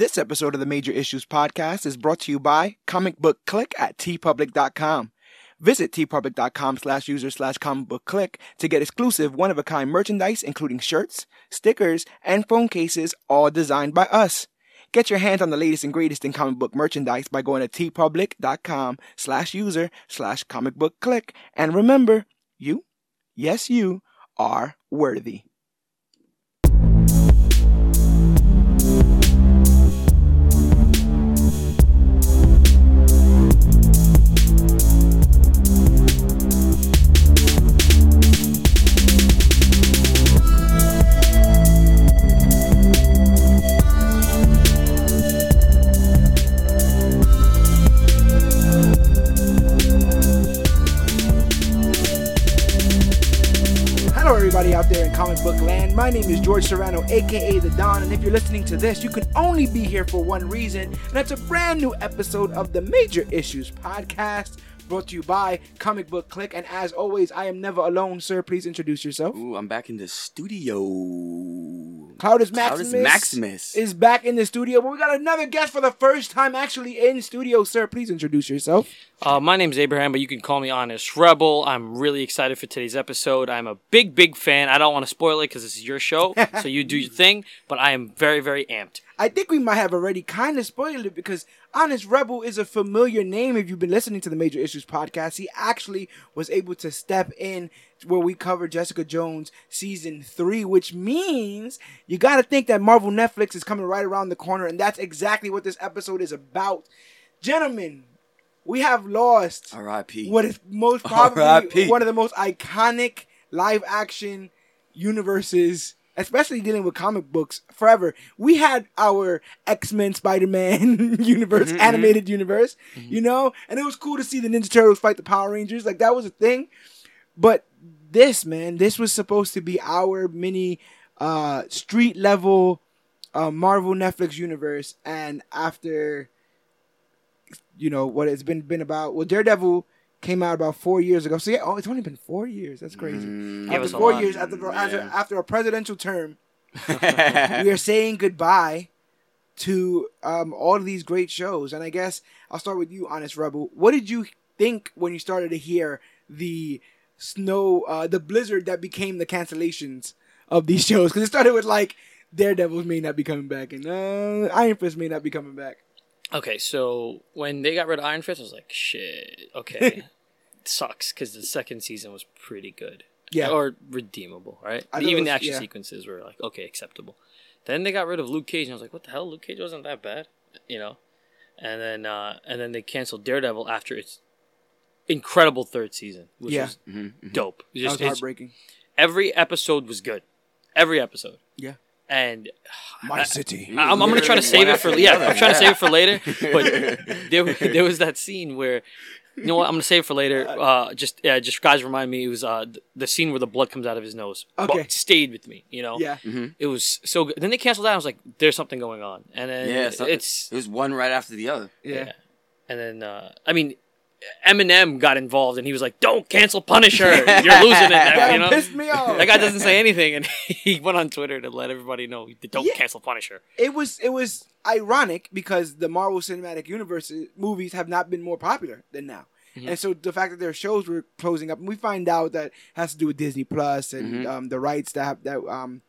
This episode of the Major Issues Podcast is brought to you by Comic Book Click at teepublic.com. Visit teepublic.com slash user slash comic book click to get exclusive one of a kind merchandise, including shirts, stickers, and phone cases, all designed by us. Get your hands on the latest and greatest in comic book merchandise by going to teepublic.com slash user slash comic book click. And remember, you, yes, you are worthy. Comic book land. My name is George Serrano, aka The Don, and if you're listening to this, you can only be here for one reason, and that's a brand new episode of the Major Issues Podcast, brought to you by Comic Book Click. And as always, I am never alone, sir. Please introduce yourself. Ooh, I'm back in the studio. Cloudus Maximus, Cloudus Maximus. is back in the studio, but we got another guest for the first time actually in studio, sir. Please introduce yourself. Uh, my name's Abraham, but you can call me Honest Rebel. I'm really excited for today's episode. I'm a big, big fan. I don't want to spoil it because this is your show, so you do your thing. But I am very, very amped. I think we might have already kind of spoiled it because Honest Rebel is a familiar name if you've been listening to the Major Issues podcast. He actually was able to step in where we covered Jessica Jones season three, which means you got to think that Marvel Netflix is coming right around the corner, and that's exactly what this episode is about. Gentlemen, we have lost R.I.P. what is most probably R.I.P.. one of the most iconic live action universes, especially dealing with comic books forever. We had our X Men Spider Man universe, animated universe, you know, and it was cool to see the Ninja Turtles fight the Power Rangers. Like that was a thing. But this, man, this was supposed to be our mini uh street level uh, Marvel Netflix universe, and after you know what it's been been about. Well, Daredevil came out about four years ago. So yeah, oh, it's only been four years. That's crazy. Mm, after was four years, after, after Yeah. after a presidential term, we are saying goodbye to um, all of these great shows. And I guess I'll start with you, Honest Rebel. What did you think when you started to hear the snow, uh, the blizzard that became the cancellations of these shows? Because it started with like Daredevils may not be coming back, and uh, Iron Fist may not be coming back. Okay, so when they got rid of Iron Fist, I was like, shit, okay. Sucks because the second season was pretty good. Yeah. Or redeemable, right? I Even was- the action yeah. sequences were like, okay, acceptable. Then they got rid of Luke Cage, and I was like, what the hell? Luke Cage wasn't that bad, you know? And then, uh, and then they canceled Daredevil after its incredible third season, which Yeah. was Mhm, dope. That It just- was heartbreaking. every episode was good. Every episode. Yeah. And My city. I'm, I'm gonna try to save it for the yeah. other, I'm trying to save it for later. But there, there was that scene where, you know what? I'm gonna save it for later. Uh, just yeah, just guys remind me. It was uh the scene where the blood comes out of his nose. Okay. it stayed with me. You know. Yeah. It was so good. Then they canceled that. I was like, there's something going on. And then Yeah, so- it's It was one right after the other. Yeah. yeah. And then uh, I mean. Eminem got involved and he was like, "Don't cancel Punisher. You're losing it." That you know? pissed me off. That guy doesn't say anything, and he went on Twitter to let everybody know, "Don't Yeah. cancel Punisher." it was it was ironic because the Marvel Cinematic Universe movies have not been more popular than now. And so the fact that their shows were closing up, and we find out that has to do with Disney Plus and Mhm. um, the rights that have, that um,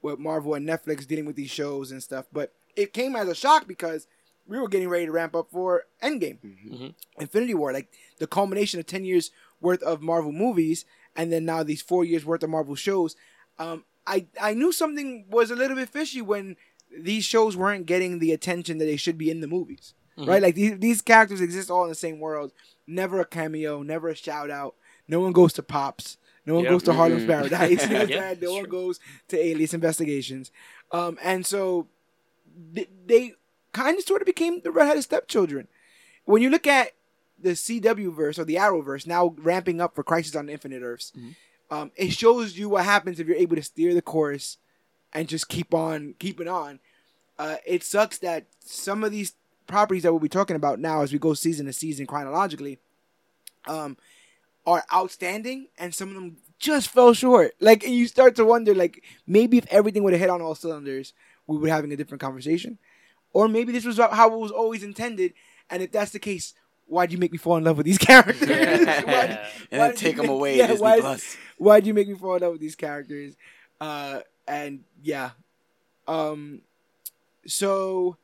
with Marvel and Netflix dealing with these shows and stuff. But it came as a shock because we were getting ready to ramp up for Endgame, Mhm. Infinity War, like the culmination of ten years worth of Marvel movies, and then now these four years worth of Marvel shows. Um, I I knew something was a little bit fishy when these shows weren't getting the attention that they should be in the movies, right? Like these these characters exist all in the same world. Never a cameo, never a shout out. No one goes to Pops. No one Yep. goes to Harlem's Mhm. Paradise. You know what I'm Yeah, no it's one true. goes to Alias Investigations. Um, and so th- they kind of sort of became the redheaded stepchildren. When you look at the CW verse or the Arrowverse now ramping up for Crisis on Infinite Earths, um, it shows you what happens if you're able to steer the course and just keep on keeping on. Uh, it sucks that some of these properties that we'll be talking about now as we go season to season chronologically um, are outstanding and some of them just fell short. Like and you start to wonder, like maybe if everything would have hit on all cylinders, we would be having a different conversation. Or maybe this was how it was always intended. And if that's the case, why'd you make me fall in love with these characters? Why'd- and why then take you them make- away. yeah, Disney why- Plus. why'd you make me fall in love with these characters? Uh, and yeah, um, so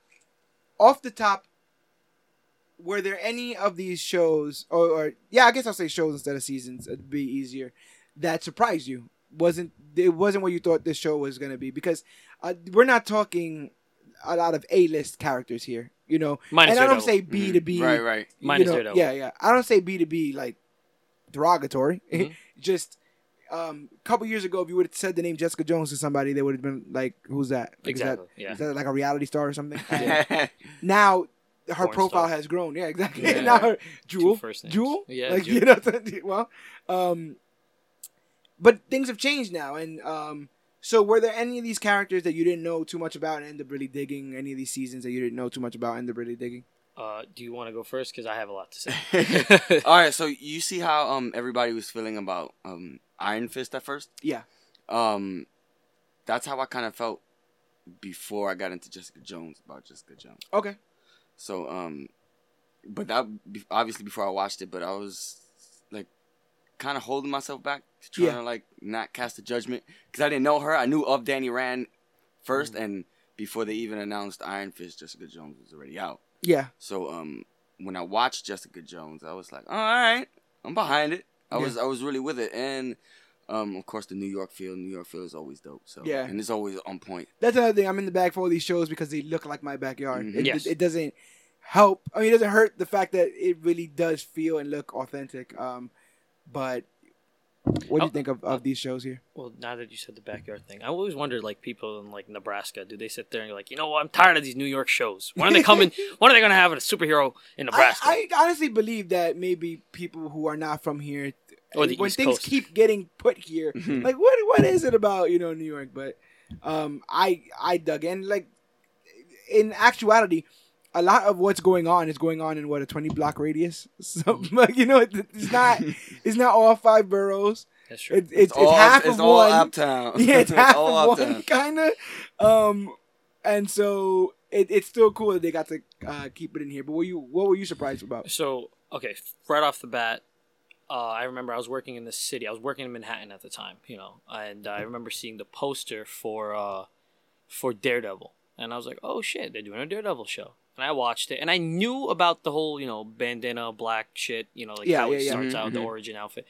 off the top, were there any of these shows, or, or yeah, I guess I'll say shows instead of seasons. It'd be easier. That surprised you? Wasn't it wasn't what you thought this show was gonna be? Because uh, we're not talking a lot of A list characters here, you know. Minus and I don't say B to B, Right, right. you Minus know, Yeah, yeah. I don't say B to B like derogatory. Mhm. Just um, a couple years ago, if you would have said the name Jessica Jones to somebody, they would have been like, "Who's that? Like, is that- Exactly. Yeah. is that like a reality star or something?" And now her Porn profile star. has grown. Yeah, exactly. Yeah. now her Jewel, first names. Jewel, Yeah, like Jewel. you know, well, um, but things have changed now, and um, so were there any of these characters that you didn't know too much about and end up really digging? Any of these seasons that you didn't know too much about and end up really digging? Uh, do you want to go first? Because I have a lot to say. All right, so you see how um everybody was feeling about um Iron Fist at first. Yeah. Um, that's how I kind of felt before I got into Jessica Jones about Jessica Jones. Okay. So um, but that obviously before I watched it, but I was like kind of holding myself back to try Yeah. to like not cast a judgment because I didn't know her. I knew of Danny Rand 1st Mm-hmm. and before they even announced Iron Fist, Jessica Jones was already out. Yeah. So um, when I watched Jessica Jones, I was like, all right, I'm behind it. I Yeah. was I was really with it, and um, of course the New York feel. New York feel is always dope. So Yeah. and it's always on point. That's another thing. I'm in the bag for all these shows because they look like my backyard. Mhm. It, Yes. it, it doesn't help. I mean, it doesn't hurt the fact that it really does feel and look authentic. Um, but what do you Oh, think of, of these shows here? well, now that you said the backyard thing, I always wondered, like, people in like Nebraska, do they sit there and like, you know what? I'm tired of these New York shows. When are they coming? when are they gonna have a superhero in Nebraska? I honestly believe that maybe people who are not from here, Or the when East things Coast. keep getting put here, Mhm. like what what is it about you know New York? But um, I I dug in. Like in actuality, a lot of what's going on is going on in what a twenty block radius. So like, you know, it, it's not it's not all five boroughs. That's true. It, it's, it's, all, half it's of all one. uptown. Yeah, it's half all of one, kind of. Um, and so it, it's still cool that they got to uh, keep it in here. But what you what were you surprised about? So okay, right off the bat, uh, I remember I was working in the city. I was working in Manhattan at the time, you know, and I remember seeing the poster for uh, for Daredevil, and I was like, oh shit, they're doing a Daredevil show. And I watched it, and I knew about the whole, you know, bandana black shit, you know, like Yeah, how yeah, it yeah. starts Mhm, out, the mhm. origin outfit.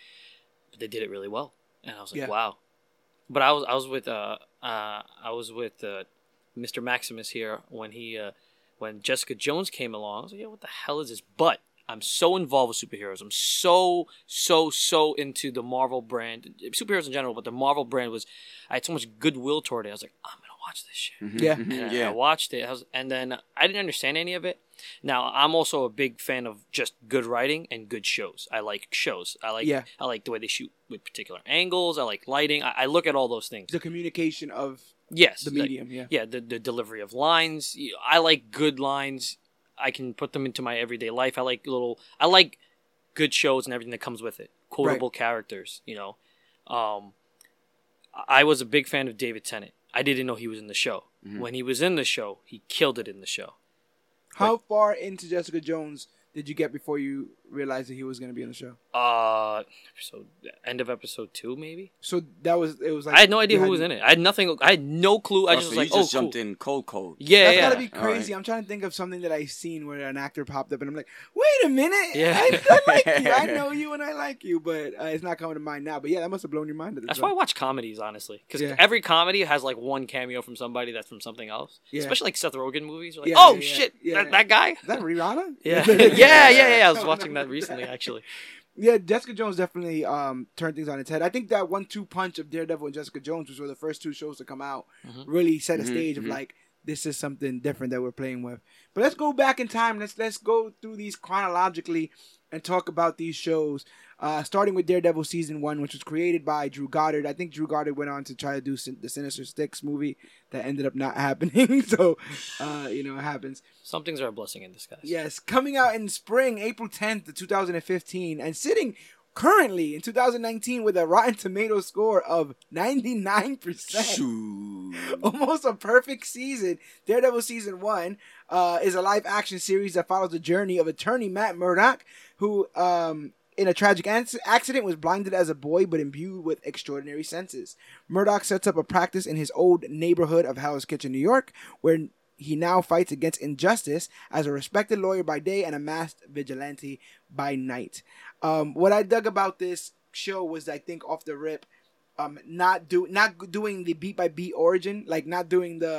But they did it really well, and I was like, Yeah. wow. But I was I was with uh uh I was with uh, Mr. Maximus here when he uh when Jessica Jones came along. I was like, yeah, what the hell is this? But I'm so involved with superheroes. I'm so so so into the Marvel brand, superheroes in general. But the Marvel brand was, I had so much goodwill toward it. I was like, I'm gonna watch this shit. Mhm, Yeah. mhm, And I yeah. watched it, I was- and then I didn't understand any of it. Now I'm also a big fan of just good writing and good shows. I like shows. I like Yeah. I like the way they shoot with particular angles. I like lighting. I, I look at all those things. The communication of Yes, the like- medium. Yeah. yeah, the the delivery of lines. I like good lines. I can put them into my everyday life. I like little. I like good shows and everything that comes with it. Quotable characters. You know, um, I was a big fan of David Tennant. I didn't know he was in the show. Mhm. When he was in the show, he killed it in the show. How far into Jessica Jones did you get before you realized that he was going to be in the show? Uh, so end of episode two, maybe. So that was it. Was like I had no idea who was in it. I had nothing. I had no clue. I Oh, just so was you like, just oh, jumped cool. in cold, cold. Yeah, That's yeah. gotta be crazy. right. I'm trying to think of something that I've seen where an actor popped up and I'm like, wait a minute, Yeah. I, I like you, I know you, and I like you, but uh, it's not coming to mind now. But yeah, that must have blown your mind at the That's time. why I watch comedies, honestly, because Yeah. every comedy has like one cameo from somebody that's from something else. Yeah. Especially like Seth Rogen movies. You're like, Yeah, oh yeah, yeah. shit, Yeah. That, that guy. Is that Rihanna? Yeah. yeah, yeah, yeah, yeah. I was No, watching that recently, actually. Yeah, Jessica Jones definitely um, turned things on its head. I think that one-two punch of Daredevil and Jessica Jones, which were the first two shows to come out, Mhm. really set a Mhm, stage of mhm. like this is something different that we're playing with. But let's go back in time. Let's let's go through these chronologically and talk about these shows. Uh, starting with Daredevil season one, which was created by Drew Goddard. I think Drew Goddard went on to try to do Sin- the Sinister Six movie that ended up not happening. so, uh, you know, it happens. Some things are a blessing in disguise. Yes, coming out in spring, April 10th, 2015, and sitting currently in 2019 with a Rotten Tomato score of 99%. Shoot. almost a perfect season. Daredevil season one uh, is a live action series that follows the journey of attorney Matt Murdock, who, um, in a tragic accident, was blinded as a boy but imbued with extraordinary senses. Murdock sets up a practice in his old neighborhood of Hell's Kitchen, New York, where he now fights against injustice as a respected lawyer by day and a masked vigilante by night. Um, what I dug about this show was, I think, off the rip, um, not do not doing the beat by beat origin, like not doing the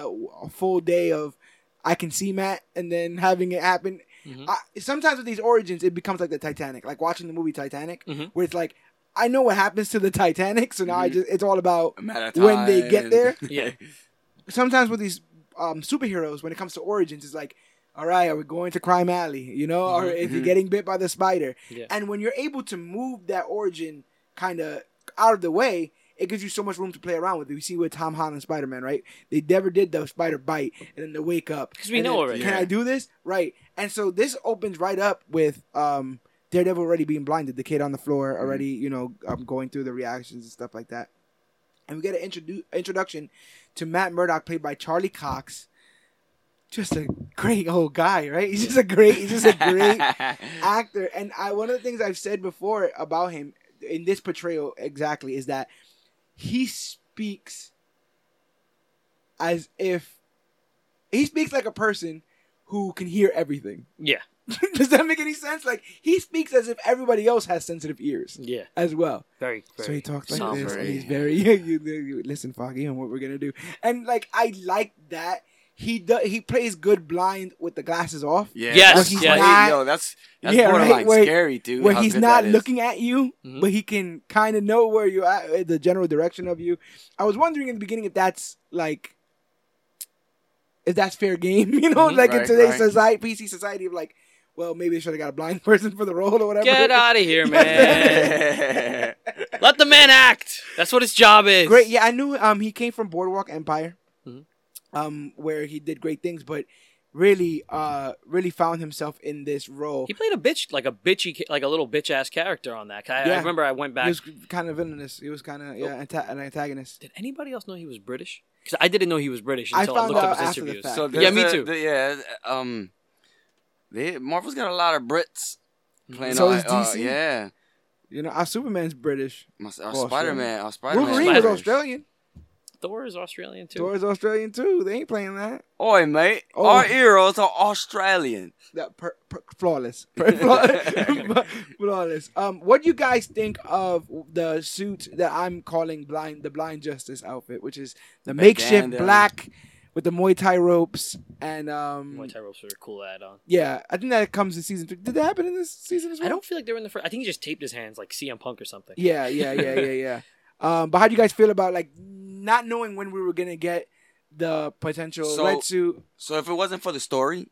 full day of I can see Matt and then having it happen. Mhm. I, sometimes with these origins, it becomes like the Titanic, like watching the movie Titanic, Mhm. where it's like I know what happens to the Titanic, so now I Mhm. just it's all about A matter of when they get there. Yeah. sometimes with these um, superheroes, when it comes to origins, it's like, all right, are we going to Crime Alley? You know, or Mhm. is he Mhm. getting bit by the spider? Yeah. And when you're able to move that origin kind of out of the way, it gives you so much room to play around with. You see with Tom Holland and Spider Man, right? They never did the spider bite and then the wake up. Because we know then, already. Can Yeah. I do this? Right. And so this opens right up with um, Daredevil already being blinded, the kid on the floor already, you know, um, going through the reactions and stuff like that. And we get an introdu- introduction to Matt Murdock, played by Charlie Cox. Just a great old guy, right? He's just a great, he's just a great actor. And I one of the things I've said before about him in this portrayal exactly is that he speaks as if he speaks like a person who can hear everything. Yeah. Does that make any sense? Like he speaks as if everybody else has sensitive ears Yeah. as well. Very. So he talks like somber. this, and he's very you, you, you- listen, Foggy, and what we're gonna do. And like I like that he does he plays good blind with the glasses off. Yeah, Yes, that's he's great. not- Yo, that's that's Yeah, right, where- scary, dude. where he's not looking at you, Mhm. but he can kind of know where you're at, uh, the general direction of you. I was wondering in the beginning if that's like, if that's fair game, you know, Mhm. like in today's right. society, PC society of like, well, maybe they should have got a blind person for the role or whatever. Get out of here, man. Let the man act. That's what his job is. Great, yeah, I knew. Um, he came from Boardwalk Empire. Um, where he did great things, but really, uh, really found himself in this role. He played a bitch, like a bitchy, like a little bitch ass character on that. I, I remember I went back. He back. was kind of villainous. He was kind of yeah, anta- an antagonist. Did anybody else know he was British? Because I didn't know he was British until I, found looked out up his after the interviews. fact. So yeah, me the- too. the- yeah, um, they Marvel's got a lot of Brits playing. So all- is uh, DC. yeah, You know, our Superman's British. my, our Well, Spider Man, our Spider Man. Wolverine was Australian. Thor is Australian too. Thor's Australian too. They ain't playing that. Oi, mate, Oh. our heroes are Australian. That per, per, flawless, Per- flaw- flawless. Um, what do you guys think of the suit that I'm calling blind, the Blind Justice outfit, which is the makeshift black with the Muay Thai ropes and um, Muay Thai ropes are a cool add on. yeah, I think that comes in season three. Did that happen in this season as well? I don't feel like they were in the first. I think he just taped his hands like CM Punk or something. Yeah, yeah, yeah, yeah, yeah. Um, but how do you guys feel about like not knowing when we were gonna get the potential So- red suit? So if it wasn't for the story,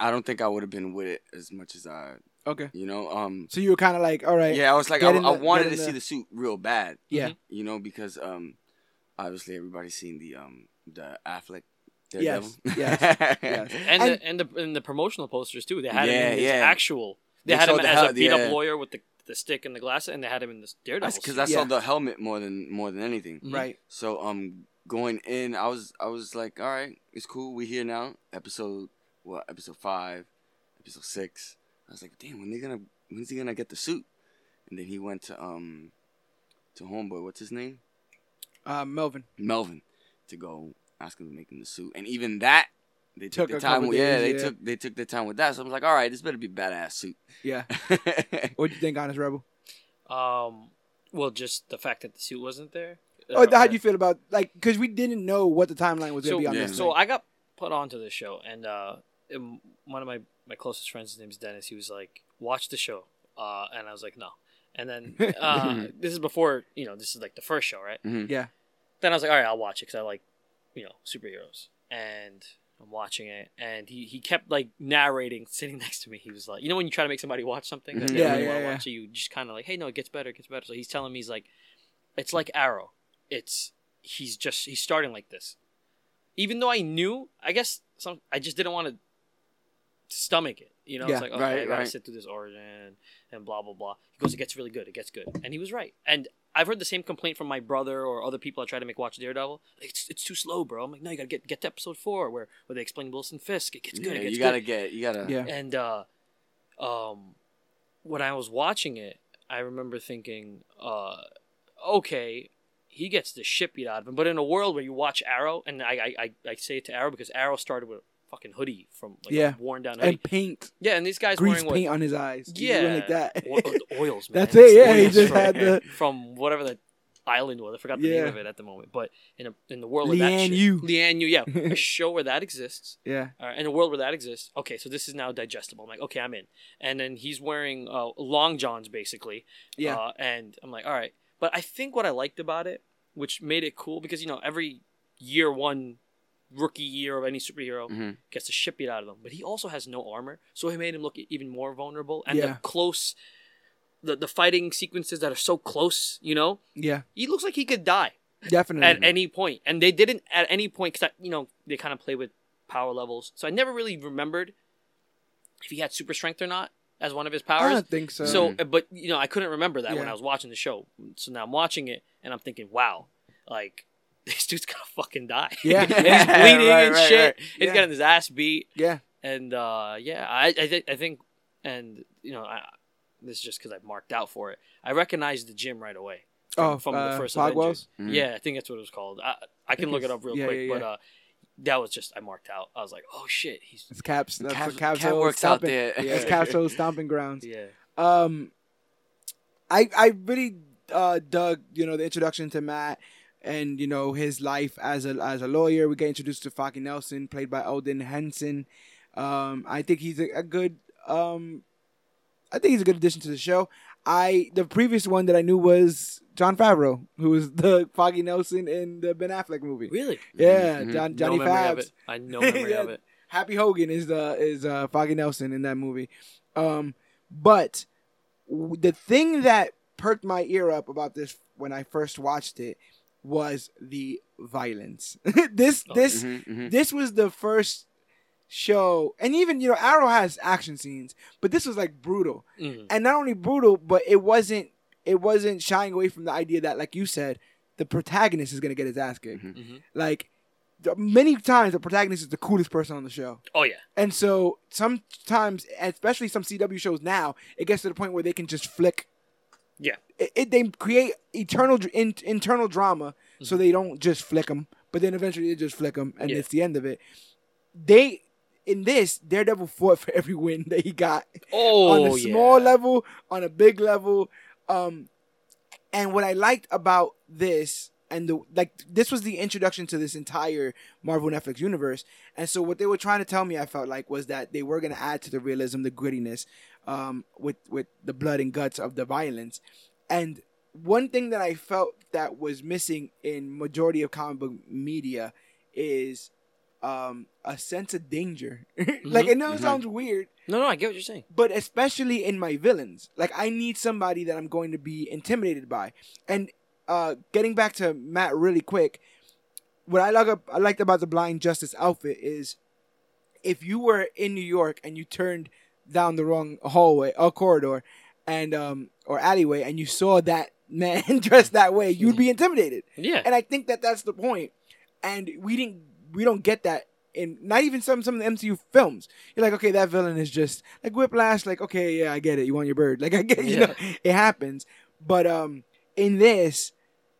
I don't think I would have been with it as much as I, Okay, you know, um, so you were kind of like, all right, yeah, I was like, I, in I wanted to in see the- the suit real bad, yeah, you know, because um, obviously everybody's seen the um the Affleck. Yes, Daredevil. yes, yes. And, And- the, and the and the promotional posters too. They had him Yeah, in his yeah. actual. They, They had him showed the as a beat yeah. up lawyer with the the stick and the glass, and they had him in this Daredevil. That's because suit. I saw Yeah. the helmet more than more than anything. Mhm. right. So um, going in, I was I was like, all right, it's cool. We here now. Episode what? Episode five, episode six. I was like, damn, when they gonna when's he gonna get the suit? And then he went to um to homeboy. What's his name? Uh, Melvin. Melvin to go ask him to make him the suit. And even that. They took, Took the time. couple with- yeah, they yeah. took they took their time with that. So I was like, all right, this better be a badass suit. Yeah. What do you think, Honest Rebel? Um, well, just the fact that the suit wasn't there. Oh, Uh, how do you feel about like because we didn't know what the timeline was gonna so, be on yeah. this. so thing. I got put onto the show, and uh, one of my my closest friends, his name's Dennis. He was like, "Watch the show," uh, and I was like, "No." And then uh, this is before you know, this is like the first show, right? Mhm. yeah, Then I was like, "All right, I'll watch it because I like, you know, superheroes." And I'm watching it, and he he kept like narrating, sitting next to me. He was like, you know, when you try to make somebody watch something that Mhm. they Yeah, really yeah, want to yeah. watch, it, you just kind of like, "Hey, no, it gets better, it gets better." So he's telling me, he's like, "It's like Arrow. It's he's just he's starting like this." even though I knew, I guess some I just didn't want to stomach it. You know, Yeah, it's like, okay, right, I gotta right. sit through this origin and blah blah blah. He goes, it gets really good. It gets good, and he was right. And I've heard the same complaint from my brother or other people I try to make watch Daredevil. Like, it's, it's too slow, bro. I'm like, no, you gotta get get to episode four where where they explain Wilson Fisk. It gets good. Yeah, it gets you good. gotta get. You gotta. Yeah. And uh, um, when I was watching it, I remember thinking, uh, okay, he gets the shit beat out of him. But in a world where you watch Arrow, and I I, I, I say it to Arrow because Arrow started with a fucking hoodie from like Yeah. worn down hoodie. and paint, yeah, and these guys grease wearing what? paint on his eyes. Yeah, like that. O- oils. Man. That's it, yeah, he just from, had the- from whatever the island was. I forgot the Yeah. name of it at the moment. But in a, in the world where that Lian shit, Yu. Lian Yu, yeah, a show where that exists. yeah, right, in a world where that exists, okay, so this is now digestible. I'm like, okay, I'm in. And then he's wearing uh, long johns, basically. yeah, Uh, and I'm like, all right. But I think what I liked about it, which made it cool, because, you know, every year one rookie year of any superhero Mhm. gets the shit beat out of them. But he also has no armor, so he made him look even more vulnerable. And Yeah. the close, the, the fighting sequences that are so close, you know, yeah, he looks like he could die definitely. at any point, and they didn't at any point because you know they kind of play with power levels. So I never really remembered if he had super strength or not as one of his I powers. don't think so. So, uh, but you know, I couldn't remember that when I was watching the show. So now I'm watching it, and I'm thinking, wow, like this dude's gonna fucking die. Yeah. and he's bleeding Right, and right, shit. right. He's Yeah. getting his ass beat, yeah, and uh, yeah, I I, th- I think, and you know, I, this is just because I've marked out for it. I recognized the gym right away. oh, from uh, the first Fogwells? Avengers. Mhm. Yeah, I think that's what it was called. I, I can think look it up real yeah, quick, yeah, but yeah. uh, that was just I marked out. I was like, oh shit, he's It's Caps. That's Cap- what Caps Cap Old works out stomping. there. Yeah, it's Caps stomping grounds. yeah. Um, I I really uh dug you know the introduction to Matt and you know his life as a as a lawyer. We get introduced to Foggy Nelson, played by Elden Henson. Um, I think he's a, a good um, I think he's a good addition to the show. I the previous one that I knew was Jon Favreau, who was the Foggy Nelson in the Ben Affleck movie. Really? Yeah, Mhm. John, Johnny no memory of Fabs. I know memory Yeah. of it. Happy Hogan is the is uh, Foggy Nelson in that movie. Um, but w- the thing that perked my ear up about this when I first watched it was the violence. this Oh, this Mhm, mhm. this was the first show, and even you know Arrow has action scenes, but this was like brutal, Mhm. and not only brutal, but it wasn't it wasn't shying away from the idea that, like you said, the protagonist is gonna get his ass kicked. Mhm. Mhm. Like many times, the protagonist is the coolest person on the show. Oh yeah. And so sometimes, especially some CW shows now, it gets to the point where they can just flick. Yeah. It, it- they create eternal in, internal drama, so they don't just flick them, but then eventually they just flick them, and Yeah. it's the end of it. They in this Daredevil fought for every win that he got Oh on a small yeah. level, on a big level. Um, and what I liked about this, and the like, this was the introduction to this entire Marvel Netflix universe. And so, what they were trying to tell me, I felt like, was that they were going to add to the realism, the grittiness, um, with with the blood and guts of the violence. And one thing that I felt that was missing in majority of comic book media is um, a sense of danger. like, I know it Mhm. sounds weird, No, no, I get what you're saying. but especially in my villains like i need somebody that i'm going to be intimidated by and uh getting back to matt really quick what i like i liked about the blind justice outfit is if you were in new york and you turned down the wrong hallway or corridor and um or alleyway and you saw that man dressed that way you'd be intimidated Yeah. and I think that that's the point. And we didn't, we don't get that in not even some some of the MCU films. You're like, okay, that villain is just like Whiplash. Like, okay, yeah, I get it. You want your bird? Like, I get, it, you Yeah. know, it happens. But um, in this,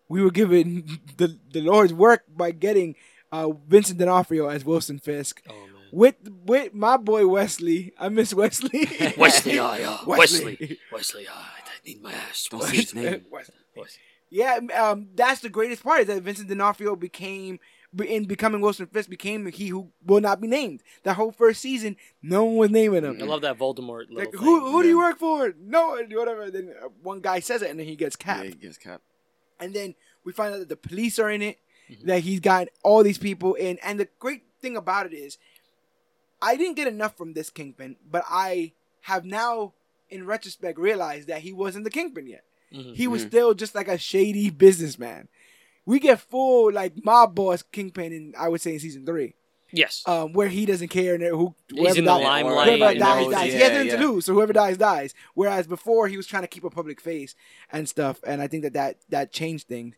we were given the the Lord's work by getting uh Vincent D'Onofrio as Wilson Fisk oh. With with my boy Wesley. I miss Wesley. Wesley, I, uh, Wesley. Wesley, Wesley, I, I need my ass. Don't say his name. Wesley. Wesley. Yeah, um, that's the greatest part is that Vincent D'Onofrio became in becoming Wilson Fisk became he who will not be named. That whole first season, no one was naming him. I love that Voldemort little Like thing. who who do you work for? No, one, whatever. Then uh, one guy says it, and then he gets Yeah, capped. he gets capped. And then we find out that the police are in it. Mhm. That he's got all these people in. And the great thing about it is, I didn't get enough from this kingpin, but I have now, in retrospect, realized that he wasn't the kingpin yet Mhm. he was Mhm. still just like a shady businessman. We get full like mob boss kingpin in I would say in season three, Yes. um, where he doesn't care and who He's whoever in the dies, limelight. whoever and dies knows- dies. he has nothing to lose, so whoever dies dies. Whereas before he was trying to keep a public face and stuff, and I think that that, that changed things.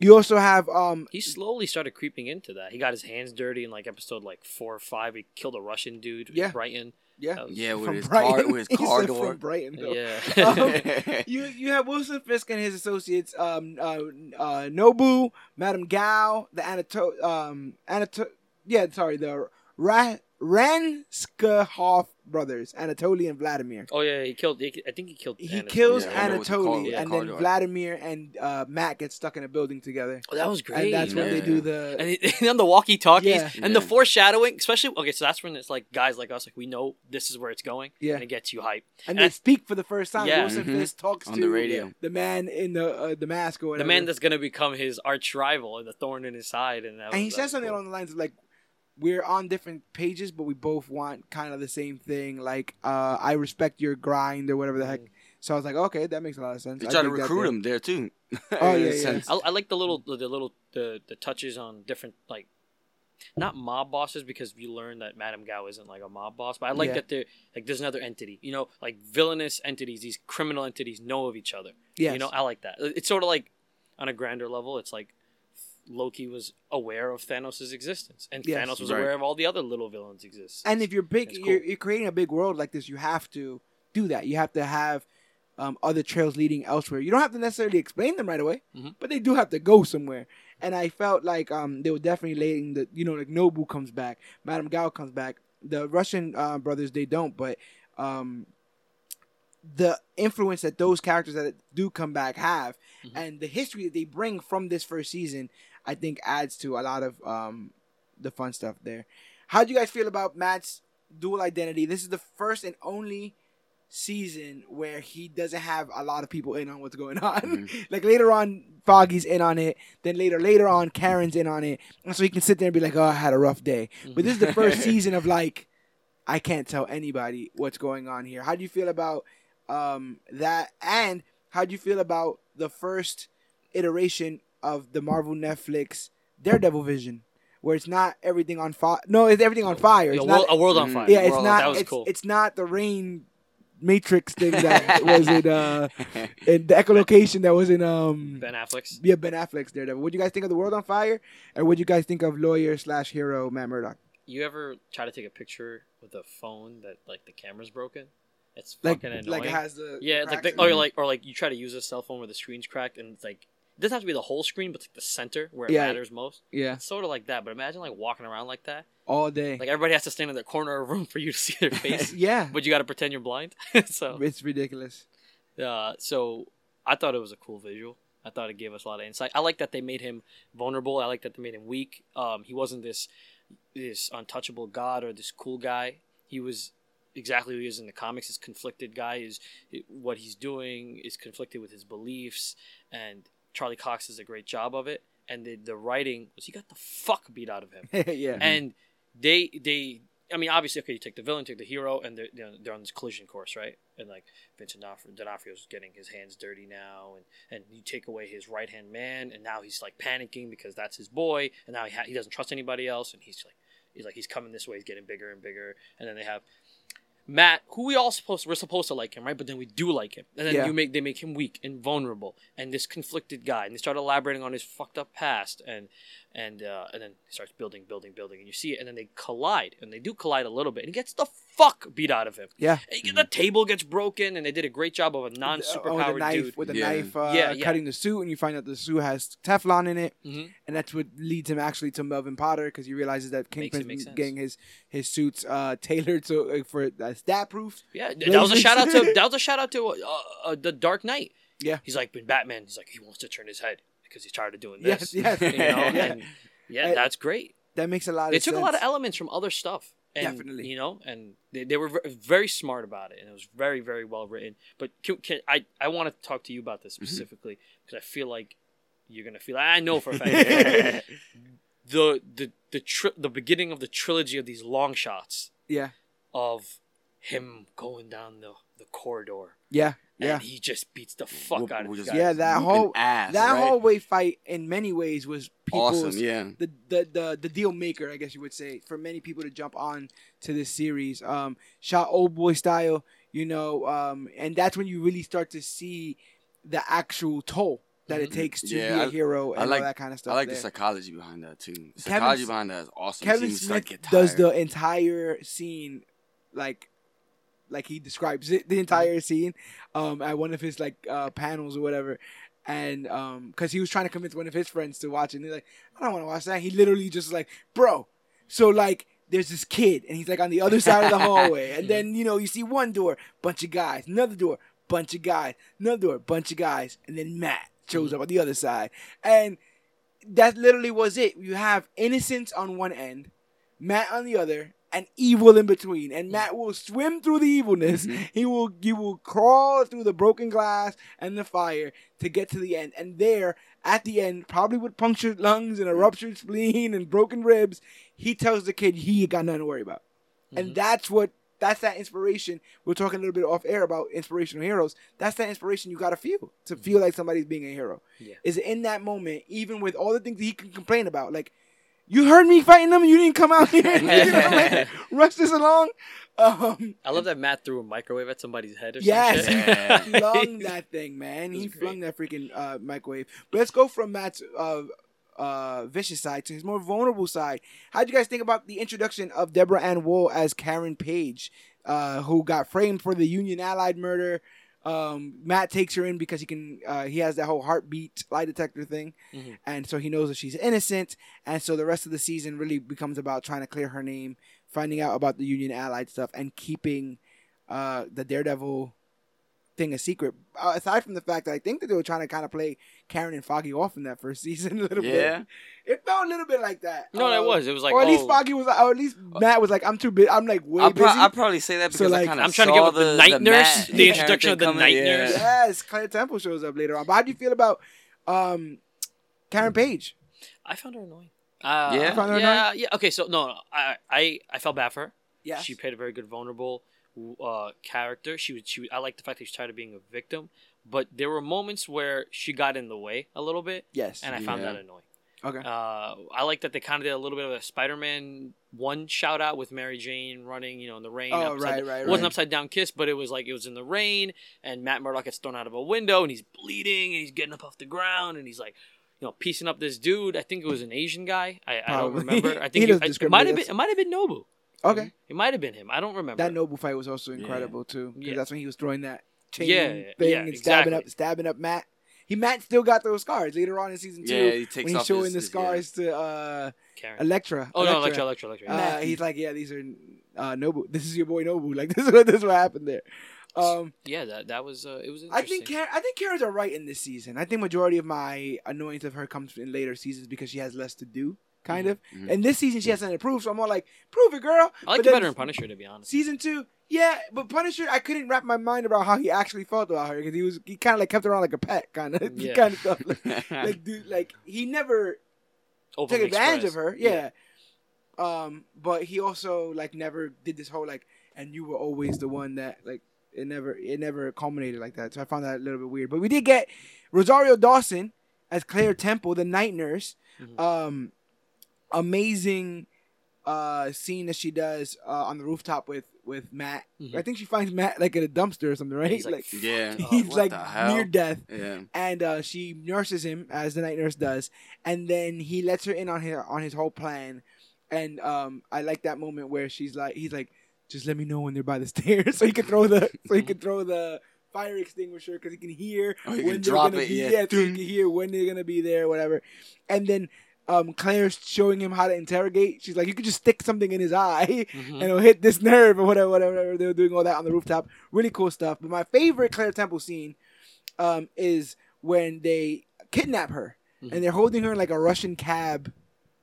You also have um He slowly started creeping into that. He got his hands dirty in like episode like four or five. He killed a Russian dude. Yeah. Brighton. yeah was- Yeah, with from his Brighton. car, with his He car said door. from Brighton. though. Yeah. Um, you you have Wilson Fisk and his associates, um, uh, uh, Nobu, Madame Gao, the Anato, um, Anato, yeah, sorry, the Ra- Ranskahov brothers, Anatoly and Vladimir. oh yeah, he killed. He, I think he killed. He Anatoly. kills Yeah, I know, with the car- Anatoly, with the and then door. Vladimir and uh, Matt get stuck in a building together, Oh, that was great. and that's when Yeah. they do the. and, he, and on the walkie-talkies Yeah. and the foreshadowing, especially okay, so that's when it's like guys like us, like we know this is where it's going, Yeah. and it gets you hype. and and they I- speak for the first time. Yeah. Wilson Mhm. Fisk talks On to the radio. the man in the uh, the mask or The man that's gonna become his arch rival and the thorn in his side, and that and he was- that says something cool. along the lines of like we're on different pages but we both want kind of the same thing like uh i respect your grind or whatever the heck Mm. so i was like okay that makes a lot of sense They I try to recruit him there too. Oh, yeah, yeah. I, I like the little the, the little the the touches on different like not mob bosses because you learn that Madame Gao isn't like a mob boss, but I like Yeah. that they're like there's another entity. You know, like villainous entities, these criminal entities know of each other. Yeah. You know, I like that. It's sort of like on a grander level, it's like Loki was aware of Thanos' existence, and Yes. Thanos was Right. aware of all the other little villains' existence. and if you're big It's you're, you're creating a big world like this you have to do that you have to have um, other trails leading elsewhere you don't have to necessarily explain them right away Mhm. but they do have to go somewhere and i felt like um, they were definitely laying the you know like nobu comes back madame gao comes back the russian uh, brothers they don't but um, the influence that those characters that do come back have Mhm. and the history that they bring from this first season i think adds to a lot of um, the fun stuff there. How do you guys feel about matt's dual identity? This is the first and only season where he doesn't have a lot of people in on what's going on. Like later on foggy's in on it. Then later later on karen's in on it. And so he can sit there and be like oh i had a rough day. But this is the first season of like I can't tell anybody what's going on here. How do you feel about um, that? And how do you feel about the first iteration of the Marvel Netflix Daredevil vision, where it's not everything on fire? No, it's everything on fire. It's a, not. world, a world on Mm. fire. yeah, it's World- not. That was it's, cool. it's not the rain matrix thing that was in uh in the echolocation that was in um ben Affleck's. yeah Ben Affleck's Daredevil. What do you guys think of the world on fire, and what do you guys think of lawyer slash hero Matt Murdock? You ever try to take a picture with a phone that like the camera's broken? It's Like fucking annoying. like it has the yeah, like cracks the, or like or like you try to use a cell phone where the screen's cracked and it's like it doesn't have to be the whole screen, but like the center where it Yeah. matters most. yeah It's sort of like that, but imagine like walking around like that. all day. Like everybody has to stand in the corner of a room for you to see their face, yeah, but you got to pretend you're blind. so it's ridiculous. uh, so I thought it was a cool visual. I thought it gave us a lot of insight. I like that they made him vulnerable. I like that they made him weak. Um, he wasn't this this untouchable god or this cool guy. He was exactly who he is in the comics. This conflicted guy is what he's doing is conflicted with his beliefs, and Charlie Cox does a great job of it. And the the writing was he got the fuck beat out of him. Yeah, mm-hmm. and they they I mean obviously okay you take the villain take the hero and they're you know, they're on this collision course right? And like Vincent D'Onofrio, D'Onofrio's getting his hands dirty now and and you take away his right hand man and now he's like panicking because that's his boy and now he ha- he doesn't trust anybody else and he's like he's like he's coming this way he's getting bigger and bigger and then they have Matt, who we all supposed we're supposed to like him, right? But then we do like him, and then Yeah. you make they make him weak and vulnerable, and this conflicted guy, and they start elaborating on his fucked up past, and and uh, and then he starts building, building, building, and you see it, and then they collide, and they do collide a little bit, and he gets the fuck beat out of him. yeah. And the table gets broken, and they did a great job of a Oh, non-superpowered with a knife, dude. with a Yeah. knife, uh, Yeah, yeah. cutting the suit, and you find out the suit has Teflon in it, hmm and that's what leads him actually to Melvin Potter because he realizes that Makes it Kingpin's getting his his suits uh, tailored so uh, for uh, stat proof. Yeah, that was a shout out to that was a shout out to uh, uh, the Dark Knight. Yeah. he's like in Batman. He's like he wants to turn his head because he's tired of doing this. yes, You know, yeah. and yeah, that's great. That makes a lot they of took sense. a lot of elements from other stuff and, Definitely. you know and they, they were very smart about it and it was very very well written but can, can, i i want to talk to you about this mm-hmm. specifically because i feel like you're gonna feel i know for a fact the the the tri- the beginning of the trilogy of these long shots yeah, of him going down the the corridor yeah, Yeah. and he just beats the fuck Whoop- out of just this guy. Yeah, that whole ass, that right? hallway fight in many ways was people's awesome. Yeah. the, the the the deal maker, I guess you would say, for many people to jump on to this series. Um, shot Oldboy style, you know, um, and that's when you really start to see the actual toll that it Mhm. takes to Yeah, be a I- hero and I like- all that kind of stuff. I like there. the psychology behind that too. The psychology S- behind that is awesome. Kevin Seeing you start Smith does the entire scene like like he describes it the entire scene um at one of his like uh panels or whatever. And um because he was trying to convince one of his friends to watch it and they're like i don't want to watch that. He literally just like bro so like there's this kid and he's like on the other side of the hallway. And then you know you see one door bunch of guys another door bunch of guys another door bunch of guys and then matt shows up on the other side. And that literally was it. You have innocence on one end Matt on the other, and evil in between. And mm-hmm. Matt will swim through the evilness. Mm-hmm. He will he will crawl through the broken glass and the fire to get to the end. And there, at the end, probably with punctured lungs and a mm-hmm. ruptured spleen and broken ribs, he tells the kid he ain't got nothing to worry about. And that's what that's that inspiration. We're talking a little bit off air about inspirational heroes. That's that inspiration you gotta feel to feel like somebody's being a hero. Yeah. Is in that moment, even with all the things that he can complain about, like you heard me fighting them, and you didn't come out here and you know, like, rush this along. Um, I love that Matt threw a microwave at somebody's head or yes, some Yeah. shit. he flung that thing, man. It was He great. flung that freaking uh, microwave. But let's go from Matt's uh, uh, vicious side to his more vulnerable side. How'd you guys think about the introduction of Deborah Ann Woll as Karen Page, uh, who got framed for the Union Allied murder? Um, Matt takes her in because he can. Uh, he has that whole heartbeat lie detector thing, Mhm. and so he knows that she's innocent. And so the rest of the season really becomes about trying to clear her name, finding out about the Union Allied stuff, and keeping uh, the Daredevil thing a secret. Uh, aside from the fact that I think that they were trying to kind of play Karen and Foggy off in that first season a little Yeah. bit. It felt a little bit like that. No, Uh, it was. It was like, or at least oh, Foggy was, or at least Matt was like, "I'm too big. I'm like way I'll, pro- busy." I'll probably say that So, because like- I kind of I'm trying to get with the night nurse, Matt the introduction of the character night coming, nurse. yeah. yes, Claire Temple shows up later on. But how do you feel about um, Karen Page? I found her annoying. Uh, Yeah? You found her yeah, yeah. Okay, so no, no, I, I, I felt bad for her. Yeah, She played a very good vulnerable uh, character. She was, she. I like the fact that she tried to being a victim, but there were moments where she got in the way a little bit, yes. and I found Yeah. that annoying. okay. Uh, I like that they kind of did a little bit of a Spider-Man one shout out with Mary Jane running, you know, in the rain. Oh, right, down- right, It wasn't upside down kiss, but it was like it was in the rain, and Matt Murdock gets thrown out of a window, and he's bleeding, and he's getting up off the ground, and he's like, you know, piecing up this dude. I think it was an Asian guy. I, I don't remember. I think it, it might have been. It might have been Nobu. Okay. It might have been him. I don't remember. That Nobu fight was also incredible too, because Yeah. that's when he was throwing that chain Yeah, thing yeah, and stabbing exactly. up, stabbing up Matt. He Matt still got those scars later on in season two Yeah, he takes when he's off showing his- the his- scars to uh, Karen. Elektra. oh no, Elektra, Elektra, Elektra. Uh, he's like, yeah, these are uh, Nobu. This is your boy Nobu. Like this is what this is what happened there. Um, yeah, that that was uh, it was I think Karen, I think Karen's all right in this season. I think majority of my annoyance of her comes in later seasons because she has less to do, kind of. Mhm. And this season she has something to prove, so I'm more like, prove it, girl. I like But the then better in Punisher to be honest. Season two, yeah, but Punisher, I couldn't wrap my mind about how he actually felt about her because he was he kind of like kept her on like a pet, kind of Yeah. kind of stuff. Like, like, dude, like he never took advantage expressed. of her. Yeah. Um, but he also like never did this whole like, and you were always the one that like it never it never culminated like that. So I found that a little bit weird. But we did get Rosario Dawson as Claire Temple, the night nurse. Mhm. Um, amazing uh scene that she does uh, on the rooftop with with Matt. Mhm. I think she finds Matt like in a dumpster or something, right? He's like, yeah. he's What like near death Yeah. and uh, she nurses him as the night nurse does, and then he lets her in on his on his whole plan, and um, I like that moment where she's like, he's like, just let me know when they're by the stairs, so he can throw the so he can throw the fire extinguisher because he can hear Oh, he when can they're drop gonna it, be yeah. so he can hear when they're gonna be there, whatever, and then. Um, Claire's showing him how to interrogate. She's like, you could just stick something in his eye, Mhm. and it'll hit this nerve or whatever, whatever, whatever. They were doing all that on the rooftop. Really cool stuff. But my favorite Claire Temple scene um, is when they kidnap her Mhm. and they're holding her in like a Russian cab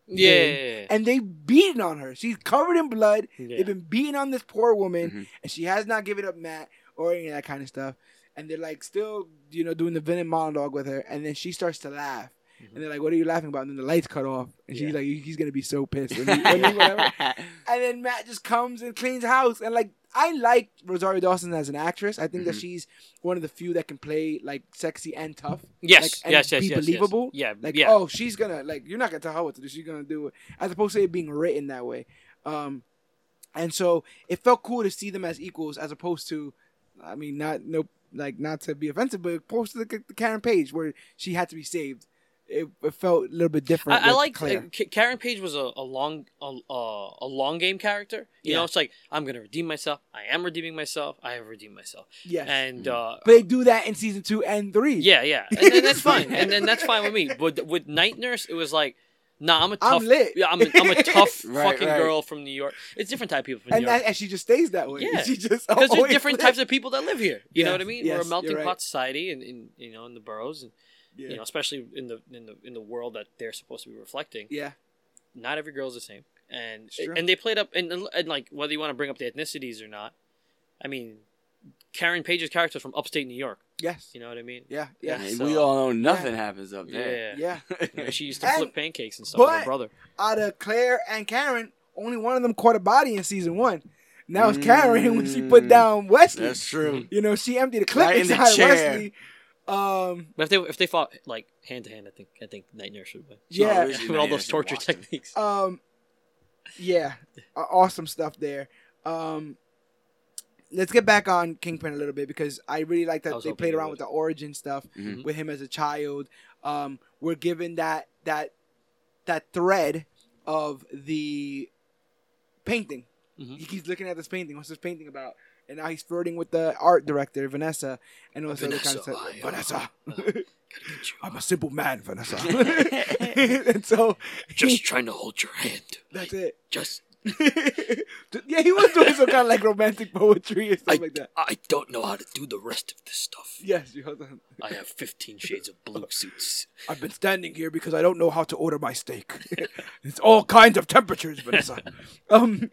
yeah, yeah, yeah, and they beating on her. She's covered in blood. Yeah. They've been beating on this poor woman, Mhm. and she has not given up Matt or any of that kind of stuff. And they're like still, you know, doing the venom monologue with her, and then she starts to laugh. And they're like, "What are you laughing about?" And then the lights cut off, and she's Yeah. like, "He's gonna be so pissed." He. And then Matt just comes and cleans house, and like I like Rosario Dawson as an actress. I think that Mhm. she's one of the few that can play like sexy and tough. Yes, like, and yes, yes, be yes, yes. believable. Yeah, Like, yeah. oh, she's gonna like you're not gonna tell her what to do. She's gonna do it, as opposed to it being written that way. Um, and so it felt cool to see them as equals, as opposed to, I mean, not no like not to be offensive, but opposed to the, the Karen Page where she had to be saved. It, it felt a little bit different. I, I with like uh, Karen Page was a, a long a, uh, a long game character. You Yeah. know, it's like I'm gonna redeem myself. I am redeeming myself. I have redeemed myself. yes, And uh, but they do that in season two and three. yeah, yeah, and, and that's fine. And then that's fine with me. But with Night Nurse, it was like, nah, I'm a I'm tough. lit. Yeah, I'm a, I'm a tough Right, fucking right. girl from New York. It's different type of people from and New York. that, and she just stays that way. Yeah. she just because there's different lit. types of people that live here. You know what I mean? yes, We're a you're melting right. pot society, and in, you know in the boroughs, and Yeah. you know especially in the in the in the world that they're supposed to be reflecting. yeah, Not every girl's the same, and and they played up and, and like whether you want to bring up the ethnicities or not. I mean, Karen Page's character is from upstate New York. yes, You know what I mean? yeah, yeah. And So- we all know nothing happens up there. Yeah. yeah. You know, she used to And- flip pancakes and stuff with her brother. Out of Claire and Karen, only one of them caught a body in season one. Now it's Karen when she put Mm. down Wesley. That's true. You know, she emptied a clip Right in the inside chair. Wesley. Um, But if they if they fought like hand to hand, I think I think Night Nurse would win. yeah, Originally, with all those torture techniques. um, yeah, awesome stuff there. Um, let's get back on Kingpin a little bit because I really like that they played around would. with the origin stuff Mhm. with him as a child. Um, we're given that that that thread of the painting. Mhm. He keeps looking at this painting. What's this painting about? And now he's flirting with the art director, Vanessa, and all this other kind of stuff. I, uh, Vanessa, you. I'm a simple man, Vanessa. and so Just trying to hold your hand. that's it. Just yeah, he was doing some kind of like romantic poetry and stuff I, like that. I don't know how to do the rest of this stuff. Yes, you hold on. I have 15 shades of blue suits. I've been standing here because I don't know how to order my steak. it's all kinds of temperatures, Vanessa. um,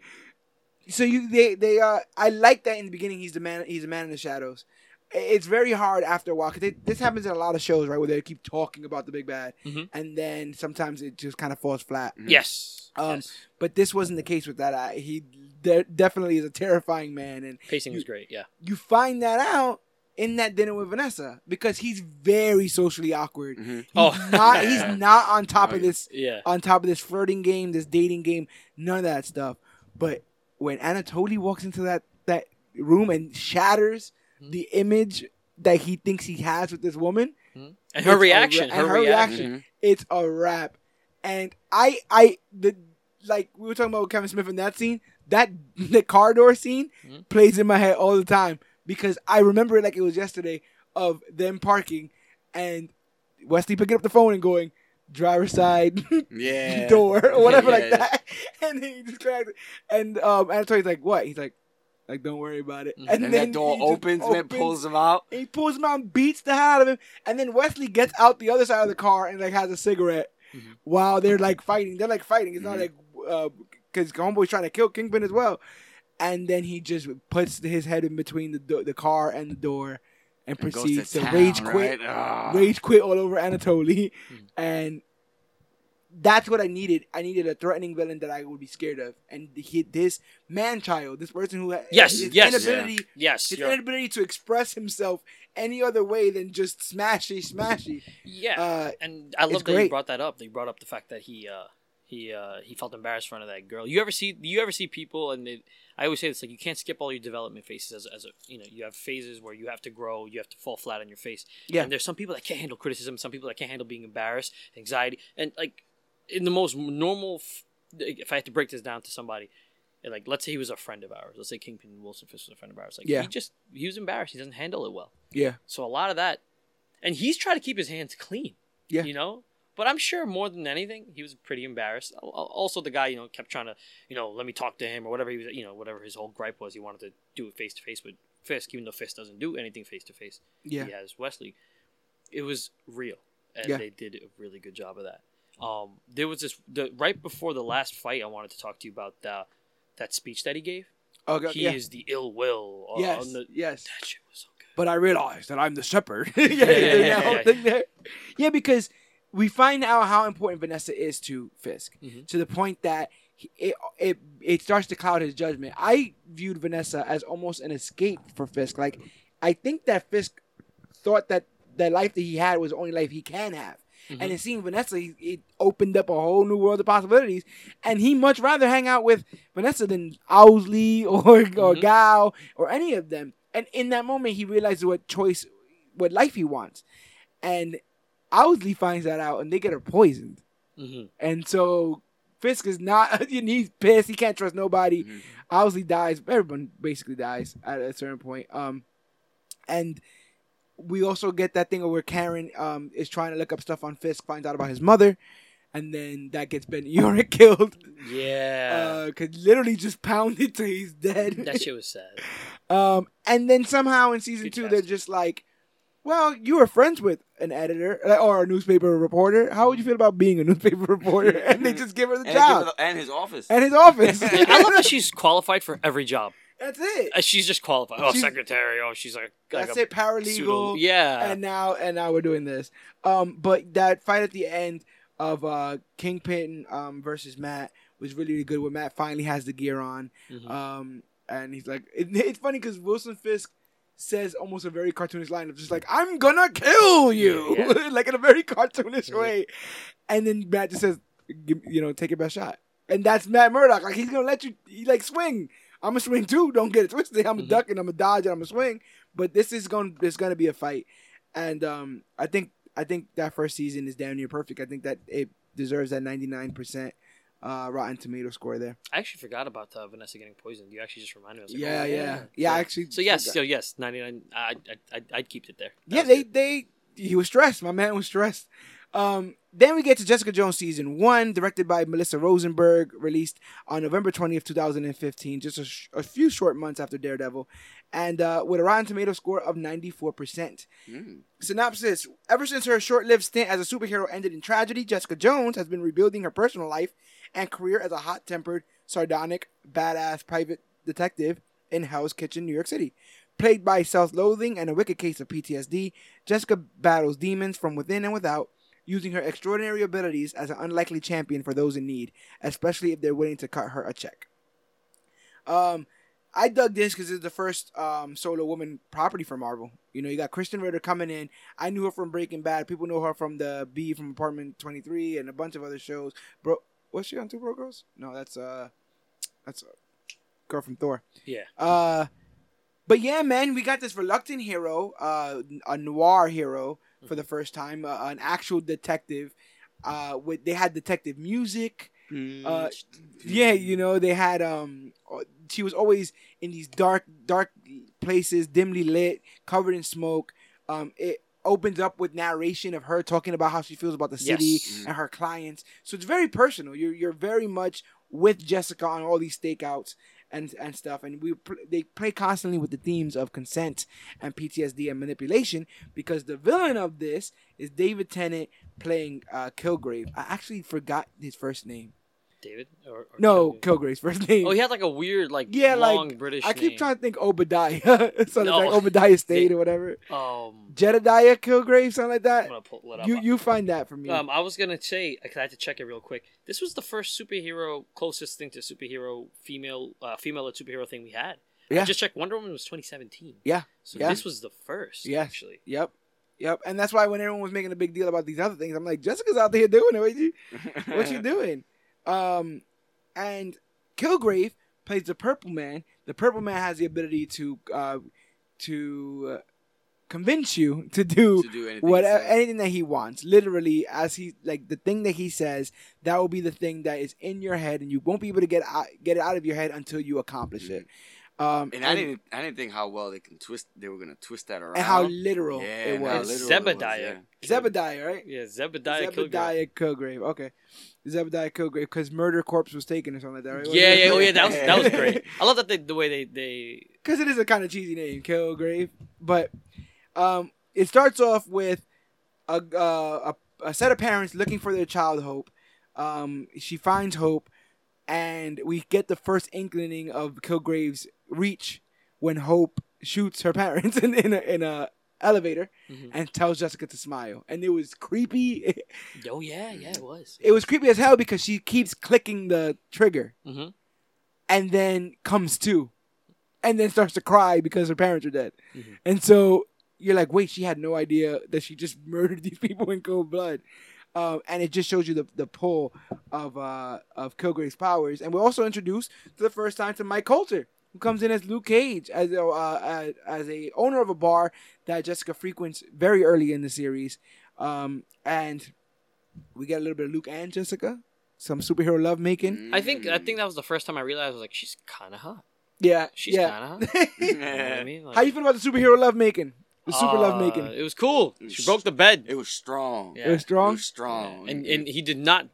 so you they they uh I like that in the beginning he's the man he's a man in the shadows. It's very hard after a while because this happens in a lot of shows right where they keep talking about the big bad Mhm. and then sometimes it just kind of falls flat. Yes. Um, yes. But this wasn't the case with that. I, he de- definitely is a terrifying man and Pacing you- was great. Yeah. you find that out in that dinner with Vanessa because he's very socially awkward. Mhm. He's Oh. not he's not on top Oh, of this Yeah. on top of this flirting game, this dating game, none of that stuff. But when Anatoly walks into that that room and shatters Hmm. the image that he thinks he has with this woman, And her reaction. ra- her, and her reaction. reaction. it's a wrap. And I I the like we were talking about with Kevin Smith in that scene, that the car door scene Mhm. plays in my head all the time because I remember it like it was yesterday of them parking and Wesley picking up the phone and going driver's side Yeah. door or whatever like Yeah. that. And then he just cracked it. And um Anatoly's like, what? He's like, like don't worry about it. Mhm. And, then that door just opens, man, pulls him out. and he pulls him out and beats the hell out of him. And then Wesley gets out the other side of the car and like has a cigarette Mhm. while they're like fighting. They're like fighting. It's not Mhm. like because Homeboy's trying to kill Kingpin as well. And then he just puts his head in between the do- the car and the door and And proceeds to, town, rage quit, right? Ah. rage quit all over Anatoly. Mhm. And that's what I needed. I needed a threatening villain that I would be scared of. And he, this man child, this person who ha- Yes, his yes. inability Yes. his you're- inability to express himself any other way than just smashy smashy. yeah. Uh, and I love it's that you brought that up. They brought up the fact that he uh he uh he felt embarrassed in front of that girl. You ever see you ever see people and they, I always say this like you can't skip all your development phases as, as a you know you have phases where you have to grow, you have to fall flat on your face. Yeah. And there's some people that can't handle criticism, some people that can't handle being embarrassed, anxiety, and like in the most normal. f- If I had to break this down to somebody, and, like let's say he was a friend of ours, let's say Kingpin Wilson Fisk was a friend of ours, like Yeah. he just he was embarrassed, he doesn't handle it well. yeah, So a lot of that, and he's trying to keep his hands clean. Yeah. You know, but I'm sure more than anything, he was pretty embarrassed. Al- al- Also, the guy, you know, kept trying to, you know, let me talk to him or whatever he was, you know, whatever his whole gripe was. He wanted to do it face to face with Fisk, even though Fisk doesn't do anything face to face. yeah, He has Wesley. It was real, and Yeah. they did a really good job of that. Um, there was this the right before the last fight. I wanted to talk to you about that that speech that he gave. okay, he yeah, is the ill will. Uh, yes, on the, yes. that shit was so good. But I realized that I'm the shepherd. yeah, yeah, yeah, yeah, yeah. Yeah, because we find out how important Vanessa is to Fisk Mhm. to the point that he, it, it it starts to cloud his judgment. I viewed Vanessa as almost an escape for Fisk. Like I think that Fisk thought that the life that he had was the only life he can have. Mhm. And in seeing Vanessa, he, it opened up a whole new world of possibilities. And he much rather hang out with Vanessa than Owsley or or Mhm. Gao or any of them. And in that moment, he realizes what choice, what life he wants. And Owsley finds that out, and they get her poisoned. Mhm. And so Fisk is not. and he's pissed. He can't trust nobody. Mhm. Owsley dies. Everyone basically dies at a certain point. Um, and we also get that thing where Karen um is trying to look up stuff on Fisk, finds out about his mother, and then that gets Ben Urich killed. Yeah. Uh, cause literally just pounded till he's dead. that shit was sad. Um, and then somehow in season Good two, cast. they're just like, "Well, you were friends with an editor uh, or a newspaper reporter. How would you feel about being a newspaper reporter?" and they just give her the And, job give it- and his office. and his office. I love that she's qualified for every job. That's it. Uh, She's just qualified. Oh, She's- secretary. Oh, she's like, like That's a it. Paralegal. pseudo- Yeah. And now and now we're doing this. Um, but that fight at the end of uh Kingpin um versus Matt was really good. When Matt finally has the gear on. Mhm. Um, and he's like, it, it's funny because Wilson Fisk says almost a very cartoonish line of just like, "I'm gonna kill you," Yeah. like in a very cartoonish Yeah. way. And then Matt just says, "You know, take your best shot." And that's Matt Murdock. Like he's gonna let you. He like swing. I'm a swing too. Don't get it twisted. I'm a Mhm. duck and I'm a dodge and I'm a swing. But this is going to There's gonna be a fight, and um, I think I think that first season is damn near perfect. I think that it deserves that 99 percent uh Rotten Tomato score there. I actually forgot about uh, Vanessa getting poisoned. You actually just reminded me. Like, Yeah, oh, yeah, yeah. I actually. So yes, forgot. so yes, ninety nine. I I I'd, I'd keep it there. That Yeah, they good. they he was stressed. My man was stressed. Um, then we get to Jessica Jones season one, directed by Melissa Rosenberg, released on November twentieth, two thousand and fifteen, just a, sh- a few short months after Daredevil, and uh, with a Rotten Tomato score of ninety four percent. Mm. Synopsis: Ever since her short-lived stint as a superhero ended in tragedy, Jessica Jones has been rebuilding her personal life and career as a hot-tempered, sardonic, badass private detective in Hell's Kitchen, New York City. Plagued by self-loathing and a wicked case of PTSD, Jessica battles demons from within and without, using her extraordinary abilities as an unlikely champion for those in need, especially if they're willing to cut her a check. Um, I dug this because it's the first um, solo woman property for Marvel. You know, you got Krysten Ritter coming in. I knew her from Breaking Bad. People know her from the B from Apartment Twenty Three and a bunch of other shows. Bro, was she on Two Bro Girls? No, that's uh, that's a girl from Thor. Yeah. Uh, but yeah, man, we got this reluctant hero, uh, a noir hero for the first time, uh, an actual detective. Uh, with they had detective music. Uh, yeah, you know they had um. uh, She was always in these dark, dark places, dimly lit, covered in smoke. Um, it opens up with narration of her talking about how she feels about the city Yes. and her clients. So it's very personal. You're you're very much with Jessica on all these stakeouts and and stuff. And we they play constantly with the themes of consent and PTSD and manipulation because the villain of this is David Tennant playing uh, Kilgrave. I actually forgot his first name. David or, or No, Kilgrave? Kilgrave's first name. Oh, he had like a weird like Yeah, like, British. I keep name. trying to think Obadiah. so No. it's like Obadiah State or whatever. Um, Jedediah Kilgrave, something like I'm that. gonna pull it up. You you find that for me. Um, I was gonna say I had to check it real quick. This was the first superhero, closest thing to superhero female, uh, female superhero thing we had. I Yeah. just checked. Wonder Woman was 2017. Yeah. So Yeah. this was the first. Yes. Actually. Yep. Yep. And that's why when everyone was making a big deal about these other things, I'm like, Jessica's out there doing it. What you what you doing? Um, and Kilgrave plays the Purple Man. The Purple Man has the ability to uh, to uh, convince you to do to do anything. whatever anything that he wants literally as he like the thing that he says that will be the thing that is in your head and you won't be able to get out, get it out of your head until you accomplish it um And I didn't, I didn't think how well they can twist. They were gonna twist that around. and how literal yeah, it was It's literal it was, Zebediah. yeah. Zebediah right Yeah, Zebediah. Kilgrave. Zebediah Kilgrave okay Zebediah Kilgrave because Murder Corpse was taken or something like that right Yeah, yeah, oh yeah, that was that was great. I love that they, the way they they because it is a kind of cheesy name, Kilgrave. But um, it starts off with a, uh, a a set of parents looking for their child Hope. Um, she finds Hope, and we get the first inkling of Kilgrave's reach when Hope shoots her parents in, in a in a elevator Mhm. and tells Jessica to smile, and it was creepy. Oh yeah, yeah, it was. it was creepy as hell because she keeps clicking the trigger hmm and then comes to, and then starts to cry because her parents are dead, Mhm. and so you're like, wait, she had no idea that she just murdered these people in cold blood. Um, and it just shows you the, the pull of uh, of Kilgrave's powers, and we're also introduced for the first time to Mike Colter, who comes in as Luke Cage, as a, uh, as a owner of a bar that Jessica frequents very early in the series, um, and we get a little bit of Luke and Jessica, some superhero love making. I think I think that was the first time I realized I was like, she's kind of hot. Yeah, She's yeah. kind of hot. You know what I mean? Like, How you feel about the superhero love making? The super love uh, making. It was cool. She broke the bed. It was strong. Yeah. It was It strong. was strong. and and he did not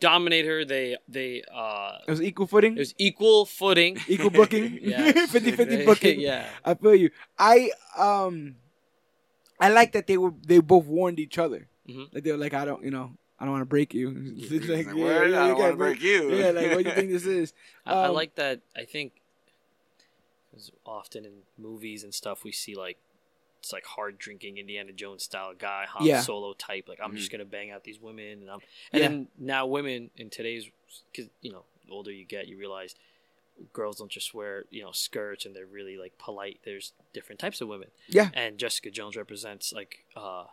dominate her. They they uh It was equal footing, it was equal footing. equal booking, Yeah. 50-50 booking. yeah. I feel you. I um, I like that they were they both warned each other. Mhm. Like they were like, I don't, you know, I don't want to break you. It's like, like, yeah, "Word? yeah, I don't want to break you. Yeah, like what do you think this is? I, I Um, like that. I think 'cause often in movies and stuff we see like it's like hard drinking Indiana Jones style guy, Han Yeah. Solo type. Like I'm Mhm. just gonna bang out these women, and I'm and Yeah. then now women in today's because you know the older you get, you realize girls don't just wear you know skirts and they're really like polite. There's different types of women. Yeah. and Jessica Jones represents like uh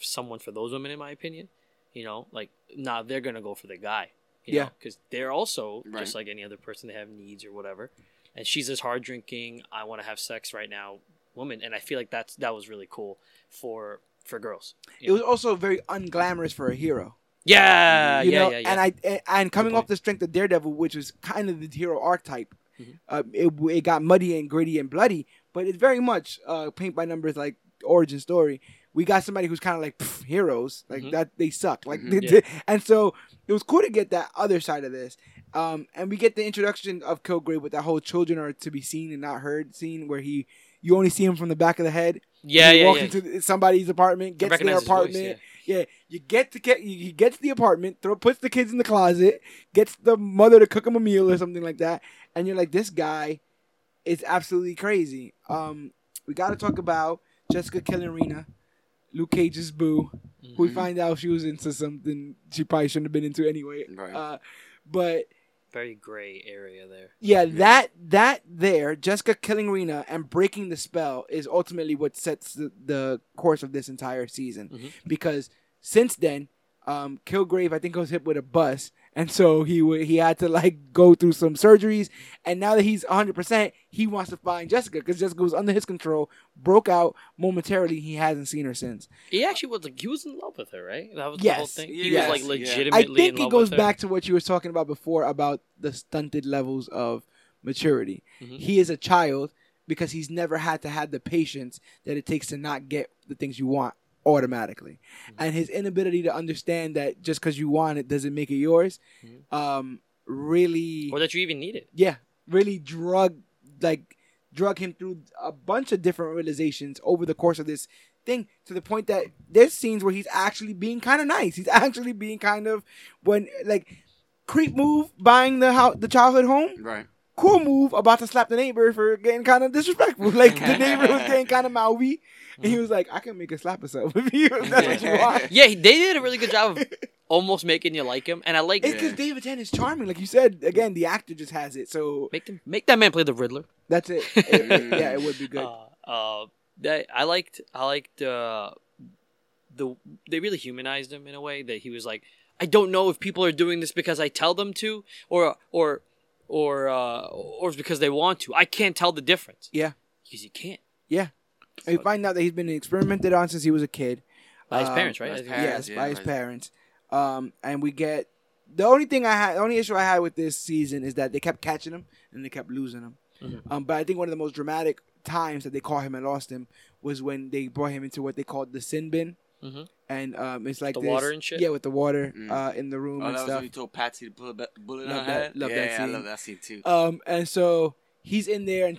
someone for those women in my opinion. You know, like nah, they're gonna go for the guy. You Yeah. because they're also Right. just like any other person. They have needs or whatever. And she's this hard drinking. I want to have sex right now, woman. And I feel like that's that was really cool for for girls. you It was also very unglamorous for a hero. Yeah, you yeah, know, yeah, yeah. and I and, coming off the strength of Daredevil, which was kind of the hero archetype, Mhm. uh, it it got muddy and gritty and bloody, but it's very much uh, paint by numbers like origin story. We got somebody who's kind of like "Pff, heroes, like Mhm. that they suck, like Mhm. they- Yeah. they- and so it was cool to get that other side of this. Um, and we get the introduction of Kilgrave with that whole children are to be seen and not heard scene where he you only see him from the back of the head. yeah, yeah, walks yeah. into somebody's apartment, gets their his voice, apartment. Yeah, you get to get he gets to the apartment, throw puts the kids in the closet, gets the mother to cook him a meal or something like that, and you're like, this guy is absolutely crazy. Um, we got to talk about Jessica killing Reva, Luke Cage's boo, who we Mhm. find out she was into something she probably shouldn't have been into anyway. Right. Uh, but Very gray area there. yeah, that that there, Jessica killing Reva and breaking the spell is ultimately what sets the, the course of this entire season. Mhm. Because since then, um, Kilgrave I think was hit with a bus, and so he w- he had to like go through some surgeries. And now that he's 100, percent he wants to find Jessica because Jessica was under his control, broke out momentarily. He hasn't seen her since. He actually was like he was in love with her, right? That was the whole Yes. thing. Yeah, He yes, was like yeah. I think in it love goes back to what you were talking about before about the stunted levels of maturity. Mhm. He is a child because he's never had to have the patience that it takes to not get the things you want automatically. Mm-hmm. And his inability to understand that just because you want it doesn't make it yours, Mhm. um, really, or that you even need it. yeah, really drug like drug him through a bunch of different realizations over the course of this thing to the point that there's scenes where he's actually being kind of nice. He's actually being kind of when like creep move buying the house, the childhood home. Right. Cool move about to slap the neighbor for getting kind of disrespectful. Like the neighbor was getting kind of mouthy, and he was like, "I can make a slap herself if you if that's what you want." Yeah, they did a really good job of almost making you like him, and I like It's because David Tennant is charming, like you said. Again, the actor just has it, so make them make that man play the Riddler. that's it. It- it- yeah, it would be good. Uh, uh, that I liked. I liked uh, the they really humanized him in a way that he was like, I don't know if people are doing this because I tell them to, or or or uh, or it's because they want to. I can't tell the difference. Yeah. because you can't. Yeah. And we find out that he's been experimented on since he was a kid. By his Um, parents, right? by his parents. yes, yeah, by his parents. Um, and we get the only thing I had, the only issue I had with this season is that they kept catching him and they kept losing him. Mhm. Um, but I think one of the most dramatic times that they caught him and lost him was when they brought him into what they called the sin bin, Mhm. and um, it's like The this- water and shit? Yeah, with the water Mm. uh, in the room Oh, and that was stuff. when you told Patsy to put a bu- bullet Love on her that- head. love yeah, that yeah, I scene. love that scene too. Um, and so he's in there and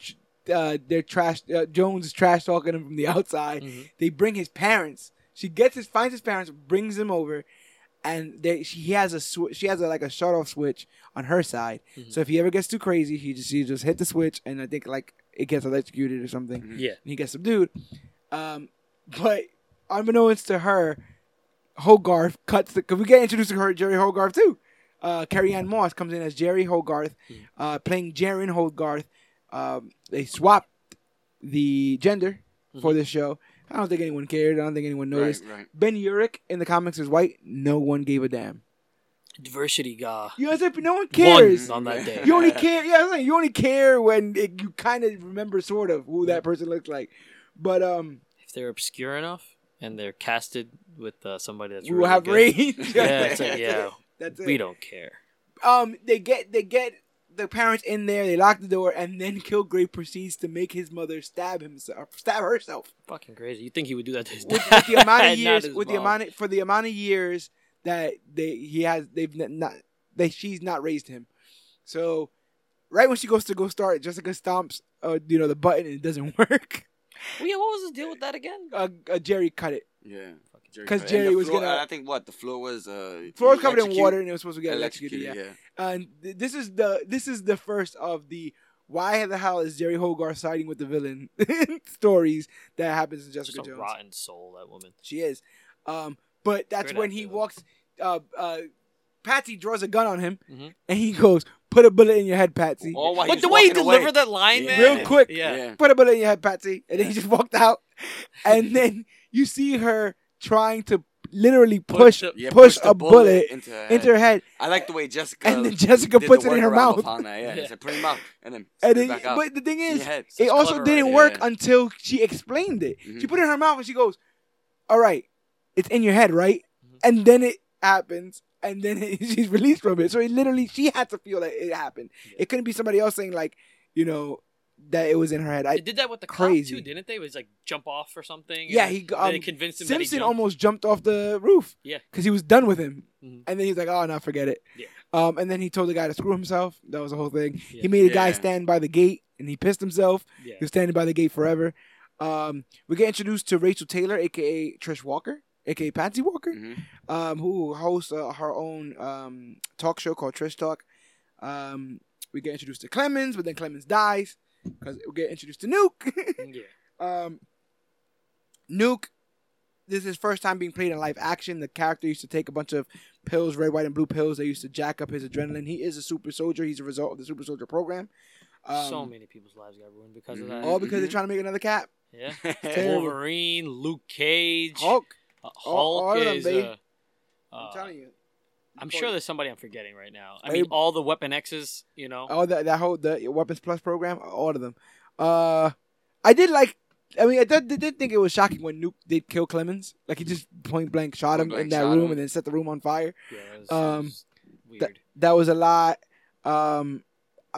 uh, they're trash. Uh, Jones is trash talking him from the outside. Mhm. They bring his parents. She gets his, finds his parents, brings them over, and they, she he has a sw- she has a, like a shut off switch on her side. Mhm. So if he ever gets too crazy, he just he just hit the switch, and I think like it gets electrocuted or something. Mhm. Yeah. And he gets subdued. Um, but unbeknownst to her, Hogarth cuts the. Cause we get introduced to her, Jeri Hogarth too. Uh, Carrie-Anne Moss comes in as Jeri Hogarth, uh, playing Jeryn Hogarth. Um, they swapped the gender for this show. I don't think anyone cared. I don't think anyone noticed. Right, right. Ben Urich in the comics is white. No one gave a damn. Diversity guy. You know what I'm saying? No one cares. Won on that day. You only care. Yeah, I'm you only care when it, you kind of remember sort of who that person looks like. But um, If they're obscure enough and they're casted with uh, somebody that's we really will have good, range. Yeah, it's like, yeah, That's it. we don't care. Um, they get they get the parents in there. They lock the door, and then Kilgrave proceeds to make his mother stab himself, stab herself. Fucking crazy. You think he would do that to his With, dad? with the amount of years, with the amount of, for the amount of years that they he has, they've not they she's not raised him. So, right when she goes to go start, Jessica stomps, uh, you know, the button and it doesn't work. Well, yeah, what was the deal with that again? Uh, uh, Jeri cut it. Yeah. Because it. And Jeri was floor- gonna- I think what the floor was. Uh, Floor was covered in water and it was supposed to get electrocuted. electrocuted. Yeah. Yeah. and th- this is the this is the first of the why the hell is Jeri Hogarth siding with the villain stories that happens in Just Jessica a Jones. rotten soul, that woman. She is, um, but that's Great when he actor. walks. Uh, uh, Patsy draws a gun on him, Mhm. and he goes, "Put a bullet in your head, Patsy." All while But the way he walking away. delivered that line, Yeah. man. Real quick. Yeah. Yeah. Put a bullet in your head, Patsy, and then he just walked out, and then you see her trying to literally push the- Yeah, push, the a bullet, into her into head. her head, I like the way Jessica. and then Jessica did puts the it in her mouth. that, Yeah, Yeah. She said, put it in your mouth, and then And then, back out. but the thing is, it Such also clever didn't writing. work Yeah. until she explained it. She Mhm. put it in her mouth and she goes, "All right, it's in your head, right?" Mhm. And then it happens, and then it, she's released from it. So it literally, she had to feel that it happened. Yeah. It couldn't be somebody else saying like, you know, that it was in her head. I, They did that with the crazy. cop too, didn't they? It was like jump off or something. Yeah, he, um, they convinced him that he Simpson jumped. almost jumped off the roof. Yeah. because he was done with him, Mhm. and then he's like, "Oh no, forget it." Yeah. Um, and then he told the guy to screw himself. That was the whole thing. Yeah. He made a guy stand by the gate, and he pissed himself. Yeah. He was standing by the gate forever. Um, we get introduced to Rachel Taylor, aka Trish Walker, aka Patsy Walker, Mhm. um, who hosts uh, her own um, talk show called Trish Talk. Um, we get introduced to Clemons, but then Clemons dies because we get introduced to Nuke. yeah. um, Nuke, this is his first time being played in live action. The character used to take a bunch of pills, red, white, and blue pills. They used to jack up his adrenaline. He is a super soldier. He's a result of the super soldier program. Um, so many people's lives got ruined because of Mhm. that. All because they're Mhm. trying to make another cap. yeah. Wolverine, Luke Cage, Hulk. Uh, Hulk all- all of them, is. uh, I'm uh, telling you. I'm sure there's somebody I'm forgetting right now. I mean, all the Weapon X's, you know. all that that whole the Weapons Plus program, all of them. Uh, I did like. I mean, I did, did think it was shocking when Nuke did kill Clemons. Like he just point blank shot him Point in that room him. and then set the room on fire. Yeah, it was, Um, it was weird. That was a lot. Um,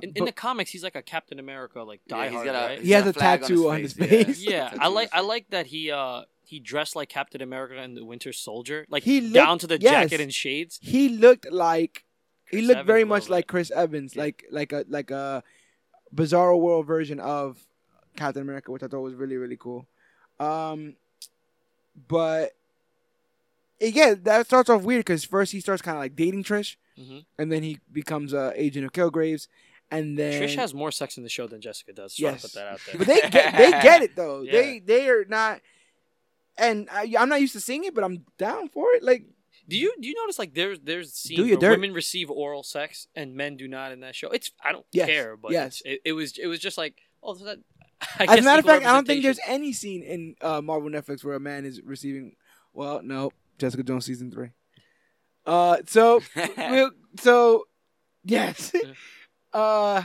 in, in but- the comics, he's like a Captain America, like Yeah, Die he's got a- right? He has got a flag tattoo on his yeah. face. yeah, Tattoo I like I like that he uh he dressed like Captain America and the Winter Soldier, like He looked- down to the yes. jacket and shades. he looked like he looked Evans very much like Chris Evans, Yeah. like like a like a bizarro world version of Captain America, which I thought was really really cool. Um, but again, that starts off weird because first he starts kind of like dating Trish, hmm and then he becomes a agent of Kilgraves, and then Trish has more sex in the show than Jessica does. Just yes, to put that out there. but they get they get it though. Yeah. They they are not. And I, I'm not used to seeing it, but I'm down for it. Like, Do you do you notice like there's there's scenes where dirt. women receive oral sex and men do not in that show? It's I don't Yes, care, but yes. it, it was it was just like oh that. I As a guess matter of fact, I don't think there's any scene in uh, Marvel Netflix where a man is receiving. Well, no, Jessica Jones season three. Uh, so, we'll, so yes, uh,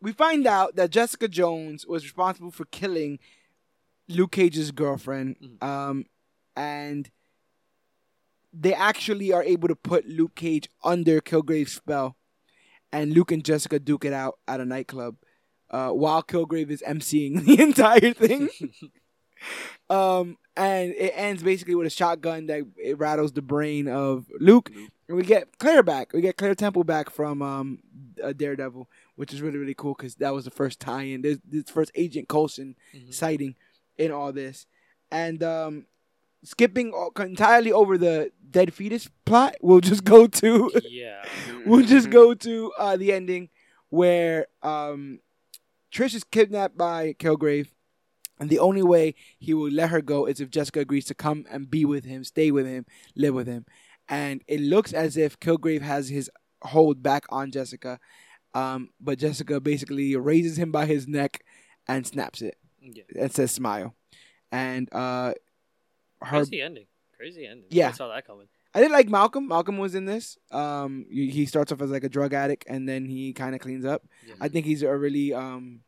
we find out that Jessica Jones was responsible for killing Luke Cage's girlfriend. Mhm. Um, and they actually are able to put Luke Cage under Kilgrave's spell, and Luke and Jessica duke it out at a nightclub, uh, while Kilgrave is emceeing the entire thing. um, and it ends basically with a shotgun that it rattles the brain of Luke, Luke. and we get Claire back. We get Claire Temple back from um, uh, Daredevil, which is really really cool because that was the first tie-in. There's this first Agent Coulson Mhm. sighting in all this, and um, skipping entirely over the dead fetus plot, we'll just go to yeah. we'll just go to uh, the ending where um, Trish is kidnapped by Kilgrave, And the only way he will let her go is if Jessica agrees to come and be with him, stay with him, live with him. And it looks as if Kilgrave has his hold back on Jessica. Um, but Jessica basically raises him by his neck and snaps it Yeah. and says smile. And uh her Crazy ending. Crazy ending. Yeah. I saw that coming. I did like Malcolm. Malcolm was in this. Um he he starts off as like a drug addict and then he kind of cleans up. Yeah. I think he's a really um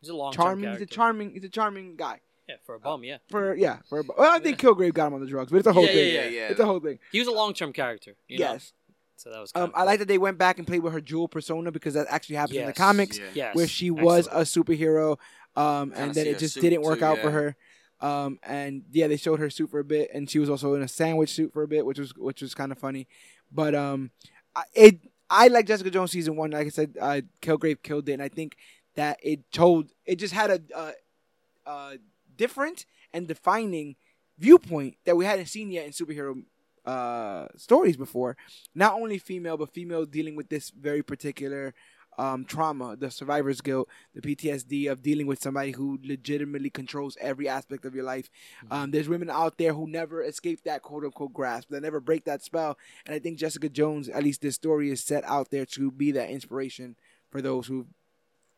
He's a long charming charming. he's a charming he's a charming guy. Yeah, for a bum. Yeah. For yeah, for a well I think Kilgrave got him on the drugs, but it's a whole Yeah, thing. yeah, yeah, yeah. It's a whole thing. He was a long term character. You know? yes. So that was. Um, kinda I like that they went back and played with her jewel persona because that actually happens in the comics, Yeah. Yes. where she was excellent. a superhero, um, and then it just didn't work too, out for her. Um, and yeah, they showed her suit for a bit, and she was also in a sandwich suit for a bit, which was which was kind of funny. But um, I- it I like Jessica Jones season one. Like I said, uh, Kilgrave killed it, and I think that it told it just had a, a, a different and defining viewpoint that we hadn't seen yet in superhero uh, stories before. Not only female, but female dealing with this very particular um, trauma, the survivor's guilt, the PTSD of dealing with somebody who legitimately controls every aspect of your life. Um, there's women out there who never escape that quote unquote grasp, that never break that spell. And I think Jessica Jones, at least this story, is set out there to be that inspiration for those who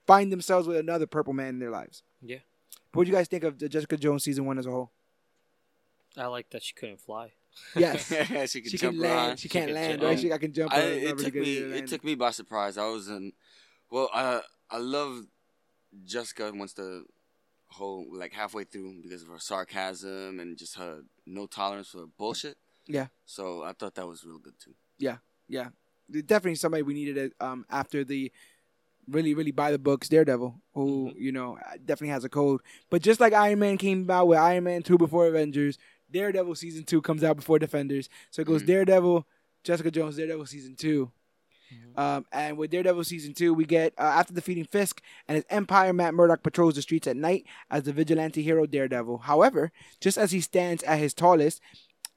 find themselves with another purple man in their lives. Yeah. What do you guys think of the Jessica Jones season one as a whole? I like that she couldn't fly. Yes. she could she jump can land. around. She can't can land, jump. right? She I can jump. I, it took me. at It took me by surprise. I was in. Well, I I love Jessica once the whole like halfway through because of her sarcasm and just her no tolerance for bullshit. Yeah. So I thought that was real good too. Yeah, yeah, definitely somebody we needed it, um after the really really by the books Daredevil, who Mm-hmm. you know definitely has a code. But just like Iron Man came out with Iron Man two before Avengers, Daredevil season two comes out before Defenders. So it goes Mhm. Daredevil, Jessica Jones, Daredevil season 2 Mhm. Um, and with Daredevil season two, we get uh, after defeating Fisk and his empire, Matt Murdock patrols the streets at night as the vigilante hero Daredevil. However, just as he stands at his tallest,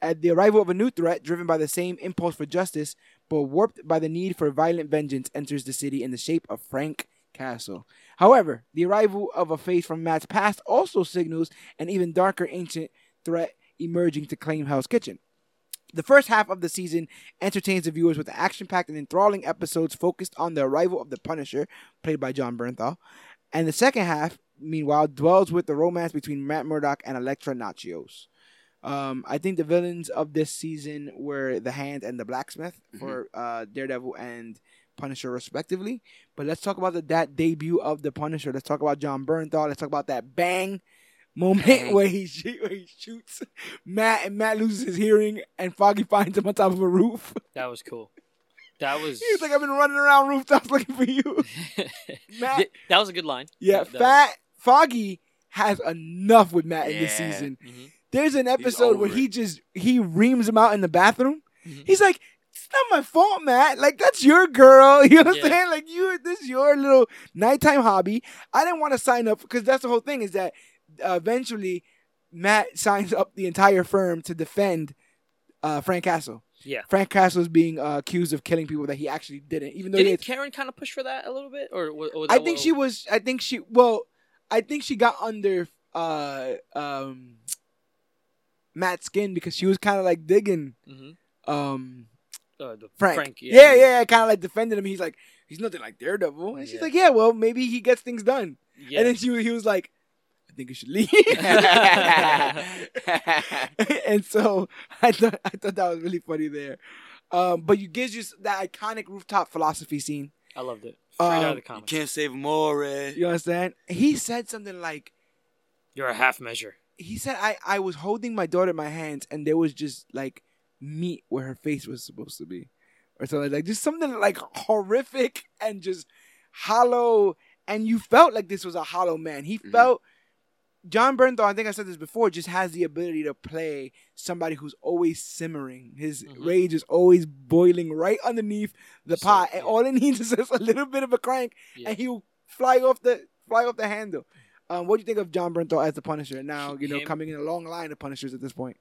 at the arrival of a new threat driven by the same impulse for justice, but warped by the need for violent vengeance, enters the city in the shape of Frank Castle. However, the arrival of a face from Matt's past also signals an even darker ancient threat emerging to claim Hell's Kitchen. The first half of the season entertains the viewers with action packed and enthralling episodes focused on the arrival of the Punisher, played by Jon Bernthal. And the second half, meanwhile, dwells with the romance between Matt Murdock and Elektra Natchios. Um, I think the villains of this season were the Hand and the Blacksmith for uh, Daredevil and Punisher, respectively. But let's talk about the, that debut of the Punisher. Let's talk about Jon Bernthal. Let's talk about that bang moment where he shoot, where he shoots Matt and Matt loses his hearing and Foggy finds him on top of a roof. That was cool. That was. He's like, I've been running around rooftops looking for you. Matt, that was a good line. yeah, That- that Fat Foggy has enough with Matt in this season. was- Mhm. There's an episode where over he just he reams him out in the bathroom. Mhm. He's like, "It's not my fault, Matt. Like that's your girl. You know what Yeah. I'm saying? Like you, this is your little nighttime hobby. I didn't want to sign up because that's the whole thing. Is that uh, eventually Matt signs up the entire firm to defend uh, Frank Castle. Yeah. Frank Castle is being uh, accused of killing people that he actually didn't, even though Didn't Karen kind of push for that a little bit, or, or was I think what- she was. I think she. Well, I think she got under uh um Matt's skin because she was kind of like digging Mhm. um Uh, the Frank. yeah, yeah, yeah, kind of like defending him. He's like, he's nothing like Daredevil, and she's Yeah. like, yeah, well, maybe he gets things done. yeah. And then she, he was like, think you should leave. and so I thought I thought that was really funny there. Um, but you gives you that iconic rooftop philosophy scene. I loved it. Straight out Um, of the you can't save more. eh? You understand? He said something like. You're a half measure. he said I, I was holding my daughter in my hands and there was just like meat where her face was supposed to be or something like just something like horrific and just hollow and you felt like this was a hollow man he Mhm. felt jon bernthal i think i said this before just has the ability to play somebody who's always simmering his Mhm. rage is always boiling right underneath the So, pot and yeah. all it needs is just a little bit of a crank Yeah. and he'll fly off the fly off the handle. Um, what do you think of Jon Bernthal as the Punisher? Now you know Him- coming in a long line of Punishers at this point.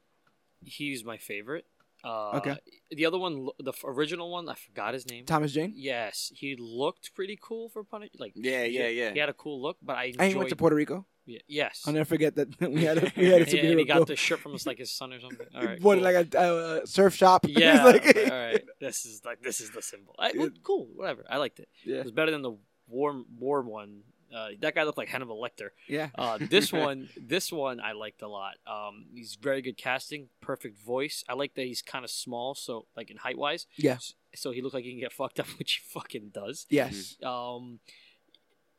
He's my favorite. Uh, Okay. The other one, the original one, I forgot his name. Thomas Jane. Yes, he looked pretty cool for Punisher. Like Yeah, yeah, he- yeah. He had a cool look, but I And he went to Puerto Rico. Yeah, yes. I'll never forget that we had a we had a yeah, and he got go- the shirt from his, like his son or something. All right, it cool. like a uh, surf shop. Yeah. like- all right, this is like this is the symbol. I, well, cool, whatever. I liked it. Yeah. It was better than the warm war one. Uh, that guy looked like Hannibal Lecter. yeah. Uh, this one, this one I liked a lot. Um, he's very good casting, perfect voice. I like that he's kind of small, so like in height wise. Yeah. So he looked like he can get fucked up, which he fucking does. Yes. Um,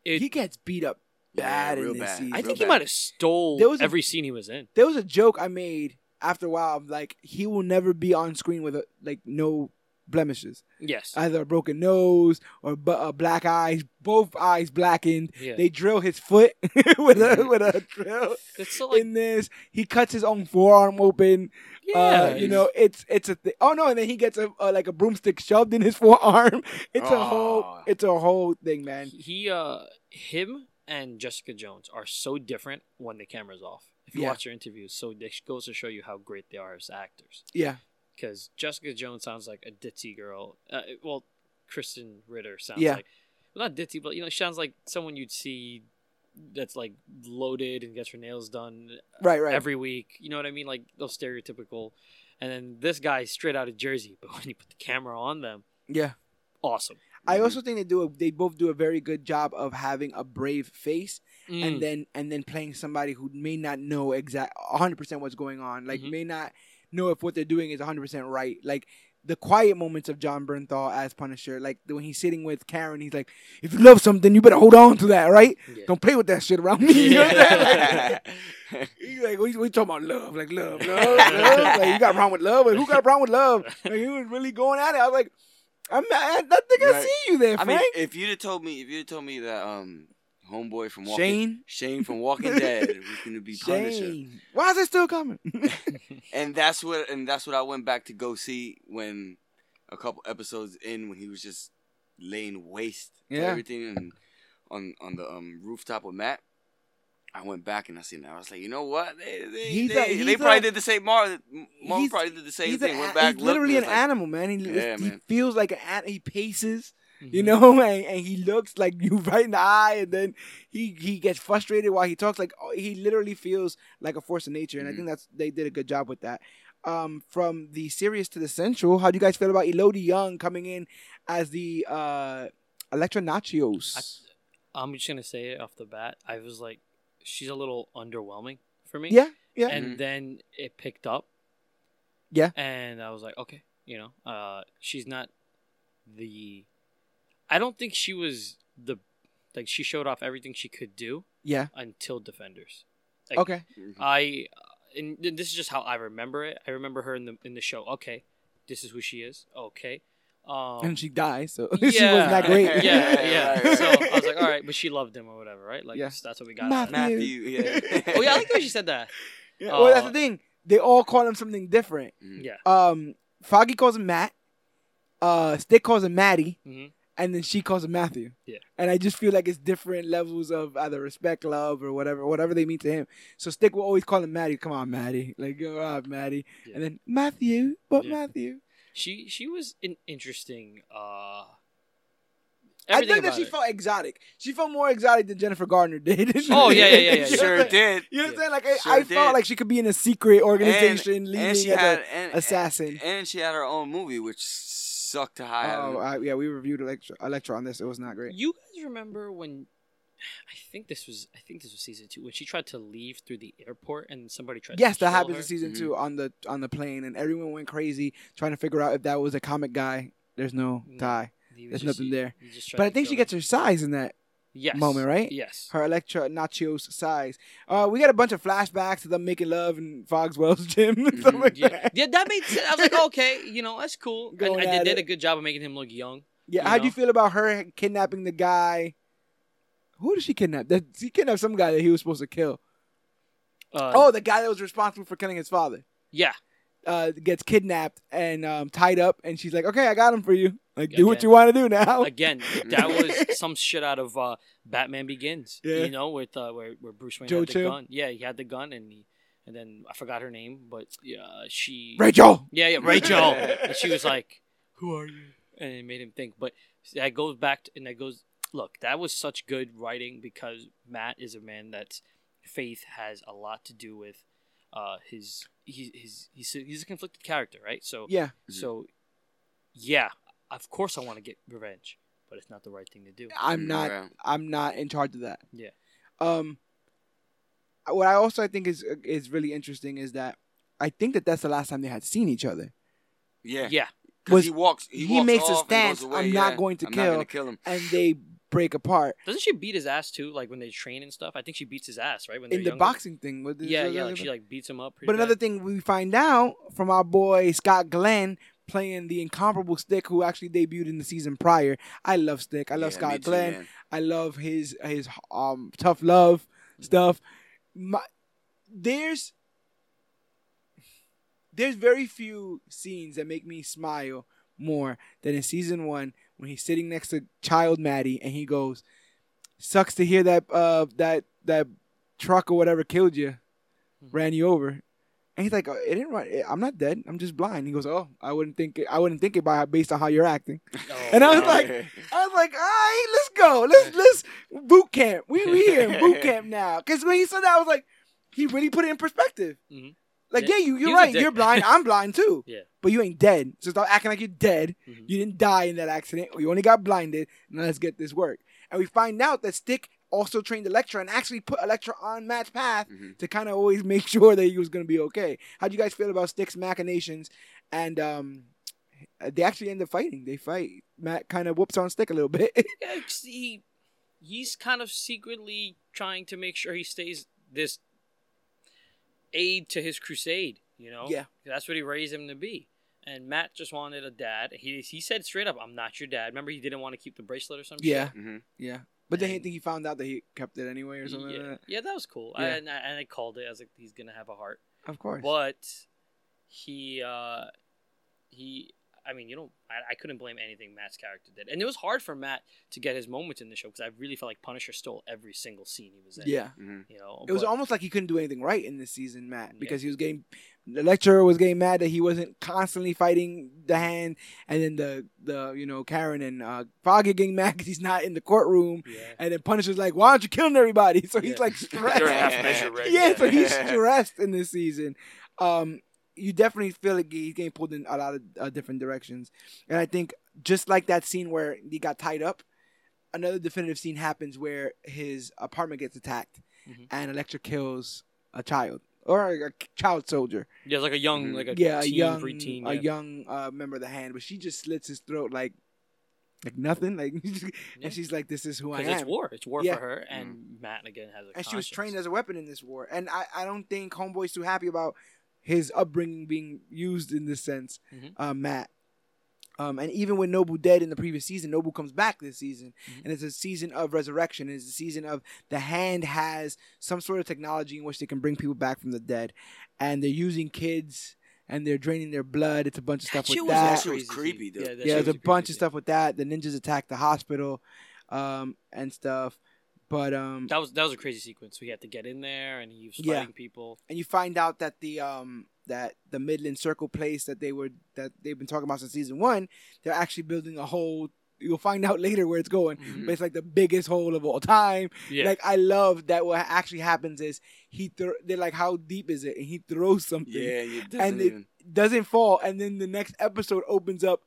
it, he gets beat up bad real in this bad. season. I real think he bad. might have stole There was a- every scene he was in. there was a joke I made after a while. of, Like he will never be on screen with a, like no blemishes, Yes. either a broken nose or bu- uh, black eyes, both eyes blackened. yeah. They drill his foot with a with a drill. it's so like in this, he cuts his own forearm open. yeah, uh, you know, it's it's a th- oh no, and then he gets a, uh like a broomstick shoved in his forearm. It's a whole it's a whole thing, man. he uh him and Jessica Jones are so different when the camera's off. If you Yeah. watch their interviews, so it goes to show you how great they are as actors. Yeah, Because Jessica Jones sounds like a ditzy girl. Uh, well, Krysten Ritter sounds Yeah. like well, not ditzy, but you know, she sounds like someone you'd see that's like loaded and gets her nails done right, right. every week. You know what I mean? Like those stereotypical. And then this guy straight out of Jersey, but when you put the camera on them, yeah. awesome. I also think they do a, they both do a very good job of having a brave face Mm. and then and then playing somebody who may not know exact 100% what's going on. Like Mhm. may not know if what they're doing is 100% right. Like the quiet moments of Jon Bernthal as Punisher, like when he's sitting with Karen, he's like, "If you love something, you better hold on to that, right? Yeah. Don't play with that shit around me." You know what I'm? Yeah. Like, He's like, we, talking about love, like love, love, love. Like, you got a problem with love? Like, who got a problem with love? Like, he was really going at it. I was like, I'm mad. I think I see you there, I Frank. mean, if you'd have told me, if you'd have told me that um, homeboy from Walking Shane, Shane from Walking Dead was gonna be Punisher, Shane, why is it still coming? and that's what, and that's what I went back to go see when a couple episodes in when he was just laying waste to Yeah. everything and on on the um rooftop with Matt. I went back and I seen that. I was like, you know what? They they, He's they, a- they probably a- did the same. Mar, Mar He's- probably did the same he's, thing. an, went back, he's literally looked, an and was animal, man. He, Yeah, he man. feels like an an- He paces, you Mhm. know, and, and he looks like you right in the eye, and then he he gets frustrated while he talks. Like oh, he literally feels like a force of nature, and I Mhm. think that's they did a good job with that. Um, from the serious to the sensual, how do you guys feel about Élodie Yung coming in as the uh, Elektra Natchios? I'm just gonna say it off the bat. I was like, she's a little underwhelming for me. yeah, yeah, And Mhm. then it picked up. Yeah. And I was like, okay, you know, uh, she's not the. I don't think she was the, like she showed off everything she could do yeah. until Defenders. Like, Okay, Mhm. I, and this is just how I remember it. I remember her in the in the show. Okay, this is who she is. Okay. Um, and she dies, so she wasn't that great. Yeah, yeah. Right, right. So I was like, all right, but she loved him or whatever, right? Like Yeah. that's what we got. out of it. Matthew, yeah. Oh yeah, I like the way she said that. Yeah, well, that's Uh, the thing. They all call him something different. Mhm. Yeah. Um, Foggy calls him Matt. Uh, Stick calls him Maddie, hmm and then she calls him Matthew. Yeah. And I just feel like it's different levels of either respect, love, or whatever, whatever they mean to him. So Stick will always call him Maddie. Come on, Maddie. Like, go out, Maddie. Yeah. And then Matthew, but Yeah. Matthew. She she was an interesting. uh I think that she her. felt exotic. She felt more exotic than Jennifer Gardner did. Oh, yeah, yeah, yeah, yeah, You know yeah. what Sure did. You know what I'm Yeah. saying? Like I, Sure I did. felt like she could be in a secret organization leading and she as had a and, assassin. and she had her own movie, which sucked to high. Oh, I, yeah, we reviewed Electra, Electra on this. It was not great. You guys remember when? I think this was I think this was season two when she tried to leave through the airport and somebody tried. Yes, to that kill happens her? in season Mhm. two on the on the plane, and everyone went crazy trying to figure out if that was a comic guy. There's no No. tie, He there's just- nothing there. he just tried but I think she gets her size in that yes. moment, right? Yes. her Elektra Natchios size. Uh, we got a bunch of flashbacks to them making love in Fogwell's gym and stuff Mhm. like Yeah, that. yeah, that made sense. I was like, okay, you know, that's cool. And, Going and they at did a good job of making him look young. Yeah, You how do you feel about her kidnapping the guy? Who did she kidnap? That she kidnapped some guy that he was supposed to kill. Uh, oh, the guy that was responsible for killing his father. yeah, Uh, gets kidnapped and um, tied up, and she's like, "Okay, I got him for you. Like, do what you want to do now." again, that was some shit out of uh, Batman Begins. Yeah. You know, with uh, where where Bruce Wayne Joe had the Chill? gun. Yeah, he had the gun, and he, and then I forgot her name, but yeah, she. Rachel. Yeah, yeah, Rachel. and she was like, "Who are you?" And it made him think. But that goes back, to, and that goes. Look, that was such good writing because Matt is a man that faith has a lot to do with uh, his he, his he's a, he's a conflicted character, right? So Yeah, so yeah, of course I want to get revenge, but it's not the right thing to do. I'm Mm, not. yeah. I'm not in charge of that. Yeah. Um. What I also I think is is really interesting is that I think that that's the last time they had seen each other. Yeah. Yeah, Because Was- he walks. He, he walks makes a off and stance, away, I'm not going to I'm kill. Not gonna kill him. and they break apart doesn't she beat his ass too? Like when they train and stuff. I think she beats his ass, right? When in the younger? boxing thing. With the, Yeah, yeah, like she like beats him up. pretty But another thing we find out from our boy Scott Glenn playing the incomparable Stick, who actually debuted in the season prior. I love Stick. I love Yeah, Scott me too, Glenn. I love his his um tough love stuff. My, there's there's very few scenes that make me smile more than in season one when he's sitting next to child Maddie and he goes, "Sucks to hear that uh that that truck or whatever killed you, ran you over." And he's like, "Oh, "It didn't run. I'm not dead. I'm just blind." He goes, "Oh, I wouldn't think it. I wouldn't think it by based on how you're acting." Oh, And I was wow. like, I was like, all right, let's go. Let's let's boot camp. We we here in boot camp now. Because when he said that, I was like, he really put it in perspective. Mhm. Like, Yeah, yeah, you, you're right. You're blind. I'm blind too. Yeah. But you ain't dead. So stop acting like you're dead. Mhm. You didn't die in that accident. Or you only got blinded. Now let's get this work. And we find out that Stick also trained Elektra and actually put Elektra on Matt's path Mhm. to kind of always make sure that he was going to be okay. How do you guys feel about Stick's machinations? And um, they actually end up fighting. They fight. Matt kind of whoops on Stick a little bit. He he's kind of secretly trying to make sure he stays this aid to his crusade. You know, Yeah. that's what he raised him to be. And Matt just wanted a dad. He he said straight up, "I'm not your dad." Remember, he didn't want to keep the bracelet or something. yeah, Mhm. yeah. But then he think he found out that he kept it anyway or something yeah, like that. yeah, that was cool. Yeah. I, and, I, and I called it. I was like, he's gonna have a heart. Of course. But he uh he I mean, you know, I, I couldn't blame anything Matt's character did, and it was hard for Matt to get his moments in the show because I really felt like Punisher stole every single scene he was in. Yeah. Mhm. you know, It was almost like he couldn't do anything right in this season, Matt, Yeah. because he was getting the lecturer was getting mad that he wasn't constantly fighting the hand, and then the the you know Karen and uh, Foggy getting mad because he's not in the courtroom, yeah. and then Punisher's like, "Why aren't you killing everybody?" So he's Yeah. like stressed. You're a half measure, Rick. yeah, so he's stressed in this season. Um, you definitely feel like he's getting pulled in a lot of uh, different directions, and I think just like that scene where he got tied up, another definitive scene happens where his apartment gets attacked, Mhm. and Elektra kills a child or a child soldier. Yeah, like a young, Mhm. like a yeah, a young, preteen. a young uh, member of the hand, but she just slits his throat like, like nothing, like, Yeah. and she's like, "This is who I am." it's war. It's war Yeah. for her, and Matt again has a. and she was trained as a weapon in this war. And I, I don't think Homeboy's too happy about his upbringing being used in this sense, Mhm. uh, Matt. Um, and even when Nobu dead in the previous season, Nobu comes back this season, Mhm. and it's a season of resurrection. It's a season of the hand has some sort of technology in which they can bring people back from the dead, and they're using kids and they're draining their blood. It's a bunch of stuff That with was that. That was creepy, though. Yeah, that yeah, there's a was bunch creepy. of stuff with that. The ninjas attack the hospital, um, and stuff. But um, That was that was a crazy sequence. We had to get in there, and he was Yeah. fighting people. and you find out that the um that the Midland Circle place that they were that they've been talking about since season one, they're actually building a whole. You'll find out later where it's going, Mhm. but it's like the biggest hole of all time. Yeah, Like I love that. What actually happens is he throw. They're like, "How deep is it?" And he throws something, Yeah, you and doesn't it even. doesn't fall, and then the next episode opens up,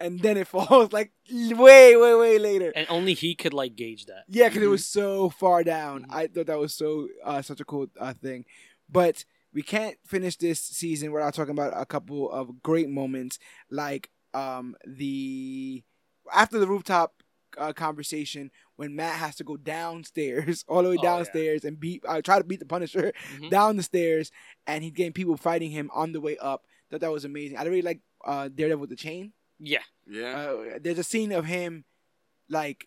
and then it falls like way, way, way later. and only he could like gauge that. Yeah, because it Mhm. was so far down. Mhm. I thought that was so uh, such a cool uh, thing. But we can't finish this season without talking about a couple of great moments, like um, the after the rooftop uh, conversation when Matt has to go downstairs, all the way Oh, yeah. downstairs, and beat uh, try to beat the Punisher Mhm. down the stairs, and he's getting people fighting him on the way up. Thought that was amazing. I really like uh, Daredevil with the chain. Yeah, Yeah. Uh, there's a scene of him, like,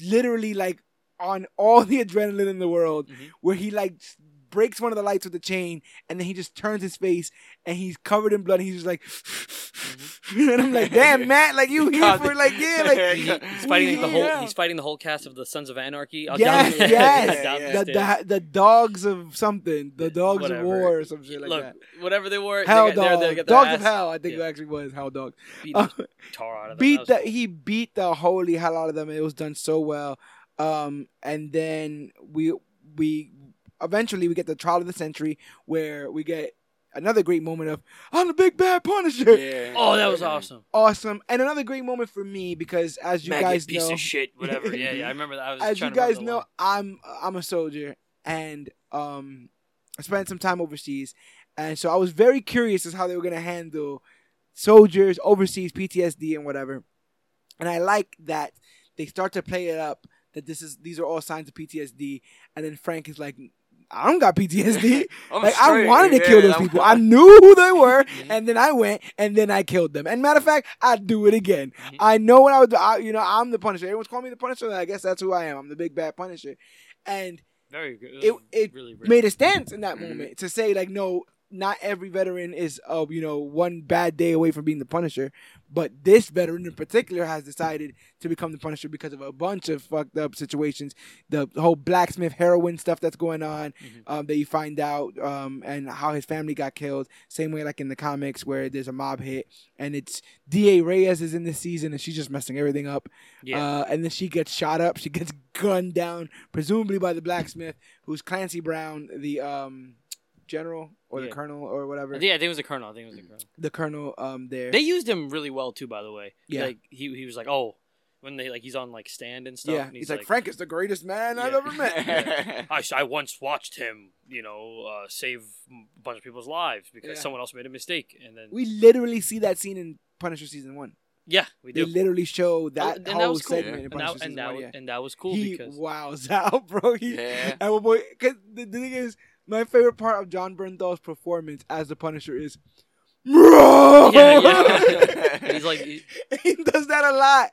literally like on all the adrenaline in the world, Mhm. where he like s- breaks one of the lights with the chain, and then he just turns his face, and he's covered in blood, and he's just like, and I'm like, damn, Matt, like you here God. for like yeah, like He- he's fighting we the whole. He's fighting the whole cast of the Sons of Anarchy. Yes, down- yes. down Yeah, the the, the the dogs of something, the dogs Whatever. of war or some shit like Look, that. whatever they were, Hell they, got- dogs, they got their dogs of hell. I think Yeah. it actually was hell dogs. beat Uh, the tar out of them. beat That the cool. he beat the holy hell out of them. It was done so well. Um, and then we we eventually we get the trial of the century where we get another great moment of I'm the big bad Punisher. Yeah. Oh, that was awesome. Awesome, and another great moment for me because as you Maggot guys piece know, of shit, whatever. Yeah, yeah. I remember that. I was as you trying to remember guys the know, line. I'm I'm a soldier, and um, I spent some time overseas, and so I was very curious as how they were gonna handle soldiers overseas PTSD and whatever. And I like that they start to play it up that this is these are all signs of PTSD, and then Frank is like. I don't got PTSD. Like I wanted to yeah, kill those I'm- people. I knew who they were, Mhm. and then I went and then I killed them. And matter of fact, I'd do it again. Mhm. I know what I would do. I, you know, I'm the Punisher. Everyone's calling me the Punisher. I guess that's who I am. I'm the big bad Punisher. And good. it it really, made a stance in that Mhm. moment to say like, no, not every veteran is uh, you know one bad day away from being the Punisher, but this veteran in particular has decided to become the Punisher because of a bunch of fucked up situations, the whole blacksmith heroin stuff that's going on, Mhm. um, that you find out, um, and how his family got killed. Same way like in the comics where there's a mob hit and it's D.A. Reyes is in this season and she's just messing everything up. Yeah. Uh, and then she gets shot up. She gets gunned down, presumably by the blacksmith, who's Clancy Brown, the um, general or the colonel or whatever. Yeah, I think it was the colonel. I think it was the colonel. the colonel um, there. They used him really well too, by the way. Yeah. Like he he was like, oh, when they like he's on like stand and stuff. yeah, and he's, like, Frank is the greatest man I've ever met. I, I once watched him, you know, uh, save a bunch of people's lives because Yeah. someone else made a mistake, and then we literally see that scene in Punisher season one. yeah, we They do. literally show that Oh, whole that was cool. segment in And Punisher that, season and, that, one. was- Yeah. and that was cool because. he because wows out, bro. He, Yeah. And one boy, cause the, the thing is, my favorite part of Jon Bernthal's performance as the Punisher is, yeah, yeah. He's like, he- he does that a lot.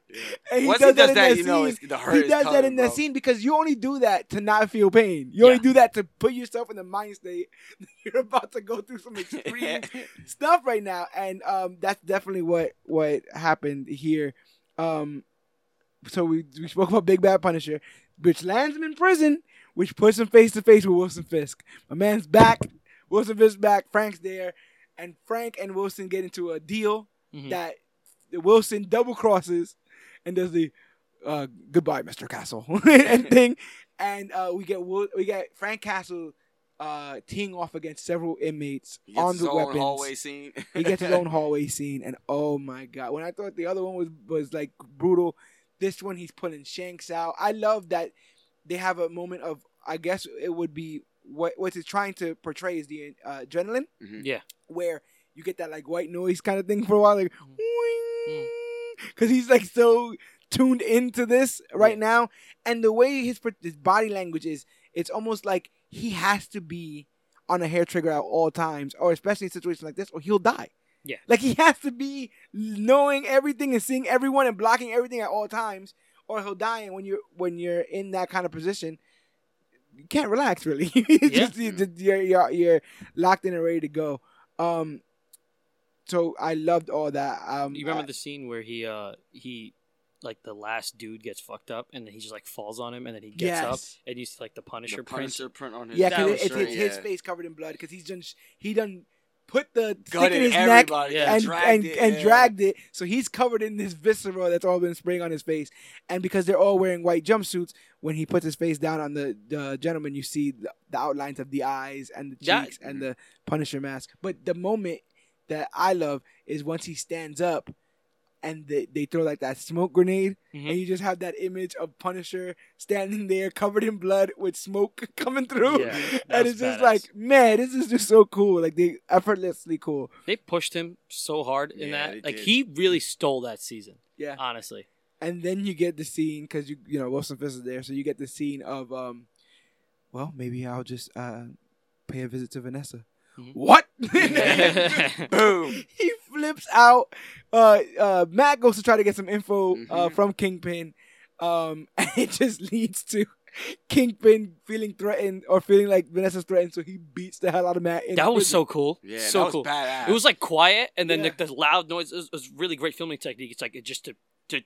And he Once does he does in that, that you know scene. it's, the hurt He does that coming, in that scene because you only do that to not feel pain. You only do that to put yourself in the mind state you're about to go through some extreme stuff right now, and um, that's definitely what what happened here. Um, so we we spoke about Big Bad Punisher, which lands him in prison, which puts him face to face with Wilson Fisk. My man's back. Wilson Fisk back. Frank's there, and Frank and Wilson get into a deal Mhm. that Wilson double crosses and does the uh, goodbye, Mr. Castle and thing, and uh, we get we get Frank Castle uh, teeing off against several inmates He gets armed his with own weapons. hallway scene. He gets his own hallway scene, and oh my god! When I thought the other one was was like brutal, this one he's pulling shanks out. I love that they have a moment of I guess it would be what what it's trying to portray is the uh, adrenaline, Mhm. yeah, where you get that like white noise kind of thing for a while, like Mm. because he's like so tuned into this right now, and the way his his body language is, it's almost like he has to be on a hair trigger at all times, or especially in situations like this, or he'll die. Yeah. like he has to be knowing everything and seeing everyone and blocking everything at all times, or he'll die. And when you're when you're in that kind of position, you can't relax really. It's Yeah. just- you- you're, you're you're locked in and ready to go. Um, so I loved all that. Um, You remember the scene where he uh he like the last dude gets fucked up and then he just like falls on him and then he gets up and you see like the Punisher, The print. Punisher print on his Yeah, That because was it, it's straight, his yeah. face covered in blood because he's done he done put the stick in his neck. Yeah. and dragged and, it, and yeah. dragged it, so he's covered in this viscera that's all been spraying on his face. And because they're all wearing white jumpsuits, when he puts his face down on the, the gentleman, you see the, the outlines of the eyes and the cheeks and the Punisher mask. But the moment that I love is once he stands up. And they, they throw like that smoke grenade, Mhm. and you just have that image of Punisher standing there covered in blood with smoke coming through. Yeah, and was it's just badass. like, man, this is just so cool. Like they effortlessly cool. They pushed him so hard in Yeah, that. they Like did. he really stole that season. Yeah. Honestly. And then you get the scene because you you know Wilson Fisk is there, so you get the scene of um, well, maybe I'll just uh pay a visit to Vanessa. Mhm. What? Boom. he flips out. Uh, uh, Matt goes to try to get some info uh, Mhm. from Kingpin, um, and it just leads to Kingpin feeling threatened or feeling like Vanessa's threatened, so he beats the hell out of Matt. In that was so cool. Yeah, so that was cool. badass. It was like quiet, and then Yeah. the, the loud noise it was, it was really great filming technique. It's like it just to to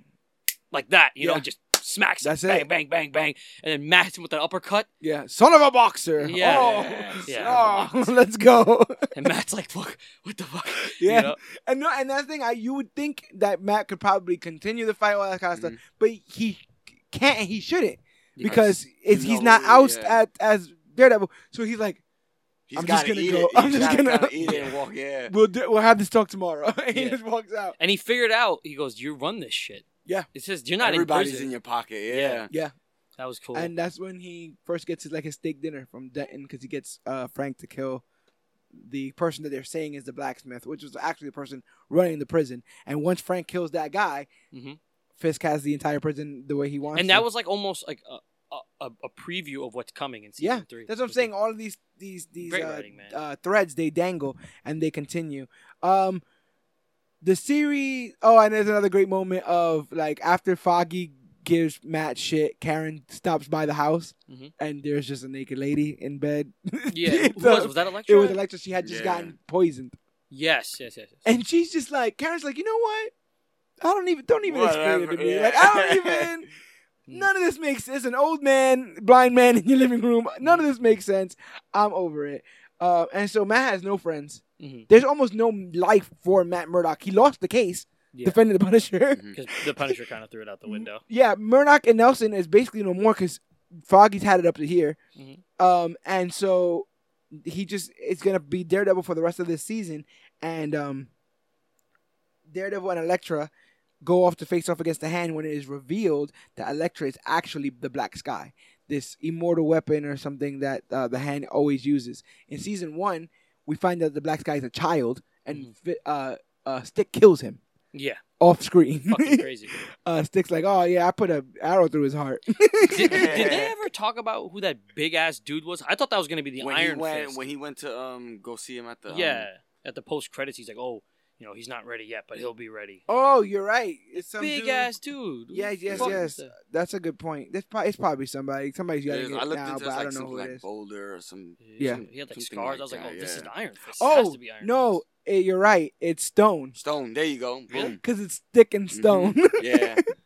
like that, you know, just smacks him, That's bang, it. bang, bang, bang, and then Matt him with an uppercut, yeah, son of a boxer. Yeah. Oh, Yes. Yeah. oh, let's go. and Matt's like, "Fuck, what the fuck?" Yeah. You know? And no, and that's thing. I you would think that Matt could probably continue the fight, all that kind of stuff, Mhm. but he can't. He shouldn't Yeah. because it's, he's not oust yeah. at as Daredevil. So he's like, He's I'm just gonna eat go- It. I'm He's just gonna- kinda eat it and walk. Yeah. we'll do, we'll have this talk tomorrow. and he Yeah. just walks out. And he figured out. He goes, "You run this shit." Yeah. It says you're not Everybody's in prison. in your pocket. Yeah. Yeah. Yeah, that was cool. and that's when he first gets his like his steak dinner from Denton because he gets uh, Frank to kill the person that they're saying is the blacksmith, which was actually the person running the prison. And once Frank kills that guy, Mhm. Fisk has the entire prison the way he wants. and to. that was like almost like a, a, a preview of what's coming in season yeah, three. that's what I'm saying. All of these these these uh, writing, uh, threads they dangle and they continue. Um, the series. Oh, and there's another great moment of like after Foggy gives Matt shit, Karen stops by the house Mhm. and there's just a naked lady in bed. Yeah, who So, was, was that Elektra? It was Elektra. She had just Yeah. gotten poisoned, Yes, yes, yes. yes. and she's just like Karen's like, you know what? I don't even don't even explain it to me. yeah. Like I don't even. None of this makes sense. An old man, blind man in your living room. None of this makes sense. I'm over it. Uh, and so Matt has no friends. Mhm. There's almost no life for Matt Murdock. He lost the case Yeah. defending the Punisher. Because the Punisher kind of threw it out the window. yeah, Murdock and Nelson is basically no more because Foggy's had it up to here. Mhm. Um, and so he just it's gonna be Daredevil for the rest of this season, and um, Daredevil and Elektra go off to face off against the Hand when it is revealed that Elektra is actually the Black Sky, this immortal weapon or something that uh, the Hand always uses. In season one, we find that the Black Sky is a child, and Mhm. uh, uh, Stick kills him Yeah, off screen. fucking crazy. uh, Stick's like, oh yeah, I put a arrow through his heart. did, did they ever talk about who that big ass dude was? I thought that was gonna be the when Iron he went Fist. when he went to um go see him at the um, yeah, at the post credits, he's like, "Oh, you know, he's not ready yet, but he'll be ready." oh, you're right. It's some big dude- ass dude. Who Yeah, the yes, fuck yes. that? That's a good point. That's probably, it's probably somebody. Somebody's got to there's- get I it looked now, into but it's I like don't know something who it like is. Boulder or some Yeah. Some- he had like Something scars. like I was like, that, "Oh, this is yeah. Iron Fist. This has Oh to be Iron no, Fist. eh, you're right. It's Stone Stone. There you go. Really? Boom. because it's thick and Stone. Yeah.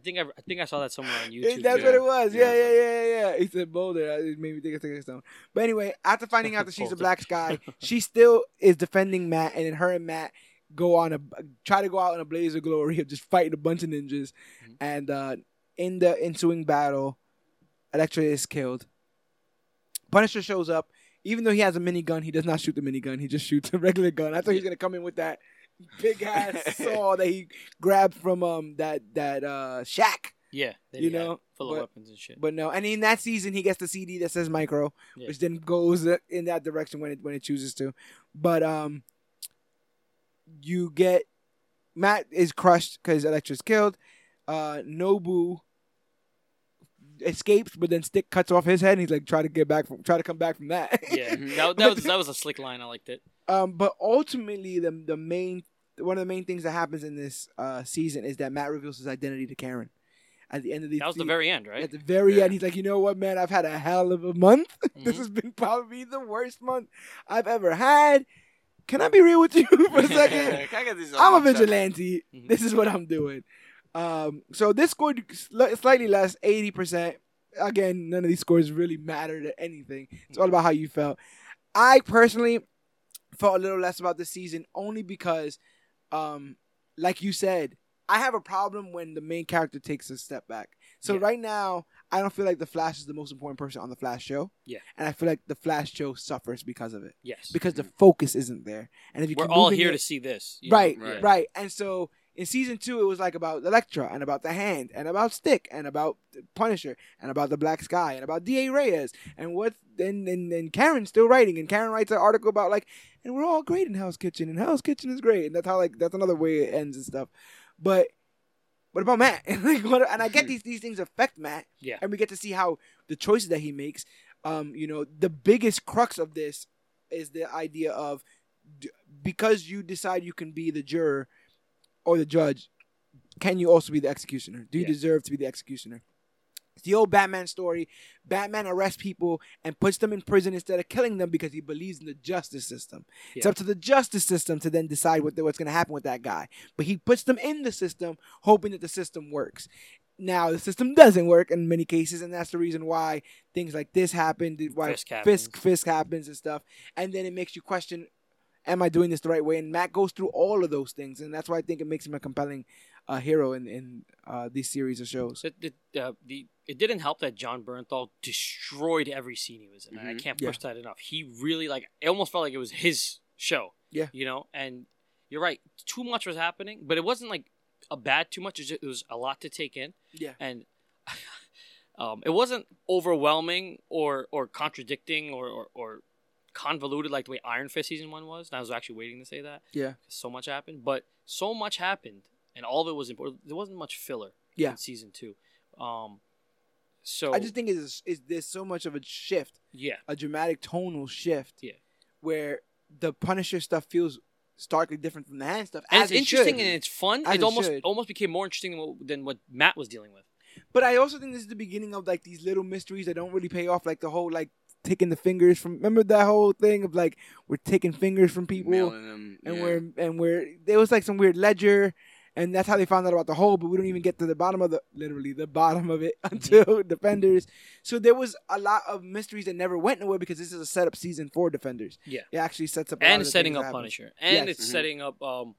I think I, I think I saw that somewhere on YouTube. That's yeah. what it was. Yeah, Yeah. yeah, yeah, yeah. said Boulder. It made me think of Stick and Stone. But anyway, after finding out that she's a Black Sky, she still is defending Matt, and then her and Matt go on a try to go out in a blaze of glory of just fighting a bunch of ninjas, Mhm. and uh, in the ensuing battle, Elektra is killed. Punisher shows up. Even though he has a minigun, he does not shoot the minigun. He just shoots a regular gun. I thought he was gonna come in with that big ass saw that he grabbed from um that that uh shack. Yeah, that You know, full but- of weapons and shit. But no, and in that season he gets the CD that says micro, Yeah. which then goes in that direction when it when it chooses to. But um, you get Matt is crushed because Elektra's killed. Uh, Nobu escapes, but then Stick cuts off his head, and he's like try to get back from try to come back from that. yeah, that, that was that was a slick line. I liked it. Um, but ultimately, the the main one of the main things that happens in this uh season is that Matt reveals his identity to Karen. At the end of the That was the very end, right? At the very Yeah. end, he's like, you know what, man? I've had a hell of a month. this Mhm. has been probably the worst month I've ever had. Can I be real with you for a second? I get this I'm a off my chest? vigilante. Mhm. This is what I'm doing. Um, so this scored sli- slightly less, eighty percent. Again, none of these scores really matter to anything. It's all about how you felt. I personally felt a little less about this season only because, um, like you said, I have a problem when the main character takes a step back. So Yeah. right now, I don't feel like the Flash is the most important person on the Flash show. Yeah. and I feel like the Flash show suffers because of it Yes, because the focus isn't there. And if you we're all here it- to see this. know? right, Right. right, And so in season two, it was like about Elektra and about the Hand and about Stick and about Punisher and about the Black Sky and about D.A. Reyes and what. And and and Karen's still writing, and Karen writes an article about like, and we're all great in Hell's Kitchen, and Hell's Kitchen is great, and that's how like that's another way it ends and stuff. But what about Matt? And like, what, and I get these these things affect Matt, Yeah. and we get to see how the choices that he makes. Um, you know, the biggest crux of this is the idea of because you decide you can be the juror or the judge, can you also be the executioner? Do you Yeah. deserve to be the executioner? It's the old Batman story. Batman arrests people and puts them in prison instead of killing them because he believes in the justice system. It's up to the justice system to then decide what what's going to happen with that guy. But he puts them in the system, hoping that the system works. Now the system doesn't work in many cases, and that's the reason why things like this happen. Why Fisk Fisk. Fisk happens and stuff, and then it makes you question am I doing this the right way? And Matt goes through all of those things, and that's why I think it makes him a compelling a hero in in uh, these series of shows. It, it, uh, the, it didn't help that Jon Bernthal destroyed every scene he was in. I Mhm. can't Yeah. push that enough. He really like it almost felt like it was his show. Yeah. you know. And you're right. Too much was happening, but it wasn't like a bad too much. It was, just, it was a lot to take in, Yeah. and um, it wasn't overwhelming or or contradicting or, or or convoluted like the way Iron Fist season one was. And I was actually waiting to say that. Yeah. so much happened, but so much happened, and all of it was important. There wasn't much filler. Yeah. in season two. Um, so I just think is is there's so much of a shift, yeah, a dramatic tonal shift. Yeah. Where the Punisher stuff feels starkly different from the hand stuff. and as it's it interesting should. and it's fun. As it it almost should. almost became more interesting than what, than what Matt was dealing with. But I also think this is the beginning of like these little mysteries that don't really pay off, like the whole like taking the fingers from. Remember that whole thing of like we're taking fingers from people, them, and yeah. we're and we're there was like some weird ledger, and that's how they found out about the hole. But we don't even get to the bottom of the literally the bottom of it until Defenders. So there was a lot of mysteries that never went nowhere because this is a setup season for Defenders. Yeah. it actually sets up a lot and setting up. Punisher, and Yes. it's Mhm. setting up um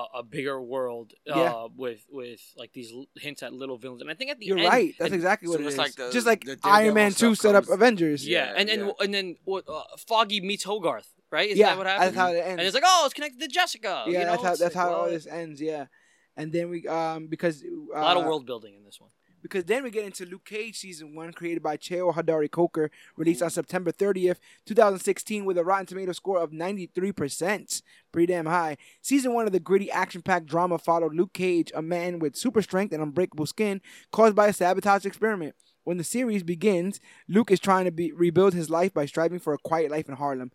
a, a bigger world uh, Yeah. with with like these hints at little villains. And I think at the You're end, right. That's and- exactly what so it's like the- Just like the Iron Man Two set up Avengers. Yeah, Yeah, and and yeah. and then what? Uh, Foggy meets Hogarth, right? Is yeah, that what happened? that's how it ends. and it's like, oh, it's connected to Jessica. yeah, you know? that's how that's like, how all this ends. Yeah, and then we um because uh, A lot of world building in this one. Because then we get into Luke Cage season one, created by Cheo Hodari Coker, released on September 30th, 2016, with a Rotten Tomato score of 93%, pretty damn high. Season one of the gritty, action-packed drama followed Luke Cage, a man with super strength and unbreakable skin, caused by a sabotage experiment. When the series begins, Luke is trying to be, rebuild his life by striving for a quiet life in Harlem.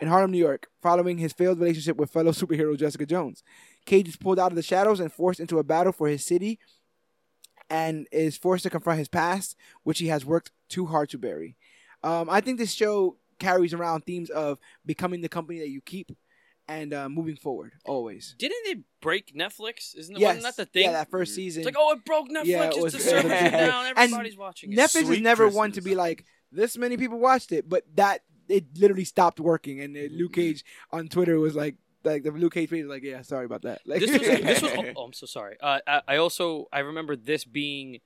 In Harlem, New York, following his failed relationship with fellow superhero Jessica Jones. Cage is pulled out of the shadows and forced into a battle for his city and is forced to confront his past, which he has worked too hard to bury. Um, I think this show carries around themes of becoming the company that you keep and uh, moving forward always. Didn't it break Netflix? Isn't it? Yes, Wasn't that the thing? yeah, that first season. It's like, oh, it broke Netflix. Yeah, it it's was- the servers are down. And watching it. Netflix is Sweet never one to be like this many people watched it, but that it literally stopped working, and uh, Mm-hmm. Luke Cage on Twitter was like, like the Luke Cage page like, yeah, sorry about that. Like this was this was. Oh, I'm so sorry. Uh, I, I also I remember this being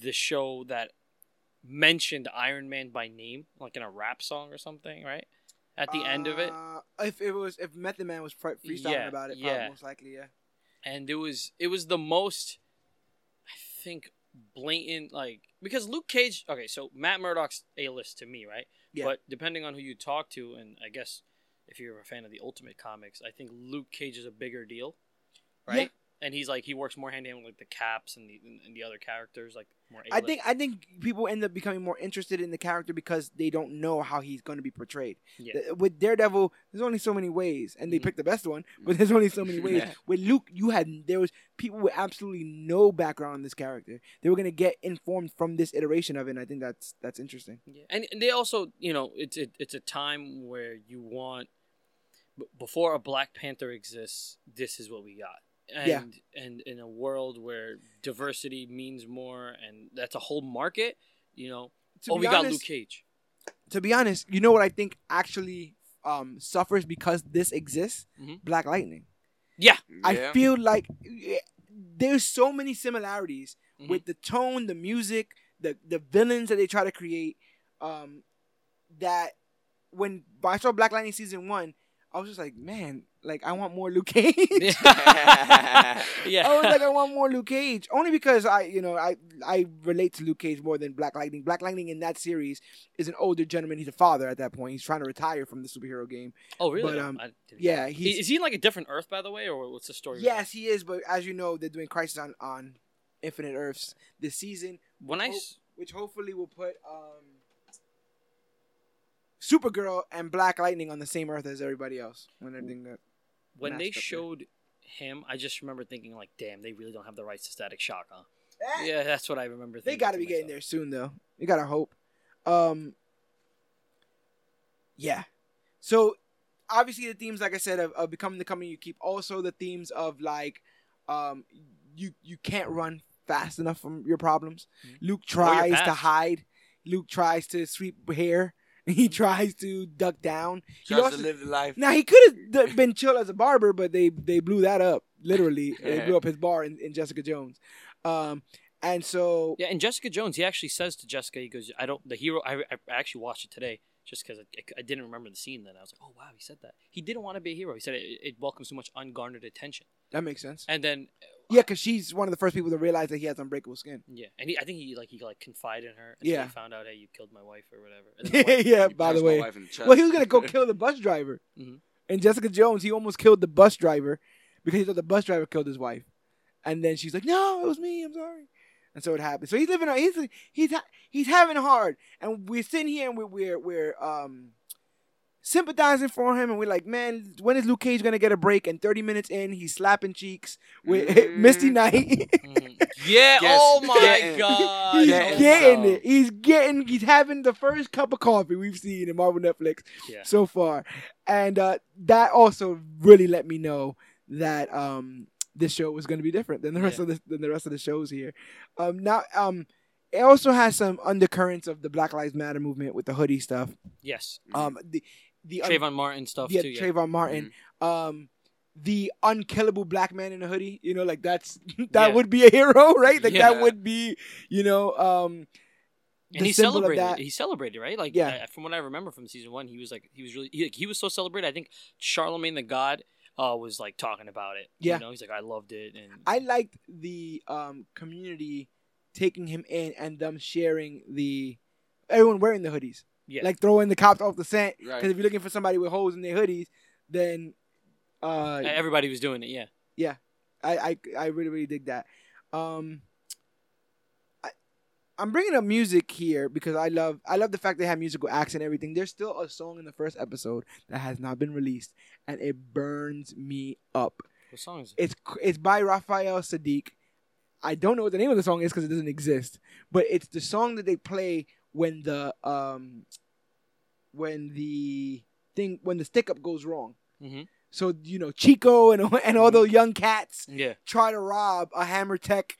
the show that mentioned Iron Man by name, like in a rap song or something, right? At the end of it, Uh, if it was if Method Man was fre- freestyling Yeah, about it, yeah. probably most likely, yeah. and it was it was the most, I think, blatant like because Luke Cage. Okay, so Matt Murdock's a list to me, right? Yeah. But depending on who you talk to, and I guess if you're a fan of the Ultimate Comics, I think Luke Cage is a bigger deal, right? And he's like he works more hand in hand with like the Caps and the and the other characters, like more. I A-list. think I think people end up becoming more interested in the character because they don't know how he's going to be portrayed. Yeah. With Daredevil, there's only so many ways, and they Mhm. picked the best one. But there's only so many ways. Yeah. With Luke, you had there was people with absolutely no background on this character. They were going to get informed from this iteration of it. and I think that's that's interesting. Yeah, and, and they also, you know, it's it, it's a time where you want before a Black Panther exists, this is what we got. And Yeah. and in a world where diversity means more, and that's a whole market, you know. To oh, be we got Luke Cage. To be honest, you know what I think actually um, suffers because this exists? Mhm. Black Lightning. Yeah, I feel like eh, there's so many similarities Mhm. with the tone, the music, the the villains that they try to create. Um, that when I saw Black Lightning season one, I was just like, man, like I want more Luke Cage. yeah. I was like, I want more Luke Cage, only because I, you know, I I relate to Luke Cage more than Black Lightning. Black Lightning in that series is an older gentleman. He's a father at that point. He's trying to retire from the superhero game. oh, really? but, um, Yeah, Is- he's is he in like a different Earth, by the way, or what's the story? yes, he is. But as you know, they're doing Crisis on on Infinite Earths this season. When I which hopefully will put um, Supergirl and Black Lightning on the same Earth as everybody else. When everything that when they showed him, I just remember thinking like, damn, they really don't have the rights to Static Shock, huh? Yeah, that's what I remember. Eh. they got to to be getting there soon, though. You gotta hope. Um, yeah. So obviously the themes, like I said, of, of becoming the company you keep. Also the themes of like, um, you you can't run fast enough from your problems. Mhm. Luke tries to hide. Luke tries to sweep hair. He tries to duck down. He Tries lost to live the life. Now he could have been chill as a barber, but they they blew that up. literally. They blew up his bar in, in Jessica Jones. Um, and so Yeah, and Jessica Jones, he actually says to Jessica, he goes, "I don't." The hero, I, I actually watched it today just because I, I didn't remember the scene. Then I was like, "Oh wow, he said that." He didn't want to be a hero. He said it, it welcomes so much ungarnered attention. that makes sense. And then, Yeah, because she's one of the first people to realize that he has unbreakable skin. yeah, and he, I think he like he like confided in her. And Yeah. He found out, hey, you killed my wife or whatever. Wife- yeah, by the way. the. Well, he was gonna go kill the bus driver. Mhm. And Jessica Jones, he almost killed the bus driver because he thought the bus driver killed his wife. And then she's like, "No, it was me. I'm sorry." And so it happened. So he's living. He's he's he's having hard, and we're sitting here and we're we're, we're um sympathizing for him, and we're like, "Man, when is Luke Cage gonna get a break?" And 30 minutes in, he's slapping cheeks with Mm. Misty Knight. Mhm. yeah. Yes, oh my getting- god. he's Yeah, getting so- it. He's getting. He's having the first cup of coffee we've seen in Marvel Netflix Yeah. so far, and uh, that also really let me know that um, this show was going to be different than the rest Yeah. of the than the rest of the shows here. Um, now, um, it also has some undercurrents of the Black Lives Matter movement with the hoodie stuff. Yes. Um, the the un- Trayvon Martin stuff yeah, too. Yeah. Trayvon Martin. Um, the unkillable black man in a hoodie. You know, like that's that Yeah. would be a hero, right? Like Yeah. that would be, you know, um, and he symbol of celebrated. that. He celebrated, right? Like, Yeah. I- from what I remember from season one, he was like, he was really, he, he was so celebrated. I think Charlemagne the God uh, was like talking about it. Yeah. you know, he's like, I loved it, and I liked the um, community taking him in and them sharing the everyone wearing the hoodies, yeah, like throwing the cops off the scent. Right. Because if you're looking for somebody with holes in their hoodies, then uh, everybody was doing it. Yeah, I, I I really really dig that. Um, I I'm bringing up music here because I love I love the fact they have musical acts and everything. There's still a song in the first episode that has not been released, and it burns me up. what song is it? It's it's by Raphael Saadiq. I don't know what the name of the song is because it doesn't exist, but it's the song that they play when the um when the thing when the stick up goes wrong. hmm So you know Chico and and all those young cats Yeah, try to rob a Hammer Tech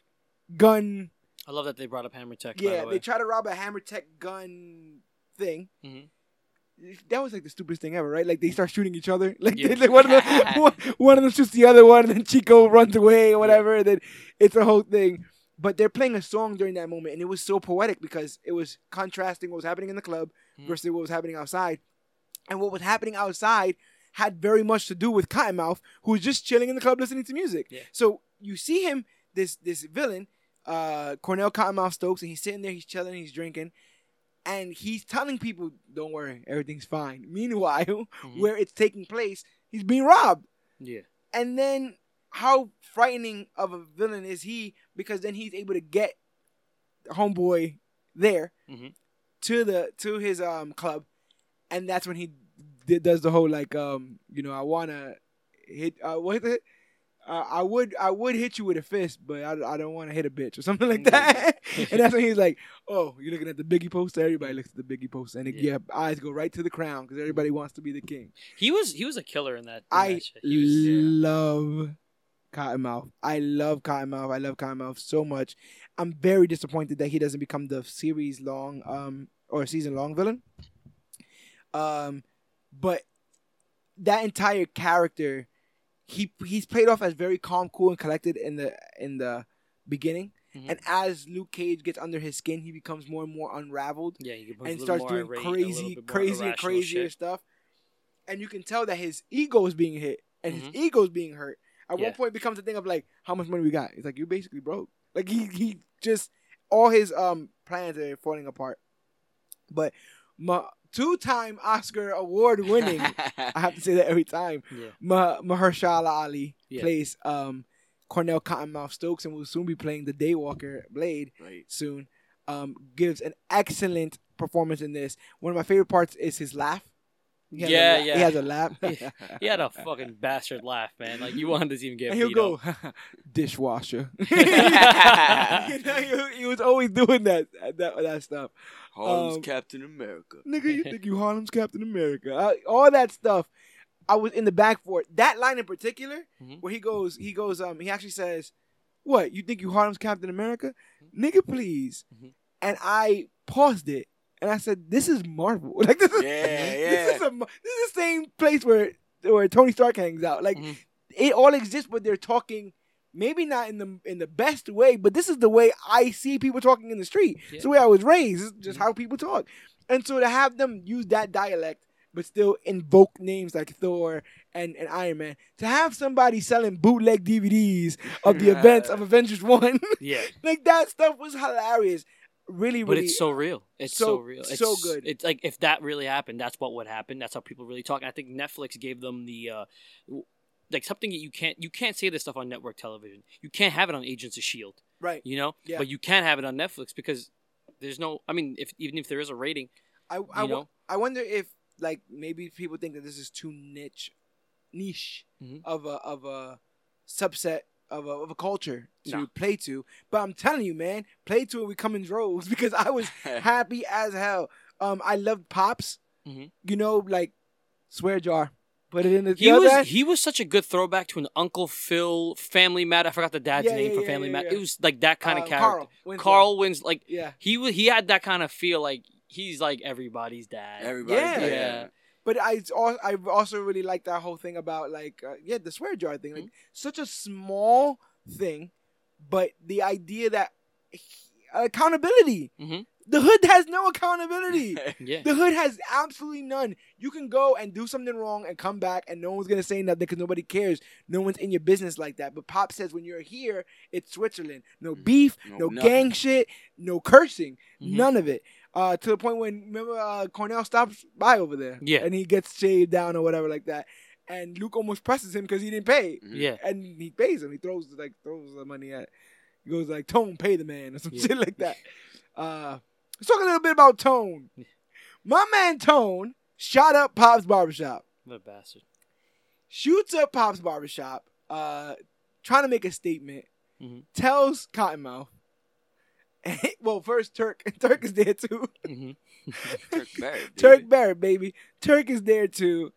gun. I love that they brought up Hammer Tech. by yeah, the way. they try to rob a Hammer Tech gun thing. Mhm. That was like the stupidest thing ever, right? Like they start shooting each other. Like, Yeah. like one of them, one, one of them shoots the other one, and then Chico runs away or whatever. And then it's a whole thing. But they're playing a song during that moment, and it was so poetic because it was contrasting what was happening in the club Mhm. versus what was happening outside. And what was happening outside had very much to do with Cottonmouth, who was just chilling in the club listening to music. Yeah. So you see him, this this villain, uh, Cornell Cottonmouth Stokes, and he's sitting there, he's chilling, he's drinking, and he's telling people, "Don't worry, everything's fine." Meanwhile, Mhm. where it's taking place, he's being robbed. yeah, And then how frightening of a villain is he? Because then he's able to get homeboy there Mhm. to the to his um club, and that's when he d- does the whole like um you know I wanna hit uh what is it. Uh, I would I would hit you with a fist, but I, I don't want to hit a bitch or something like that. and that's when he's like, "Oh, you're looking at the Biggie poster. Everybody looks at the Biggie poster, and it, Yeah. eyes go right to the crown because everybody wants to be the king." he was he was a killer in that. in I that. He was, yeah. love Cottonmouth. I love Cottonmouth. I love Cottonmouth so much. I'm very disappointed that he doesn't become the series long um or season long villain. Um, but that entire character, he he's played off as very calm, cool, and collected in the in the beginning. Mhm. And as Luke Cage gets under his skin, he becomes more and more unraveled yeah, and starts doing irate, crazy, crazy, crazier shit. stuff. And you can tell that his ego is being hit and Mhm. his ego is being hurt. At Yeah. one point, it becomes a thing of like, how much money we got? It's like you're basically broke. Like he he just all his um plans are falling apart. But my two-time Oscar award winning, I have to say that every time. Yeah, Ma- Mahershala Ali Yeah. plays um Cornell Cottonmouth Stokes and will soon be playing the Daywalker Blade right. soon, um, gives an excellent performance in this. One of my favorite parts is his laugh. He Yeah, la- yeah. He has a laugh. he had a fucking bastard laugh, man. Like you wanted to even get and he'll beat go, up. dishwasher. you know, he, he was always doing that that, that stuff. Harlem's Um, Captain America. Nigga, you think you Harlem's Captain America? I, all that stuff. I was in the back for it. That line in particular, Mhm. where he goes, he goes, um, he actually says, "What you think you Harlem's Captain America, nigga? Please." Mhm. And I paused it and I said, "This is Marvel. Like this is Yeah, this is a, this is the same place where where Tony Stark hangs out. Like Mhm. it all exists, but they're talking maybe not in the in the best way, but this is the way I see people talking in the street. It's the way I was raised. It's just how people talk. And so to have them use that dialect but still invoke names like Thor and, and Iron Man, to have somebody selling bootleg DVDs of the events of Avengers One, Yeah. like that stuff was hilarious. Really, really, But it's so real. It's so- so, real. It's so good. It's like if that really happened, that's what would happen. That's how people really talk. And I think Netflix gave them the uh, like something that you can't you can't say this stuff on network television. You can't have it on Agents of Shield. right. You know, Yeah. but you can have it on Netflix because there's no. I mean, if even if there is a rating, I I, you know? I wonder if like maybe people think that this is too niche, niche Mhm. of a of a subset of a, of a culture to No. play to. But I'm telling you, man, play to it. We come in droves because I was happy as hell. Um, I loved pops. Mhm. You know, like swear jar. Put it in the. he was that? he was such a good throwback to an Uncle Phil Family Matter. I forgot the dad's Yeah, name yeah, for yeah, Family yeah. It was like that kind Uh, of character. Carl Winslow. Carl wins like Yeah, he was he had that kind of feel like he's like everybody's dad. Everybody. Yeah. Yeah. But I I also really like that whole thing about like uh, yeah the swear jar thing. Like Mm-hmm. such a small thing, but the idea that accountability. Mhm. The hood has no accountability. Yeah. The hood has absolutely none. You can go and do something wrong and come back, and no one's gonna say nothing because nobody cares. No one's in your business like that. But Pop says when you're here, it's Switzerland. No beef, No no, gang shit, no cursing, Mhm. none of it. Uh, to the point when remember uh, Cornell stops by over there, Yeah. and he gets shaved down or whatever like that, and Luke almost presses him because he didn't pay, Yeah. and he pays him. He throws like throws the money at. He goes like Tone, pay the man or some Yeah. shit like that. Uh, let's talk a little bit about Tone. My man Tone shot up Pop's barbershop. What a bastard. Shoots up Pop's barbershop, uh, trying to make a statement. Mhm. Tells Cottonmouth. well, first Turk. Turk is there too. hmm Turk Barrett. Turk baby. Barrett, baby. Turk is there too.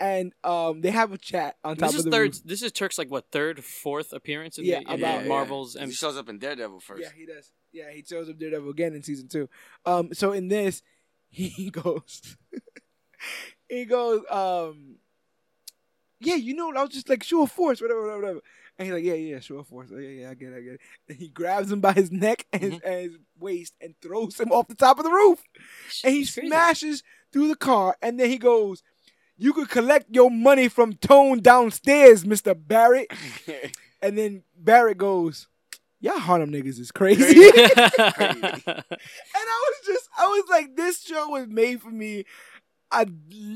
And um, they have a chat on top This is of the third. roof. This is Turk's like what third, fourth appearance in Yeah, the, in about- the Marvels. He shows up in Daredevil first. Yeah, he does. Yeah, he shows up Daredevil again in season two. Um, so in this, he goes, he goes, um, yeah, you know, I was just like, show of force, whatever, whatever, whatever. And he's like, yeah, yeah, sure, of force. Oh, yeah, yeah, I get it, I get it. And he grabs him by his neck and, his, mm-hmm. and his waist and throws him off the top of the roof. And he crazy. smashes through the car. And then he goes, you could collect your money from Tone downstairs, Mr. Barrett. And then Barrett goes, y'all Harlem niggas is crazy. And I was just, I was like, this show was made for me. I,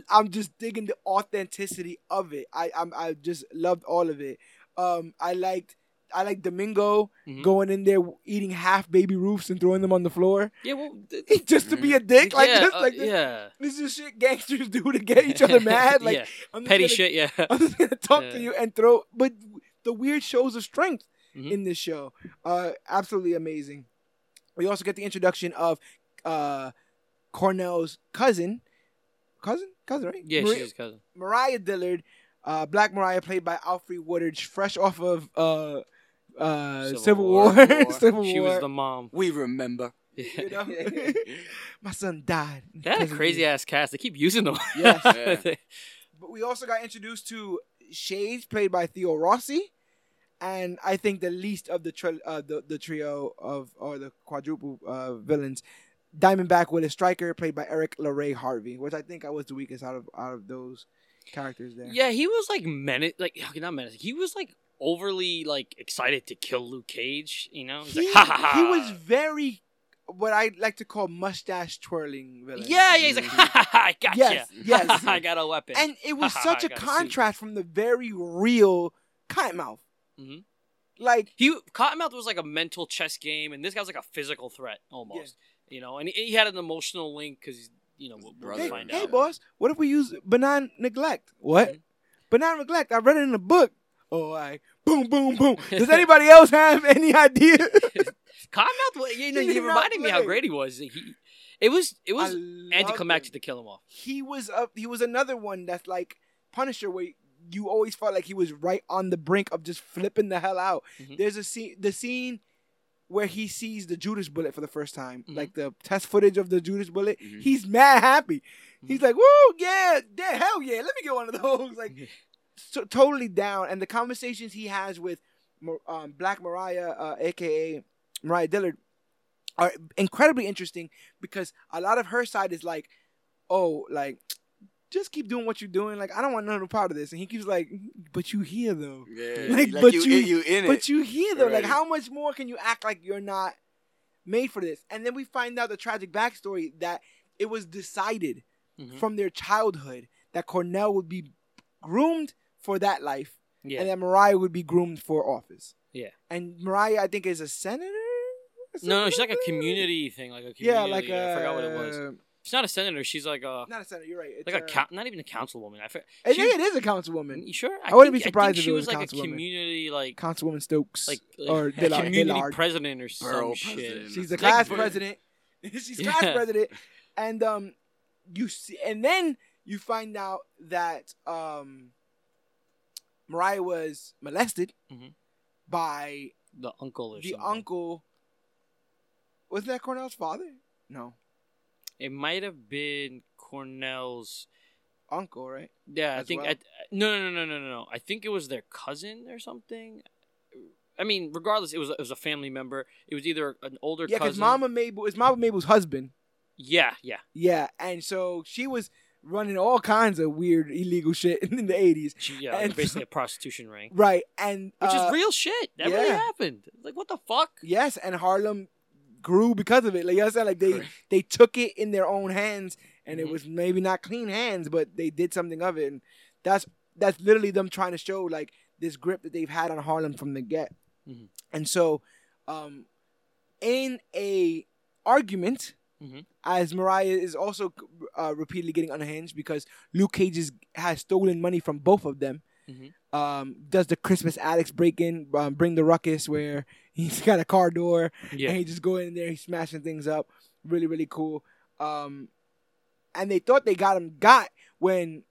I'm just digging the authenticity of it. I, I'm, I just loved all of it. Um, I liked, I liked Domingo Mhm. going in there eating half baby roofs and throwing them on the floor yeah, well, th- just to be a dick. Like yeah, this, uh, like this, yeah, this is shit gangsters do to get each other mad. Like yeah. I'm petty gonna- shit. Yeah, I'm just gonna talk to you and throw, but the weird shows of strength Mhm. in this show, uh, absolutely amazing. We also get the introduction of uh, Cornell's cousin, cousin, cousin, right? yeah, Maria- she's cousin. Mariah Dillard, uh, Black Mariah, played by Alfre Woodard, fresh off of uh, uh, Civil, Civil War. War. Civil She War. was the mom. we remember. you know? My son died. They had a crazy ass cast. They keep using them. Yes. Yeah. But we also got introduced to Shades, played by Theo Rossi, and I think the least of the tri- uh, the the trio of or the quadruple uh, villains, Diamondback Willis Stryker, played by Erik LaRay Harvey, which I think I was the weakest out of out of those characters there. yeah, he was like menace, like okay, not menace. He was like overly like excited to kill Luke Cage. You know, he, like, ha ha ha. he was very what I like to call mustache twirling villain. Yeah, yeah. He's like, ha ha ha. I got Yes, yes. I got a weapon. and it was such a I got a suit. contrast from the very real Cottonmouth. Mhm. Like He Cottonmouth was like a mental chess game, and this guy's like a physical threat almost. You know, and he, he had an emotional link because you know we'll, we'll brother. hey, find hey out. boss, what if we use benign neglect? What? Mhm. Benign neglect. I read it in a book. Oh, I boom, boom, boom. Does anybody else have any idea? Cottonmouth, wa- you know, He he reminded me how great he was. He, it was it I was loved anticlimactic him. to kill him off. He was up. He was another one that's like Punisher, where you always felt like he was right on the brink of just flipping the hell out. Mhm. There's a scene, the scene where he sees the Judas bullet for the first time, Mhm. like the test footage of the Judas bullet. Mhm. He's mad happy. He's Mm-hmm. like, "Woo, yeah, yeah, hell yeah, let me get one of those." Like so, totally down, and the conversations he has with um, Black Mariah, uh, aka Mariah Dillard, are incredibly interesting because a lot of her side is like, oh, like just keep doing what you're doing. Like I don't want none of part of this, and he keeps like, but you here though. Yeah, Like, like, but you, you- you in it. But you here though. Like how much more can you act like you're not made for this? And then we find out the tragic backstory that it was decided Mhm. from their childhood that Cornell would be groomed for that life, Yeah. and that Mariah would be groomed for office. Yeah. And Mariah, I think, is a senator. no, no, she's like a community thing, like a community. Yeah, like I forgot what it was. She's not a senator. She's like a Not a senator. You're right. It's like a coun not even a councilwoman. I, for, I she- think it is a councilwoman. You sure? I wouldn't be surprised I think if she it was was a like a councilwoman. community like Councilwoman Stokes like, like or a Dillard. community Dillard. president or some Borough shit. president. She's the Like, class but- president. She's Yeah. class president, and um, you see, and then you find out that um, Mariah was molested Mhm. by The uncle or the something. uncle. Wasn't that Cornell's father? No, It might have been Cornell's. uncle, right? Yeah, I As think. well? I, no, no, no, no, no, no. I think it was their cousin or something. I mean, regardless, it was it was a family member. It was either an older Yeah, because. Mama Mabel is Mama Mabel's husband. Yeah, yeah. Yeah, and so she was running all kinds of weird illegal shit in the eighties, yeah, And- basically a prostitution ring, right? And which uh, is real shit. That really happened. Like, what the fuck? Yes, and Harlem grew because of it. Like you know what I'm saying, like they Right. they took it in their own hands, and Mhm. it was maybe not clean hands, but they did something of it, and that's that's literally them trying to show like this grip that they've had on Harlem from the get. Mhm. And so, um, in a argument, Mhm. as Mariah is also uh, repeatedly getting unhinged because Luke Cage is, has stolen money from both of them. Mhm. Um, does the Christmas addicts break in, um, bring the ruckus where he's got a car door Yeah. and he just go in there, he's smashing things up. Really, really cool. Um, and they thought they got him got when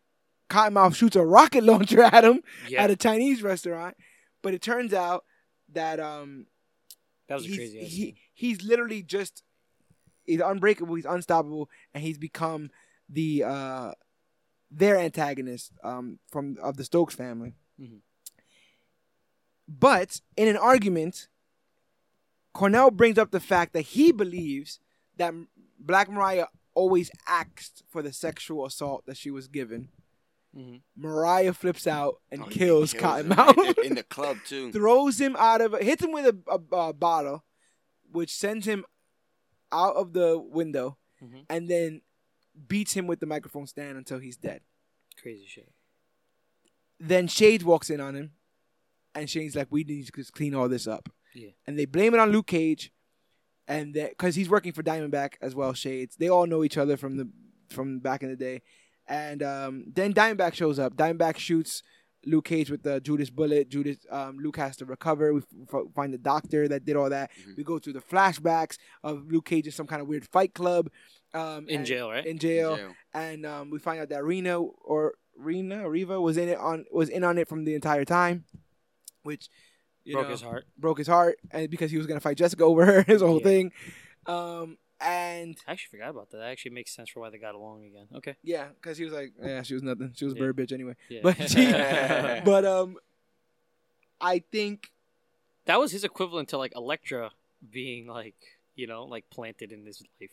Cottonmouth shoots a rocket launcher at him yeah. at a Chinese restaurant, but it turns out that um, that was a crazy he, he's literally just he's unbreakable, he's unstoppable, and he's become the uh, their antagonist um, from of the Stokes family. Mhm. But in an argument, Cornell brings up the fact that he believes that Black Mariah always asked for the sexual assault that she was given. Mhm. Mariah flips out and Oh, he kills Cottonmouth. right in the club too. throws him out of hits him with a, a, a bottle, which sends him out of the window, Mhm. and then beats him with the microphone stand until he's dead. Crazy shit. Then Shades walks in on him, and Shades like, "We need to just clean all this up." Yeah. And they blame it on Luke Cage, and because he's working for Diamondback as well. Shades, they all know each other from the from back in the day, and um, then Diamondback shows up. Diamondback shoots Luke Cage with the Judas bullet. Judas, um, Luke has to recover. We f- find the doctor that did all that. Mhm. We go through the flashbacks of Luke Cage in some kind of weird fight club. Um, In and- jail, right? In jail, Jail. and um, we find out that Rena or Rena Reva was in it on was in on it from the entire time, which you Broke know, his heart. broke his heart, and because he was gonna fight Jessica over her, his whole Yeah. thing. Um, and I actually forgot about that. That actually makes sense for why they got along again. Okay. yeah, because he was like, yeah, she was nothing. She was a Yeah. bird bitch anyway. Yeah. But she, but um, I think that was his equivalent to like Elektra being like, you know, like planted in his life.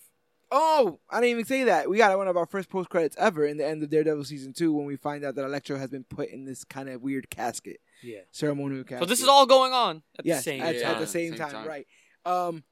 Oh, I didn't even say that. We got one of our first post credits ever in the end of Daredevil season two when we find out that Elektra has been put in this kind of weird casket, Yeah. ceremonial casket. So this is all going on at yes, the same at, time. at the same, Same time, time. right? Um,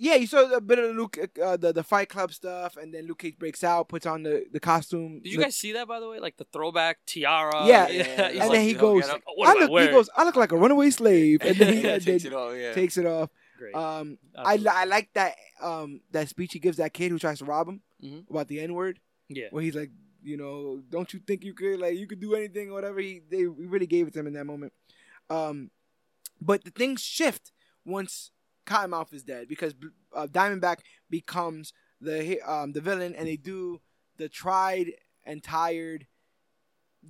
yeah, you saw a bit of the Luke, uh, the the Fight Club stuff, and then Luke Cage breaks out, puts on the the costume. Did you the- guys see that by the way? Like the throwback tiara. Yeah, he's and like, then he goes, get I am I look, he goes, I look like a runaway slave, and then he yeah, and takes then it all. Yeah. takes it off. Great. Um, I, I like that um that speech he gives that kid who tries to rob him Mhm. about the N word. yeah. where he's like, you know, don't you think you could like you could do anything or whatever. He they we really gave it to him in that moment. Um, but the things shift once Cottonmouth is dead because uh, Diamondback becomes the um the villain, and they do the tried and tired.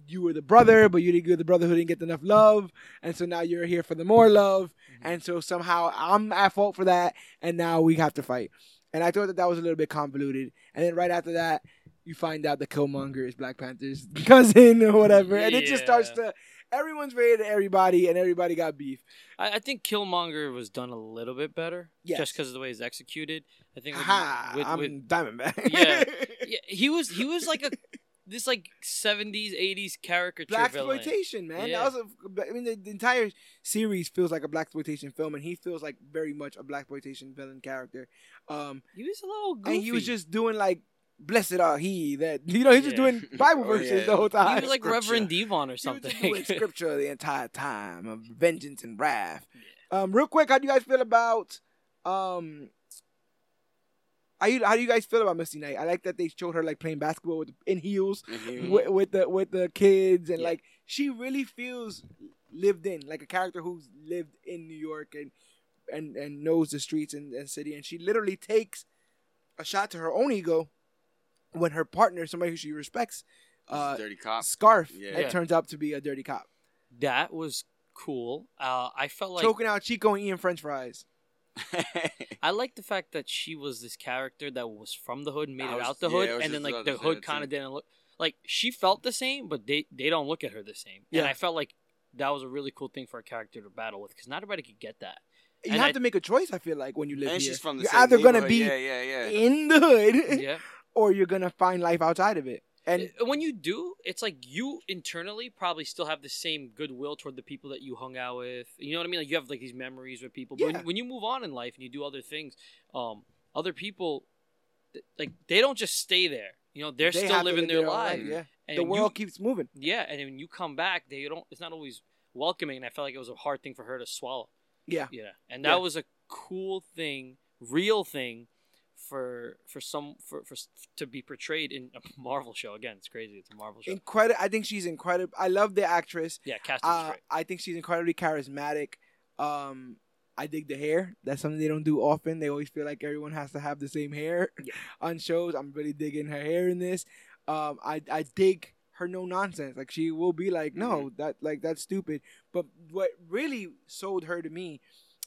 You were the brother, but you didn't give the brother who didn't get enough love, and so now you're here for the more love, mm-hmm. and so somehow I'm at fault for that, and now we have to fight. And I thought that that was a little bit convoluted. And then right after that, you find out the Killmonger is Black Panther's cousin or whatever, and it just starts to everyone's rated everybody, and everybody got beef. I, I think Killmonger was done a little bit better, Yes. just because of the way he's executed. I think with, with, I'm Diamondback. Yeah. yeah, he was he was like a this like seventies eighties caricature black exploitation, man. Yeah. That was a, I mean, the, the entire series feels like a black exploitation film, and he feels like very much a black exploitation villain character. Um, He was a little goofy. and he was just doing like, "Blessed are he that," you know, he's just Yeah. doing Bible Oh, verses yeah. the whole time. he was like Scripture. Reverend Devon or He was something. just doing scripture the entire time of vengeance and wrath. Um, real quick, how do you guys feel about um? How you, how do you guys feel about Misty Knight? I like that they showed her like playing basketball with in heels Mhm. with, with the with the kids and Yeah. like she really feels lived in like a character who's lived in New York and and and knows the streets and, and city and she literally takes a shot to her own ego when her partner somebody who she respects uh dirty cop. Scarfe Yeah. it Yeah. turns out to be a dirty cop that was cool. Uh, I felt like choking out Chico and eating french fries I like the fact that she was this character that was from the hood, and made I it out the yeah, hood, was and then like the hood kind of didn't look like she felt the same, but they they don't look at her the same. Yeah. And I felt like that was a really cool thing for a character to battle with because not everybody could get that. you And have I- to make a choice I feel like when you live and here she's from the you're either gonna be yeah, yeah, yeah. in the hood Yeah. or you're gonna find life outside of it and Uh, when you do, it's like you internally probably still have the same goodwill toward the people that you hung out with. You know what I mean? Like you have like these memories with people. But Yeah. when, when you move on in life and you do other things, um, other people, like they don't just stay there. You know, they're they still living their own life, lives. yeah And the you- world keeps moving Yeah, and when you come back, they don't. It's not always welcoming. And I felt like it was a hard thing for her to swallow. yeah Yeah, and that Yeah. was a cool thing, real thing, for for some for, for to be portrayed in a Marvel show. Again, it's crazy. It's a Marvel show. incredible I think she's incredible I love the actress yeah, casting's Uh, great. I think she's incredibly charismatic. Um, I dig the hair. That's something they don't do often. They always feel like everyone has to have the same hair Yeah. on shows. I'm really digging her hair in this. Um, I I dig her no nonsense. Like she will be like, no, Mm-hmm. that like that's stupid. But what really sold her to me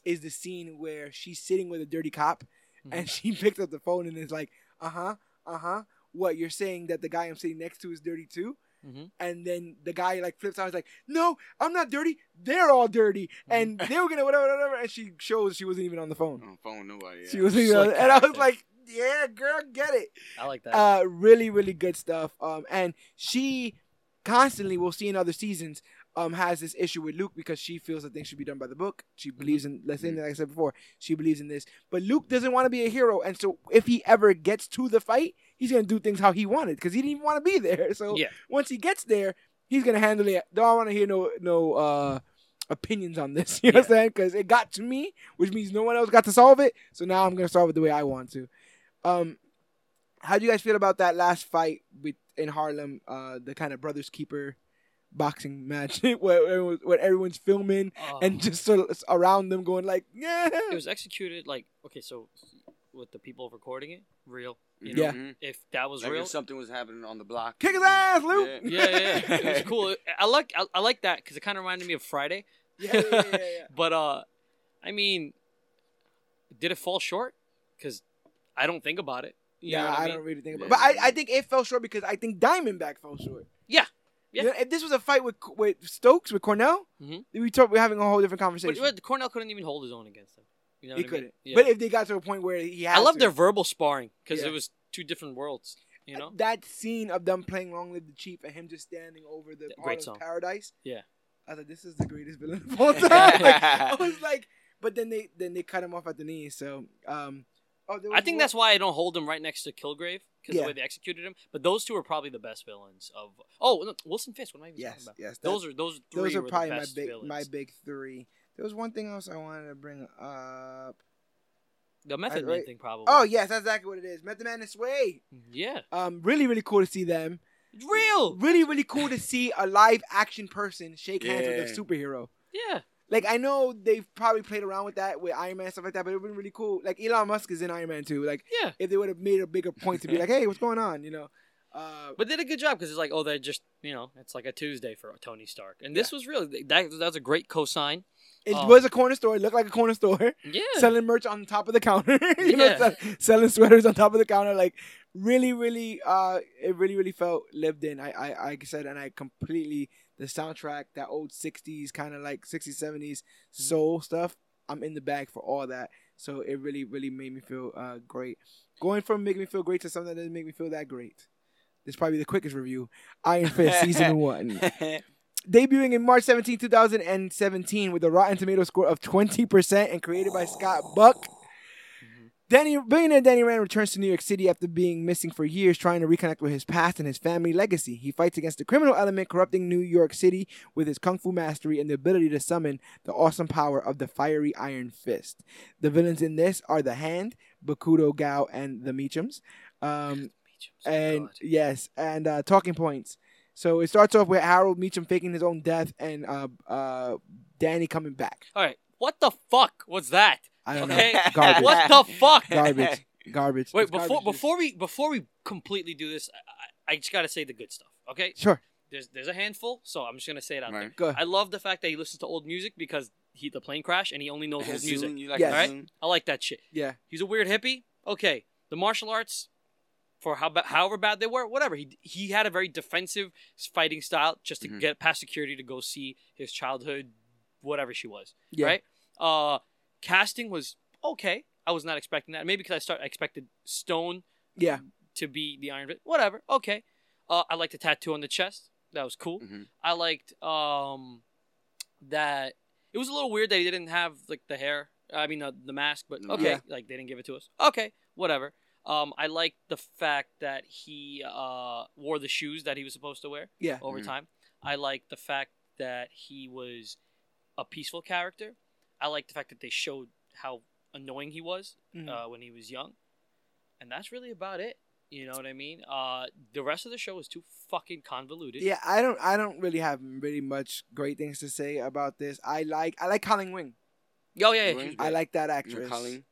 is the scene where she's sitting with a dirty cop, Mm-hmm. and she picks up the phone and is like, uh huh, uh huh. What you're saying that the guy I'm sitting next to is dirty too? Mhm. and then the guy like flips out. He's like, "No, I'm not dirty. They're all dirty, Mm-hmm. and they were gonna whatever, whatever." And she shows she wasn't even on the phone. On phone, nobody. She wasn't even, on, and I was like, "Yeah, girl, get it." I like that. Uh, really, really good stuff. Um, and she constantly, we'll see in other seasons, um, has this issue with Luke because she feels that things should be done by the book. She believes in, let's say, Mhm. like I said before, she believes in this. But Luke doesn't want to be a hero, and so if he ever gets to the fight, he's gonna do things how he wanted because he didn't even want to be there. So Yeah. once he gets there, he's gonna handle it. Don't want to hear no no uh opinions on this. You know what I'm saying? Because it got to me, which means no one else got to solve it. So now I'm gonna solve it the way I want to. Um, how do you guys feel about that last fight with in Harlem? Uh, the kind of brothers keeper boxing match where everyone, where everyone's filming Uh, and just sort of around them going like, yeah. it was executed like okay, so with the people recording it, real. You know, Yeah. Mhm. if that was Like real, if something was happening on the block. Kick his ass, Luke. Yeah. yeah, yeah, it was cool. I like I, I like that because it kind of reminded me of Friday. Yeah, yeah, yeah, yeah, yeah. But uh, I mean, did it fall short? Because I don't think about it. You yeah, know I, I, mean? don't really think about. Yeah. But I, I think it fell short because I think Diamondback fell short. Yeah. You know, if this was a fight with with Stokes with Cornell, Mhm. we talk, we're having a whole different conversation. but Cornell couldn't even hold his own against him. You know he what I mean? couldn't. Yeah. But if they got to a point where he had, I love to, their verbal sparring because Yeah. it was two different worlds. You know, that scene of them playing "Long Live the Chief" and him just standing over the great song. Paradise. Yeah. I thought this is the greatest villain of all time. Like, I was like, but then they then they cut him off at the knee. So, um, oh, there I think one- that's why I don't hold him right next to Kilgrave because Yeah. the way they executed him. But those two are probably the best villains of. Oh, no, Wilson Fisk. What am I even yes, talking about? yes. Those are those three those are probably the my big villains. my big three. There was one thing else I wanted to bring up. the Method I- Man right. thing probably. Oh yes, that's exactly what it is. Method Man and Sway. yeah, Um, really, really cool to see them. real. Really, really cool to see a live action person shake hands with a superhero. Yeah, Like I know they've probably played around with that with Iron Man and stuff like that, but it would been really cool. Like Elon Musk is in Iron Man too. Like yeah. if they would have made a bigger point to be like, hey, what's going on? You know. Uh, But did a good job because it's like, oh, they're just you know, it's like a Tuesday for Tony Stark, and this was real. That that was a great cosign. it um, was a corner store. It looked like a corner store. Yeah, Selling merch on top of the counter. you know, Yeah. sell- selling sweaters on top of the counter. Like really, really, uh, it really, really felt lived in. I, I, I said, and I completely the soundtrack, that old '60s kind of like '60s '70s soul stuff. I'm in the bag for all that. So it really, really made me feel uh, great. Going from making me feel great to something that doesn't make me feel that great. This is probably the quickest review. Iron Fist season one. Debuting in March 17, 2017 with a Rotten Tomato score of 20% and created by Scott Buck. Danny, billionaire Danny Rand returns to New York City after being missing for years, trying to reconnect with his past and his family legacy. He fights against the criminal element corrupting New York City with his kung fu mastery and the ability to summon the awesome power of the fiery Iron Fist. The villains in this are the Hand, Bakuto Gao, and the Meachums. Um, and yes, and uh, talking points. So it starts off with Harold Meachum faking his own death and uh, uh, Danny coming back. All right, what the fuck was that? I don't Okay. know. Garbage. What the fuck? Garbage. Garbage. Wait, It's before garbage. before we before we completely do this, I, I just gotta say the good stuff. Okay, Sure. there's there's a handful, so I'm just gonna say it out there. Right. Go ahead. I love the fact that he listens to old music because he the plane crash and he only knows old Hazoon, music. You like Yes. Alright. I like that shit. Yeah. He's a weird hippie. Okay, the martial arts, for how ba- however bad they were, whatever. He he had a very defensive fighting style just to Mhm. get past security to go see his childhood, whatever she was. Yeah. Right. Uh, casting was okay. I was not expecting that. Maybe because I start I expected Stone Yeah. to be the Iron Fist. Whatever. Okay. Uh, I liked the tattoo on the chest. That was cool. Mhm. I liked um that it was a little weird that he didn't have like the hair. I mean the the mask, but okay, Yeah. like they didn't give it to us. Okay, whatever. Um, I liked the fact that he uh wore the shoes that he was supposed to wear Yeah. over Mhm. time. I liked the fact that he was a peaceful character. I like the fact that they showed how annoying he was Mhm. uh, when he was young, and that's really about it. You know what I mean? Uh, the rest of the show is too fucking convoluted. Yeah, I don't I don't really have really much great things to say about this. I like I like Colleen Wing. Oh yeah, yeah. Wayne? he- I like that You actress. Colleen?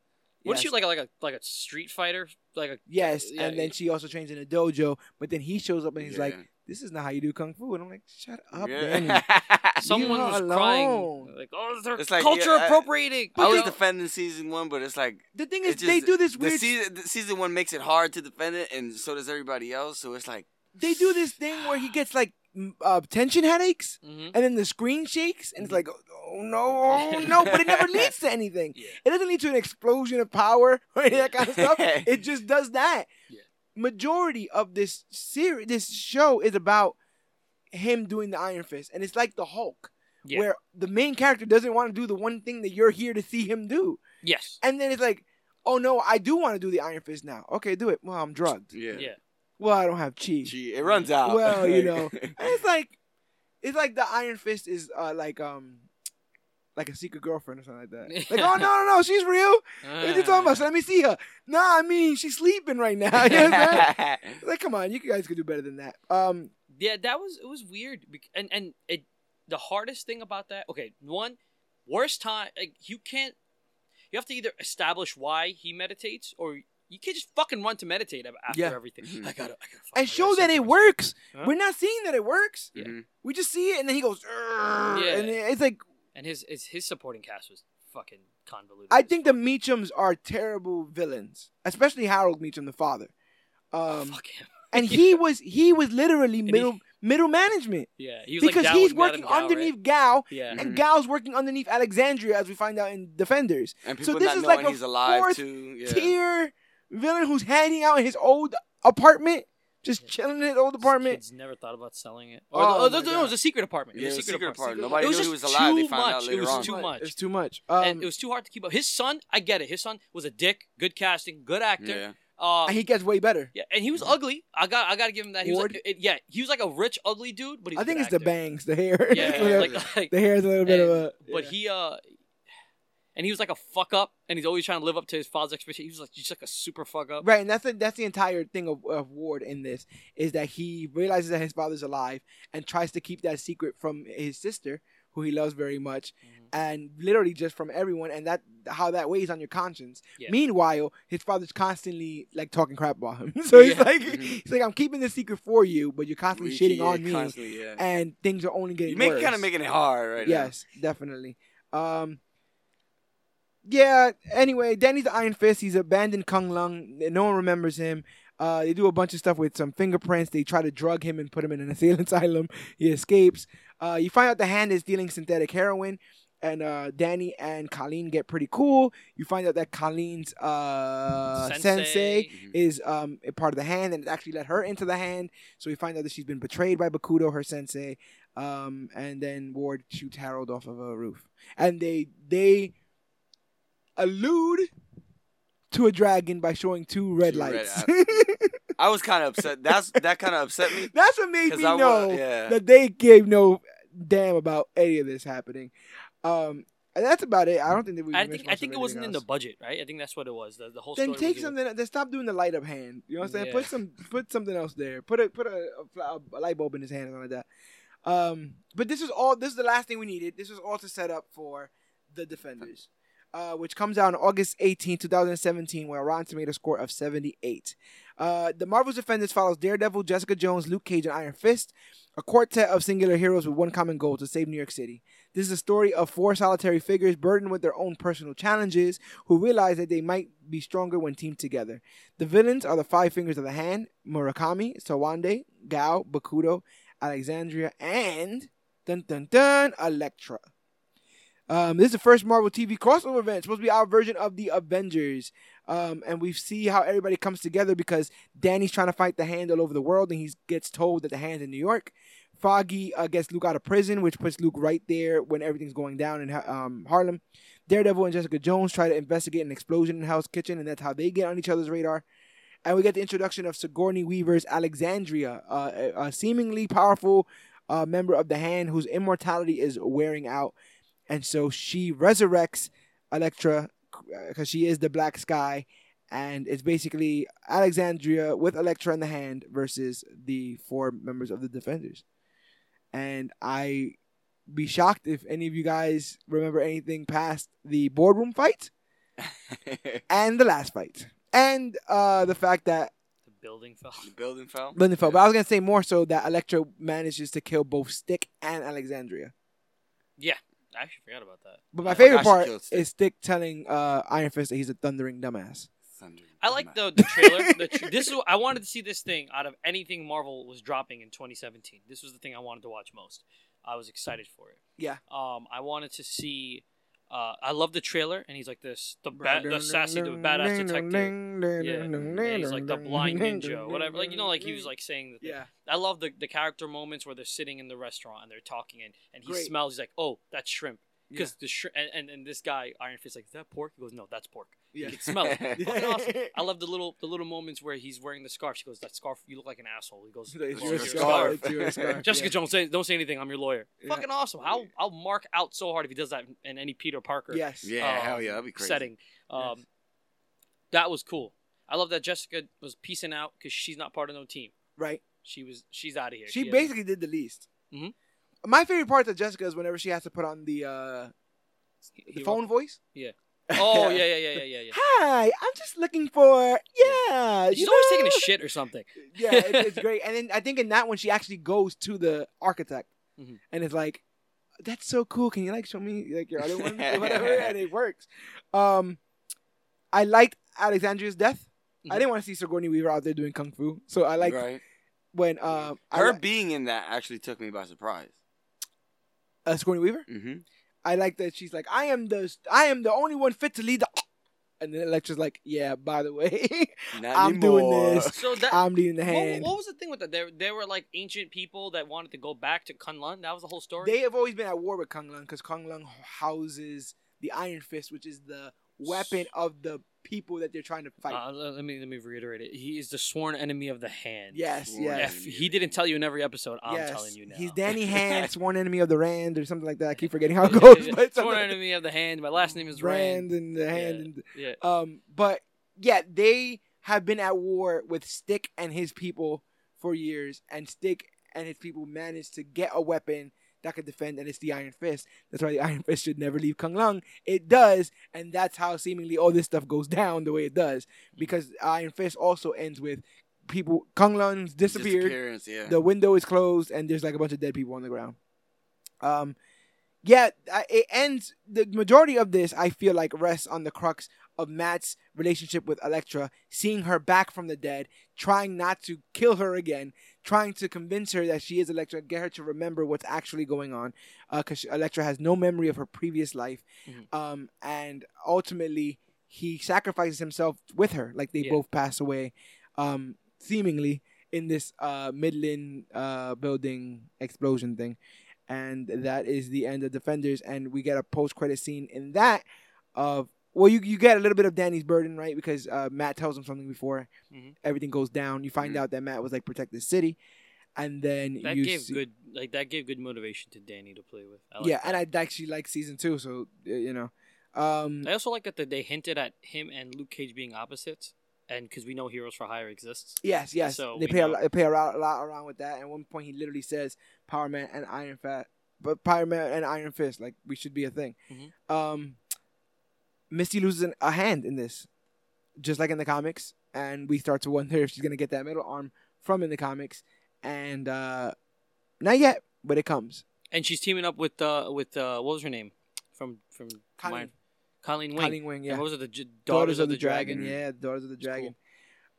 What is Yes. she like? Like a like a street fighter? Like a Yes, Yeah, and then yeah. she also trains in a dojo, but then he shows up and he's Yeah. like, "This is not how you do kung fu," and I'm like, "Shut up, Yeah. Danny." someone was her crying like, "Oh, they're It's like, culture yeah, I- appropriating." I was You defending season one, but it's like The thing it is, they do this the weird. season, the season one makes it hard to defend it, and so does everybody else. So it's like they do this thing where he gets like m- uh, tension headaches, Mhm. and then the screen shakes, and it's like, "Oh no, oh no!" But it never leads to anything. Yeah. It doesn't lead to an explosion of power or any of that kind of stuff. It just does that. Yeah. Majority of this series, this show is about him doing the Iron Fist, and it's like the Hulk, Yeah. where the main character doesn't want to do the one thing that you're here to see him do, Yes. and then it's like, "Oh no, I do want to do the Iron Fist now." Okay, do it. Well, I'm drugged. yeah, Yeah. Well, I don't have chi. Gee, it runs out. Well, you know, And it's like, it's like the Iron Fist is uh, like um, like a secret girlfriend or something like that. Like, oh no, no, no, she's real. What are you talking about? So let me see her. Nah, I mean, she's sleeping right now. You know what I'm like, come on, you guys could do better than that. Um, Yeah, that was it was weird, and and it the hardest thing about that. Okay, one worst time like you can't. You have to either establish why he meditates, or you can't just fucking run to meditate after Yeah. everything. Mhm. I gotta, I gotta. fuck, I and gotta show that it works. Huh? We're not seeing that it works. Yeah. Mhm. We just see it, and then he goes, Yeah. and it's like And his his his supporting cast was fucking convoluted. I as think the fuck. Meachums are terrible villains, especially Harold Meachum, the father. Oh, Um, fuck him. and he was he was literally he- middle middle management Yeah, he was like because he's working Madame Gao, right? underneath Gao, Yeah, and Mhm. Gao's working underneath Alexandria, as we find out in Defenders. and So this not is like a he's alive fourth too. Yeah. Tier villain who's hanging out in his old apartment, just chilling in his old apartment. Kids never thought about selling it. Or, Oh oh, my no, no, it was a secret apartment. It Yeah, was it a secret, apartment. Nobody It was knew he was alive. They too found out much. later it was on. too much. It's too much. Um, and it was too hard to keep up. His son, I get it. His son was a dick, good casting, good actor. Yeah. Uh, and he gets way better. yeah, and he was ugly. I got, I got to give him that. He was like, it, yeah, he was like a rich, ugly dude, but he's I a think good it's the bangs, the hair. Yeah, like, like, the hair is a little bit of a. but yeah. he, uh, and he was like a fuck up, and he's always trying to live up to his father's expectations. He was like just like a super fuck up. Right, and that's the, that's the entire thing of, of Ward in this is that he realizes that his father's alive and tries to keep that secret from his sister, who he loves very much, Mhm. and literally just from everyone, and that how that weighs on your conscience. Yeah. Meanwhile, his father's constantly like talking crap about him, so he's Yeah. like Mhm. he's like I'm keeping this secret for you, but you're constantly Wiki, shitting yeah, on me, constantly, and things are only getting You make worse. kind of making it hard right yes, definitely. Um, yeah. Anyway, Danny's the Iron Fist. He's abandoned Kunlun. No one remembers him. Uh, they do a bunch of stuff with some fingerprints. They try to drug him and put him in an asylum. He escapes. Uh, you find out the hand is dealing synthetic heroin, and uh, Danny and Colleen get pretty cool. You find out that Colleen's uh, Sensei. sensei Mhm. is um, a part of the hand and it actually let her into the hand. So we find out that she's been betrayed by Bakuto, her sensei. Um, and then Ward shoots Harold off of a roof. And they they allude to a dragon by showing two red Two red lights. I was kind of upset. That's that kind of upset me. That's what made 'Cause me I wa- know yeah. that they gave no damn about any of this happening. Um, and that's about it. I don't think that we. I think I think it wasn't in the budget, right? I think that's what it was. The, the whole Then story take something. Then stop doing the light up hand. You know what I'm saying? Yeah. Put some. Put something else there. Put a put a, a, a light bulb in his hand or something like that. Um, but this is all. This is the last thing we needed. This was all to set up for the defenders, uh, which comes out on August 18, 2017, where a Rotten Tomato score of 78. Uh, the Marvel's Defenders follows Daredevil, Jessica Jones, Luke Cage, and Iron Fist, a quartet of singular heroes with one common goal to save New York City. This is a story of four solitary figures burdened with their own personal challenges who realize that they might be stronger when teamed together. The villains are the Five Fingers of the Hand, Murakami, Sowande, Gao, Bakuto, Alexandria, and dun dun dun Elektra. Um, this is the first Marvel TV crossover event. It's supposed to be our version of the Avengers. Um, and we see how everybody comes together because Danny's trying to fight the hand all over the world, and he gets told that the hand's in New York. Foggy uh, gets Luke out of prison, which puts Luke right there when everything's going down in um, Harlem. Daredevil and Jessica Jones try to investigate an explosion in Hell's Kitchen, and that's how they get on each other's radar. And we get the introduction of Sigourney Weaver's Alexandria, uh, a, a seemingly powerful uh, member of the Hand whose immortality is wearing out. And so she resurrects Elektra because she is the Black Sky. And it's basically Alexandria with Elektra in the hand versus the four members of the Defenders. And I be shocked if any of you guys remember anything past the boardroom fight and the last fight. And uh, the fact that the building fell. the building fell. Lindenfeld. But I was gonna say more so that Elektra manages to kill both Stick and Alexandria. Yeah, I actually forgot about that. But my I favorite forgot she part killed Stick. is Stick telling uh, Iron Fist that he's a thundering dumbass. Thunder. I like the the trailer. the tr- this is I wanted to see this thing out of anything Marvel was dropping in 2017. This was the thing I wanted to watch most. I was excited for it. Yeah. Um, I wanted to see. Uh, I love the trailer, and he's like this the ba- the sassy, the badass detective. Yeah, and he's like the blind ninja, whatever. Like you know, like he was like saying the. Yeah. I love the, the character moments where they're sitting in the restaurant and they're talking and, and he Great. smells. He's like, oh, that's shrimp. Because the shrimp and, and, and this guy Iron Fist like, is that pork? He goes, no, that's pork. Yeah. You can smell it. Fucking awesome. I love the little the little moments where he's wearing the scarf. She goes, that scarf, you look like an asshole. He goes, It's "Well, your it's scarf. scarf. It's your scarf. Jessica Yeah. Jones, say, don't say anything. I'm your lawyer. Yeah. Fucking awesome. I'll I'll mark out so hard if he does that in any Peter Parker Yes. Yeah, um, hell yeah, that'd be crazy. setting. Um, That was cool. I love that Jessica was piecing out because she's not part of no team. Right. She was she's out of here. She has- basically did the least. Mhm. My favorite part of Jessica is whenever she has to put on the uh, the Hero- phone voice. Oh yeah yeah yeah yeah yeah yeah. Hi, I'm just looking for yeah. She's always taking a shit or something. yeah, it, it's great. And then I think in that one, she actually goes to the architect, Mhm. and it's like, "That's so cool. Can you like show me like your other ones or whatever?" and it works. Um, I liked Alexandria's death. I Mhm. didn't want to see Sigourney Weaver out there doing kung fu, so I like right. when uh, I Her li- being in that actually took me by surprise. uh, Sigourney Weaver. Mm-hmm. I like that she's like, "I am the I am the only one fit to lead the." And then Elektra's like, "Yeah, by the way, I'm doing this. So that I'm leading the what, hand." what was the thing with that? There there were like ancient people that wanted to go back to Kunlun. That was the whole story. They have always been at war with Kunlun because Kunlun houses the Iron Fist, which is the weapon of the people that they're trying to fight. uh, let let me let me reiterate it. He is the sworn enemy of the hand. yes, Sworn yes, If he didn't tell you in every episode, I'm yes. telling you now. He's Danny Hand, sworn enemy of the Rand, or something like that. I keep forgetting how it goes, but sworn something- enemy of the hand. My last name is Rand Rand. and the hand. And Yeah. Um, but yeah, they have been at war with Stick and his people for years, and Stick and his people managed to get a weapon that could defend, and it's the Iron Fist. That's why the Iron Fist should never leave Kunlun. It does, and that's how seemingly all this stuff goes down the way it does, because Iron Fist also ends with people Kunlun's disappeared Disappearance, yeah. the window is closed and there's like a bunch of dead people on the ground um yeah it ends the majority of this i feel like rests on the crux of Matt's relationship with Elektra, seeing her back from the dead, trying not to kill her again, trying to convince her that she is Elektra, get her to remember what's actually going on, because Elektra has no memory of her previous life, Mhm. um, and ultimately he sacrifices himself with her, like they Yeah. both pass away, um, seemingly in this uh, Midland uh, building explosion thing. And that is the end of Defenders, and we get a post-credit scene in that of well, you you get a little bit of Danny's burden, right? Because uh, Matt tells him something before Mhm. everything goes down. You find Mhm. out that Matt was like protect the city, and then That you gave see, good, like that gave good motivation to Danny to play with. Like yeah, that. and I actually like season two, so you know, um, I also like that they hinted at him and Luke Cage being opposites, and because we know Heroes for Hire exists. yes, yes, So they play a lot, they play a lot, a lot around with that. At one point, he literally says Power Man and Iron Fat, but Power Man and Iron Fist, like we should be a thing. Mhm. Um, Misty loses a hand in this, just like in the comics, and we start to wonder if she's gonna get that middle arm from in the comics, and uh, not yet, but it comes. And she's teaming up with uh with uh what was her name from from Colleen. Colleen Wing. Colleen Wing, And yeah. what was it? The J- Daughters, of the, Dragon. Dragon. Yeah, Daughters of the Dragon. cool.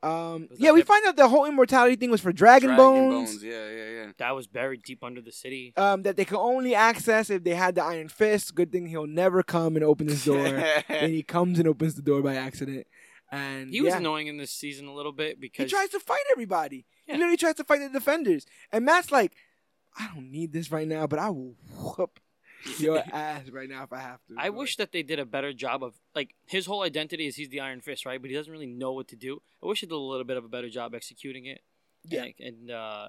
Um, yeah, we find out the whole immortality thing was for Dragon, Bones. Yeah, yeah, yeah. That was buried deep under the city. Um, that they could only access if they had the Iron Fist. Good thing he'll never come and open this door. and he comes and opens the door by accident. And He was yeah. annoying in this season a little bit because He tries to fight everybody. Yeah. He literally tries to fight the defenders. And Matt's like, I don't need this right now, but I will whoop your ass right now if I have to. I wish that they did a better job of like his whole identity is he's the Iron Fist, right? But he doesn't really know what to do. I wish they did a little bit of a better job executing it. Yeah. and, and uh,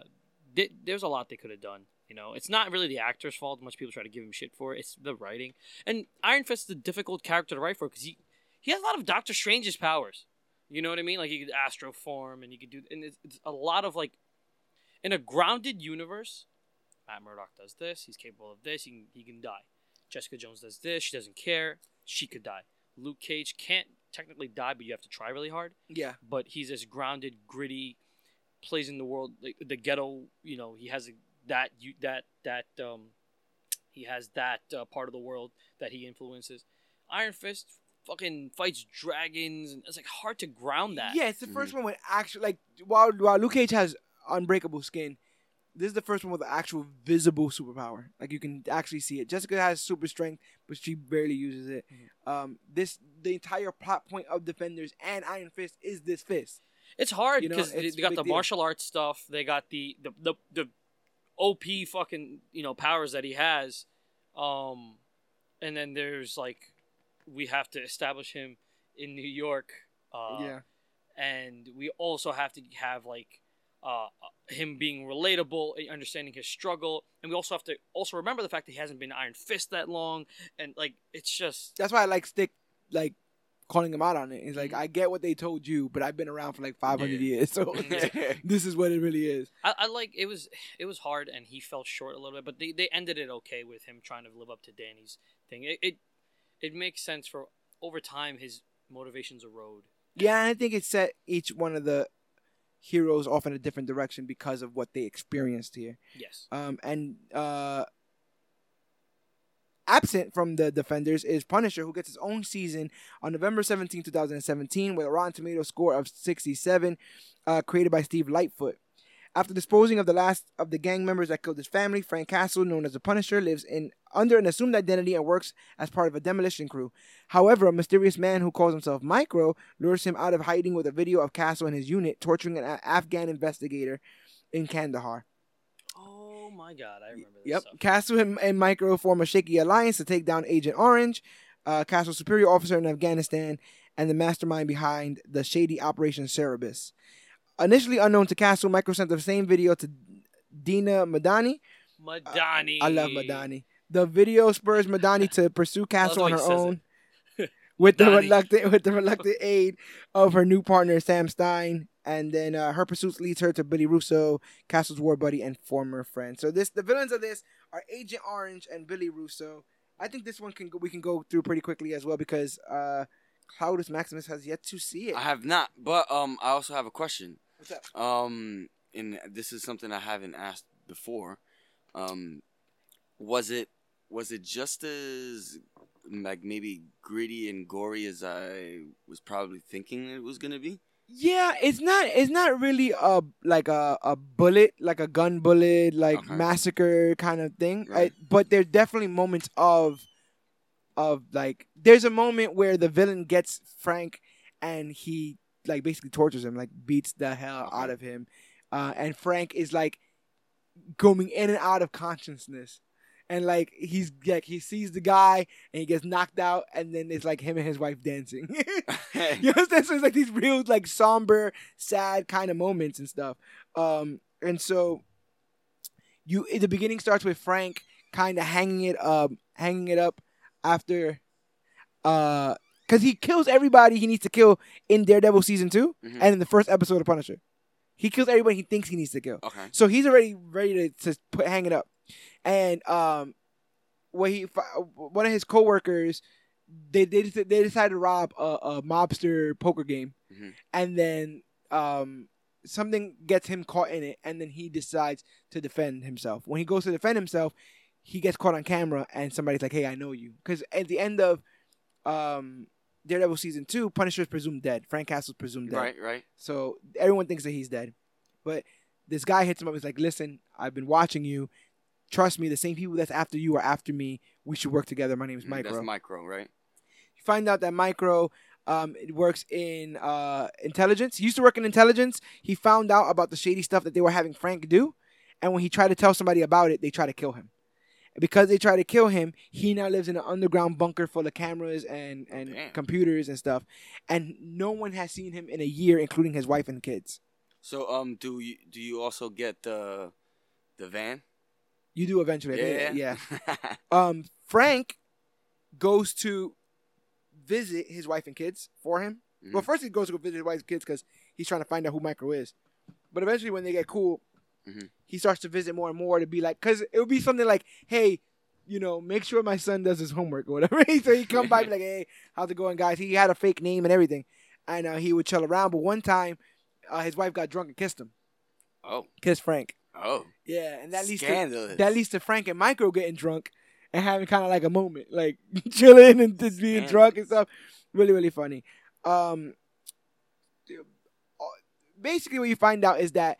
th- there's a lot they could have done. You know, it's not really the actor's fault. Much people try to give him shit for it. It's the writing. And Iron Fist is a difficult character to write for because he he has a lot of Doctor Strange's powers. You know what I mean? Like he could astro form and he could do, and it's, it's a lot of like in a grounded universe. Matt Murdock does this. He's capable of this. He can, he can die. Jessica Jones does this. She doesn't care. She could die. Luke Cage can't technically die, but you have to try really hard. Yeah. But he's this grounded, gritty, plays in the world, like the ghetto. You know, he has a, that you that that um, he has that uh, part of the world that he influences. Iron Fist fucking fights dragons, and it's like hard to ground that. Yeah, it's the first one with actually like while while Luke Cage has unbreakable skin, this is the first one with actual visible superpower. Like you can actually see it. Jessica has super strength, but she barely uses it. Um, this the entire plot point of Defenders and Iron Fist is this fist. It's hard You know, because they got the deal. martial arts stuff. They got the the, the the OP fucking you know powers that he has, um, and then there's like we have to establish him in New York. Uh, yeah, and we also have to have like uh, him being relatable, uh, understanding his struggle, and we also have to also remember the fact that he hasn't been Iron Fist that long, and like it's just that's why I like stick like calling him out on it. He's like, Mhm. I get what they told you, but I've been around for like 500 Yeah. years, so this is what it really is. I, I like it was it was hard and he fell short a little bit, but they, they ended it okay with him trying to live up to Danny's thing. It it, it makes sense for over time his motivations erode. Yeah, I think it set each one of the heroes off in a different direction because of what they experienced here. Yes. Um, and uh, absent from the Defenders is Punisher, who gets his own season on November 17, 2017, with a Rotten Tomato score of 67, uh, created by Steve Lightfoot. After disposing of the last of the gang members that killed his family, Frank Castle, known as the Punisher, lives in under an assumed identity and works as part of a demolition crew. However, a mysterious man who calls himself Micro lures him out of hiding with a video of Castle and his unit torturing an A- Afghan investigator in Kandahar. Oh my god, I remember this Yep. stuff. Castle and, and Micro form a shaky alliance to take down Agent Orange, uh, Castle's superior officer in Afghanistan, and the mastermind behind the shady Operation Cerberus. Initially unknown to Castle, Micro sent the same video to Dina Madani. Madani. I love Madani. The video spurs Madani to pursue Castle on her way he says own, with the reluctant with the reluctant aid of her new partner Sam Stein. And then uh, her pursuits leads her to Billy Russo, Castle's war buddy and former friend. So this the villains of this are Agent Orange and Billy Russo. I think this one can go, we can go through pretty quickly as well because uh, Claudius Maximus has yet to see it. I have not, but um, I also have a question. What's up? Um, and this is something I haven't asked before. Um, was it was it just as like maybe gritty and gory as I was probably thinking it was gonna be. Yeah, it's not. It's not really a like a a bullet, like a gun bullet, like massacre kind of thing. Right. I- but there's definitely moments of, of like, there's a moment where the villain gets Frank, and he like basically tortures him, like beats the hell out of him, uh, and Frank is like going in and out of consciousness. And like he's like he sees the guy and he gets knocked out and then it's like him and his wife dancing. you understand? So it's like these real, like somber, sad kind of moments and stuff. Um, and so you, the beginning starts with Frank kind of hanging it up, hanging it up after, uh, because he kills everybody he needs to kill in Daredevil season 2 Mhm. and in the first episode of Punisher. He kills everybody he thinks he needs to kill. okay. So he's already ready to, to put hang it up, and um, what he one of his coworkers, they they they decided to rob a, a mobster poker game, Mhm. and then um something gets him caught in it, and then he decides to defend himself. When he goes to defend himself, he gets caught on camera, and somebody's like, "Hey, I know you," because at the end of um. Daredevil season two, Punisher is presumed dead. Frank Castle's presumed dead. Right, right. So everyone thinks that he's dead. But this guy hits him up. He's like, listen, I've been watching you. Trust me, the same people that's after you are after me. We should work together. My name is Mm, Micro. That's micro, right? you find out that Micro um, it works in uh, intelligence. He used to work in intelligence. He found out about the shady stuff that they were having Frank do. And when he tried to tell somebody about it, they tried to kill him. Because they tried to kill him, he now lives in an underground bunker full of cameras and, and Damn. computers and stuff. And no one has seen him in a year, including his wife and kids. So um, do you do you also get the the van? You do eventually. Yeah, yeah. Um, Frank goes to visit his wife and kids for him. Mhm. Well, first he goes to go visit his wife and kids because he's trying to find out who Micro is. But eventually, when they get cool, Mhm. he starts to visit more and more to be like, because it would be something like, hey, you know, make sure my son does his homework or whatever. so he come by and be like, hey, how's it going, guys? He had a fake name and everything, and uh, he would chill around. But one time, uh, his wife got drunk and kissed him, oh, kissed Frank. oh, Yeah, and that leads to that leads to Frank and Micro getting drunk and having kind of like a moment, like chilling and just being drunk and stuff. Really, really funny. Um, basically, what you find out is that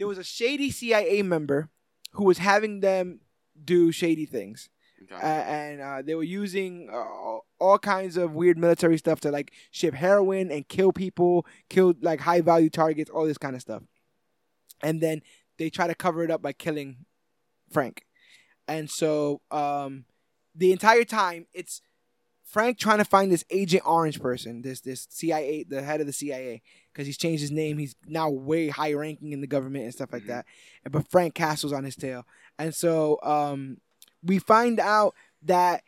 there was a shady CIA member who was having them do shady things, Okay. uh, and uh, they were using uh, all kinds of weird military stuff to like ship heroin and kill people, kill like high value targets, all this kind of stuff. And then they try to cover it up by killing Frank. And so um, the entire time it's Frank trying to find this Agent Orange person, this this CIA, the head of the CIA, because he's changed his name. He's now way high ranking in the government and stuff like Mhm. that. But Frank Castle's on his tail, and so um, we find out that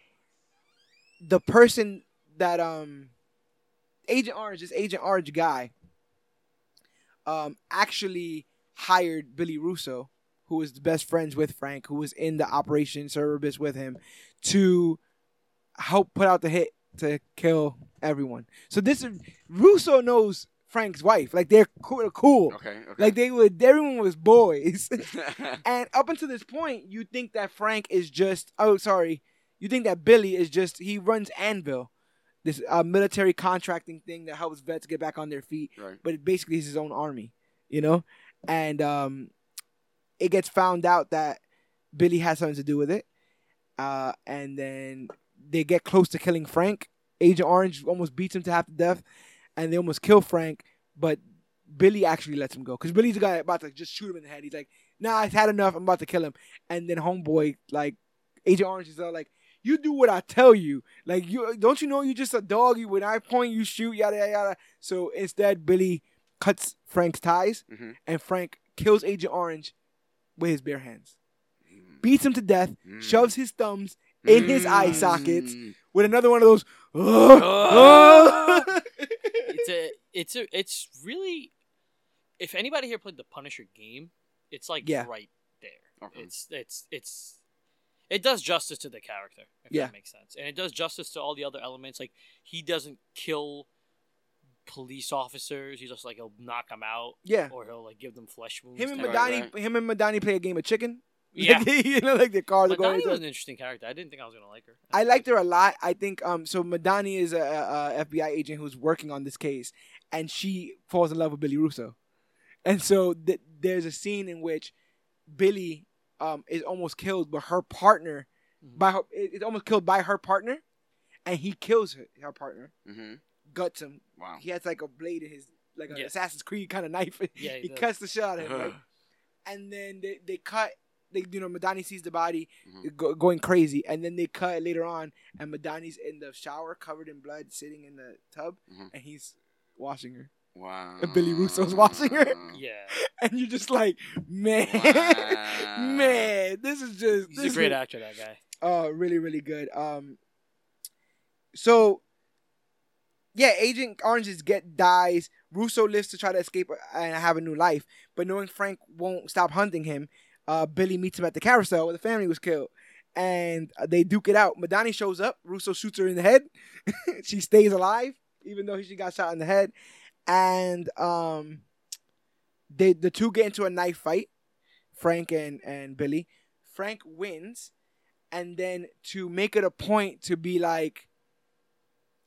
the person that um Agent Orange, this Agent Orange guy, um actually hired Billy Russo, who was the best friends with Frank, who was in the Operation Cerberus with him, to help put out the hit to kill everyone. So this is Russo knows Frank's wife. Like they're cool. Okay, okay. Like they were. Everyone was boys. and up until this point, you think that Frank is just. Oh, sorry. You think that Billy is just. He runs Anvil, this uh, military contracting thing that helps vets get back on their feet right. but it basically is his own army, you know? And um it gets found out that Billy has something to do with it. Uh and then they get close to killing Frank. Agent Orange almost beats him to half to death and they almost kill Frank, but Billy actually lets him go cuz Billy's the guy about to just shoot him in the head. He's like, "Nah, I've had enough. I'm about to kill him." And then homeboy like Agent Orange is all like you do what I tell you. Like you don't you know you're just a dog. You when I point you shoot yada yada yada. So instead Billy cuts Frank's ties Mhm. and Frank kills Agent Orange with his bare hands. Beats him to death, Mm. shoves his thumbs in his eye Mm. sockets with another one of those "Ugh, ugh." it's a it's a it's really if anybody here played the Punisher game, it's like Yeah. right there. Okay. It's it's it's it does justice to the character, if Yeah. that makes sense. And it does justice to all the other elements. Like he doesn't kill police officers. he's just like he'll knock them out yeah. or he'll like give them flesh wounds. Him and type. Right, Madani right. him and Madani play a game of chicken Yeah. Like, you know, like the cars are going. Madani into- was an interesting character. I didn't think I was gonna like her. I liked her a lot. I think um so Madani is a, a, a FBI agent who's working on this case, and she falls in love with Billy Russo, and so th- there's a scene in which Billy um is almost killed, but her partner Mhm. by her is almost killed by her partner, and he kills her her partner, Mm-hmm. guts him. Wow. He has like a blade in his like an Yeah. Assassin's Creed kind of knife. Yeah, he he cuts the shit out of him, right? and then they they cut. They, you know, Madani sees the body Mhm. go, going crazy, and then they cut later on, and Madani's in the shower covered in blood, sitting in the tub, Mhm. and he's washing her, Wow. And Billy Russo's watching her? Yeah, and you're just like, man, Wow. man, this is just he's this a great is, actor. That guy. Oh, really, really good. Um, so yeah, Agent Orange's get dies. Russo lives to try to escape and have a new life, but knowing Frank won't stop hunting him, uh, Billy meets him at the carousel where the family was killed, and they duke it out. Madani shows up. Russo shoots her in the head. she stays alive, even though she got shot in the head, and um, they the two get into a knife fight. Frank and and Billy. Frank wins, and then to make it a point to be like,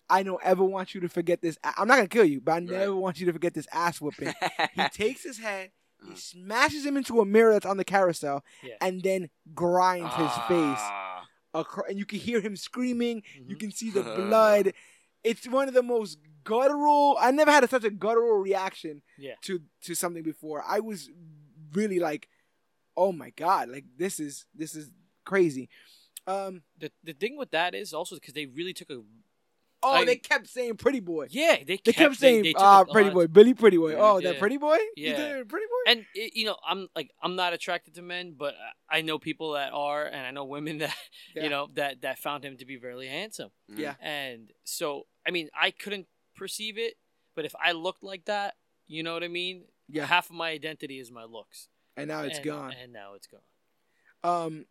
I don't ever want you to forget this. I'm not gonna kill you, but I never want you to forget this ass whooping. he takes his head, he Uh-huh. smashes him into a mirror that's on the carousel, Yeah. and then grinds his face. Ah. Acro- and you can hear him screaming. You Mhm. can see the blood. It's one of the most guttural. I never had such a guttural reaction Yeah. to to something before. I was really like, "Oh my god! Like this is this is crazy." Um. The the thing with that is also because they really took a Oh, I- they kept saying "pretty boy." yeah they They kept, kept saying they, they took "Ah, pretty boy, Billy, pretty boy." Oh, yeah. that pretty boy. Yeah. pretty boy. And it, you know, I'm like I'm not attracted to men, but I know people that are, and I know women that Yeah. you know that that found him to be very handsome. Mhm. Yeah. And so, I mean, I couldn't perceive it, but if I looked like that, you know what I mean? Yeah. Half of my identity is my looks. and now it's and, gone. And now it's gone. um,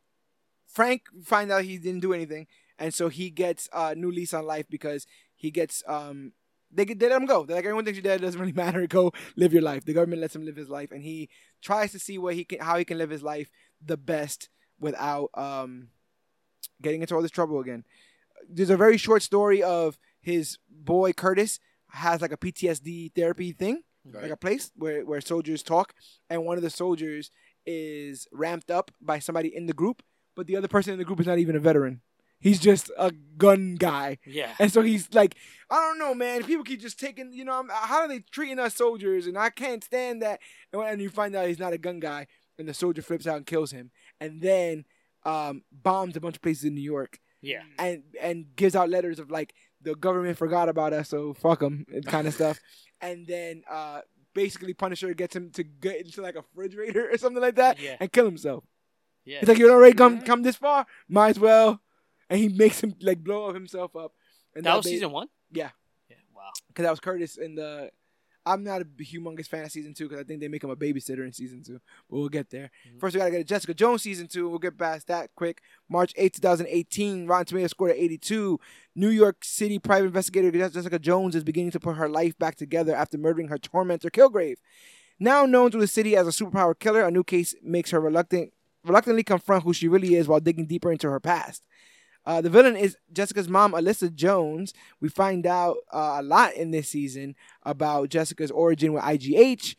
Frank find out he didn't do anything, and so he gets a uh, new lease on life because he gets um. They, they let him go. They're like everyone thinks you're dead. It doesn't really matter. Go live your life. The government lets him live his life, and he tries to see what he can, how he can live his life the best without um, getting into all this trouble again. There's a very short story of his boy Curtis has like a PTSD therapy thing, Right. like a place where where soldiers talk, and one of the soldiers is ramped up by somebody in the group, but the other person in the group is not even a veteran. He's just a gun guy. Yeah. And so he's like, I don't know, man. People keep just taking, you know, how are they treating us soldiers? And I can't stand that. And and you find out he's not a gun guy, and the soldier flips out and kills him, and then um, bombs a bunch of places in New York, Yeah. and and gives out letters of like the government forgot about us, so fuck them, kind of stuff. And then uh, basically Punisher gets him to get into like a refrigerator or something like that, Yeah. and kill himself. Yeah. He's like, you already come come this far, might as well. And he makes him like blow himself up. And that was ba- season one. Yeah. Yeah. Wow. because that was Curtis in the. I'm not a humongous fan of season two because I think they make him a babysitter in season two, but we'll get there. Mhm. First, we gotta get to Jessica Jones season two. We'll get past that quick. March 8, 2018, Rotten Tomatoes scored at 82. New York City private investigator Jessica Jones is beginning to put her life back together after murdering her tormentor Kilgrave. Now known to the city as a superpower killer, a new case makes her reluctant, reluctantly confront who she really is while digging deeper into her past. Uh, the villain is Jessica's mom, Alisa Jones. We find out uh, a lot in this season about Jessica's origin with IGH.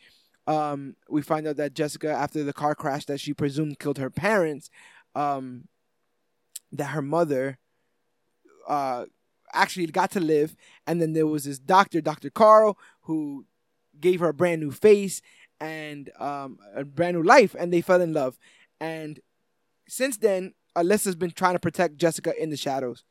Um, we find out that Jessica, after the car crash that she presumed killed her parents, um, that her mother uh, actually got to live. And then there was this doctor, Dr. Karl, who gave her a brand new face and um, a brand new life, and they fell in love. And since then, Alisa's been trying to protect Jessica in the shadows.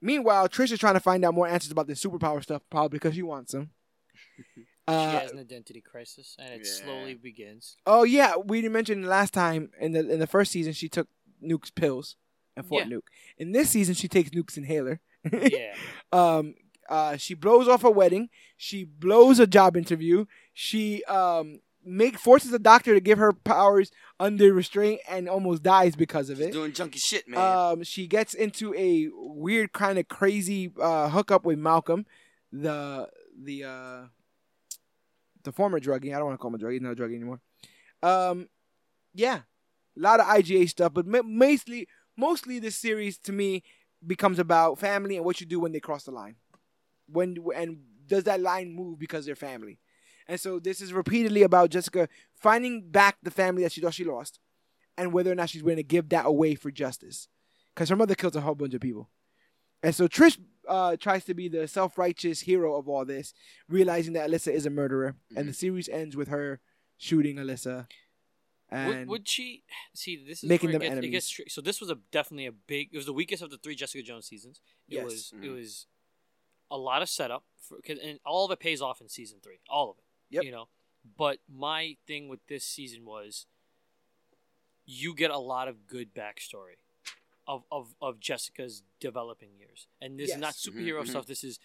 Meanwhile, Trisha's trying to find out more answers about this superpower stuff, probably because she wants them. she Uh, has an identity crisis, and it Yeah. slowly begins. oh yeah, we didn't last time in the in the first season she took Nuke's pills and fought Yeah. Nuke. In this season, she takes Nuke's inhaler. yeah. um, uh, she blows off a wedding. She blows a job interview. She um make forces a doctor to give her powers under restraint and almost dies because of She's it. doing junky shit, man. Um, she gets into a weird kind of crazy uh, hookup with Malcolm, the the uh, the former druggie. I don't want to call him a druggie. He's not a druggie anymore. Um, yeah, A lot of IGH stuff, but mostly, mostly this series to me becomes about family and what you do when they cross the line. When and does that line move because they're family? And so this is repeatedly about Jessica finding back the family that she thought she lost, and whether or not she's willing to give that away for justice, because her mother killed a whole bunch of people. And so Trish uh, tries to be the self-righteous hero of all this, realizing that Alisa is a murderer, and the series ends with her shooting Alisa. And Would, would she see? This is making it them gets, it enemies. gets so this was a definitely a big. It was the weakest of the three Jessica Jones seasons. It Yes. was. It Mhm. was a lot of setup, for, and all of it pays off in season three. All of it. Yep. You know, but my thing with this season was you get a lot of good backstory of of, of Jessica's developing years, and this is not superhero Mhm, mhm. stuff. This is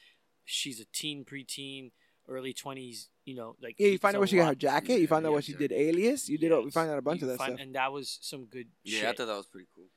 she's a teen, preteen, early twenties. You know, like yeah, you find out a where she got her jacket. You find out what she did Alias. You did. all We Yes. find out a bunch You of that find- stuff. and that was some good Yeah, shit. I thought that was pretty cool.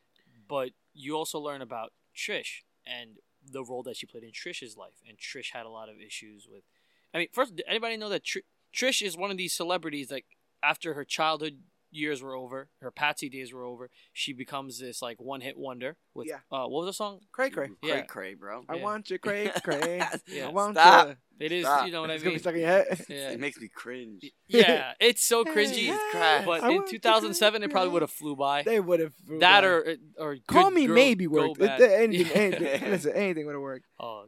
but you also learn about Trish and the role that she played in Trish's life, and Trish had a lot of issues with. I mean, first, did anybody know that Tr- Trish is one of these celebrities that after her childhood years were over, her Patsy days were over, she becomes this like one hit wonder with Yeah. uh, what was the song? Cray cray. Cray Yeah. cray, bro. I Yeah. want you, cray cray. Yeah. I want Stop. you. It is, Stop. you know what I It's gonna be mean? stuck in your head. Yeah. It makes me cringe. Yeah, it's so cringy. Christ. But I in 2007, it probably would have flew by. They would have That or or call me Girl, maybe Go worked. It- anything, anything, anything would have worked. uh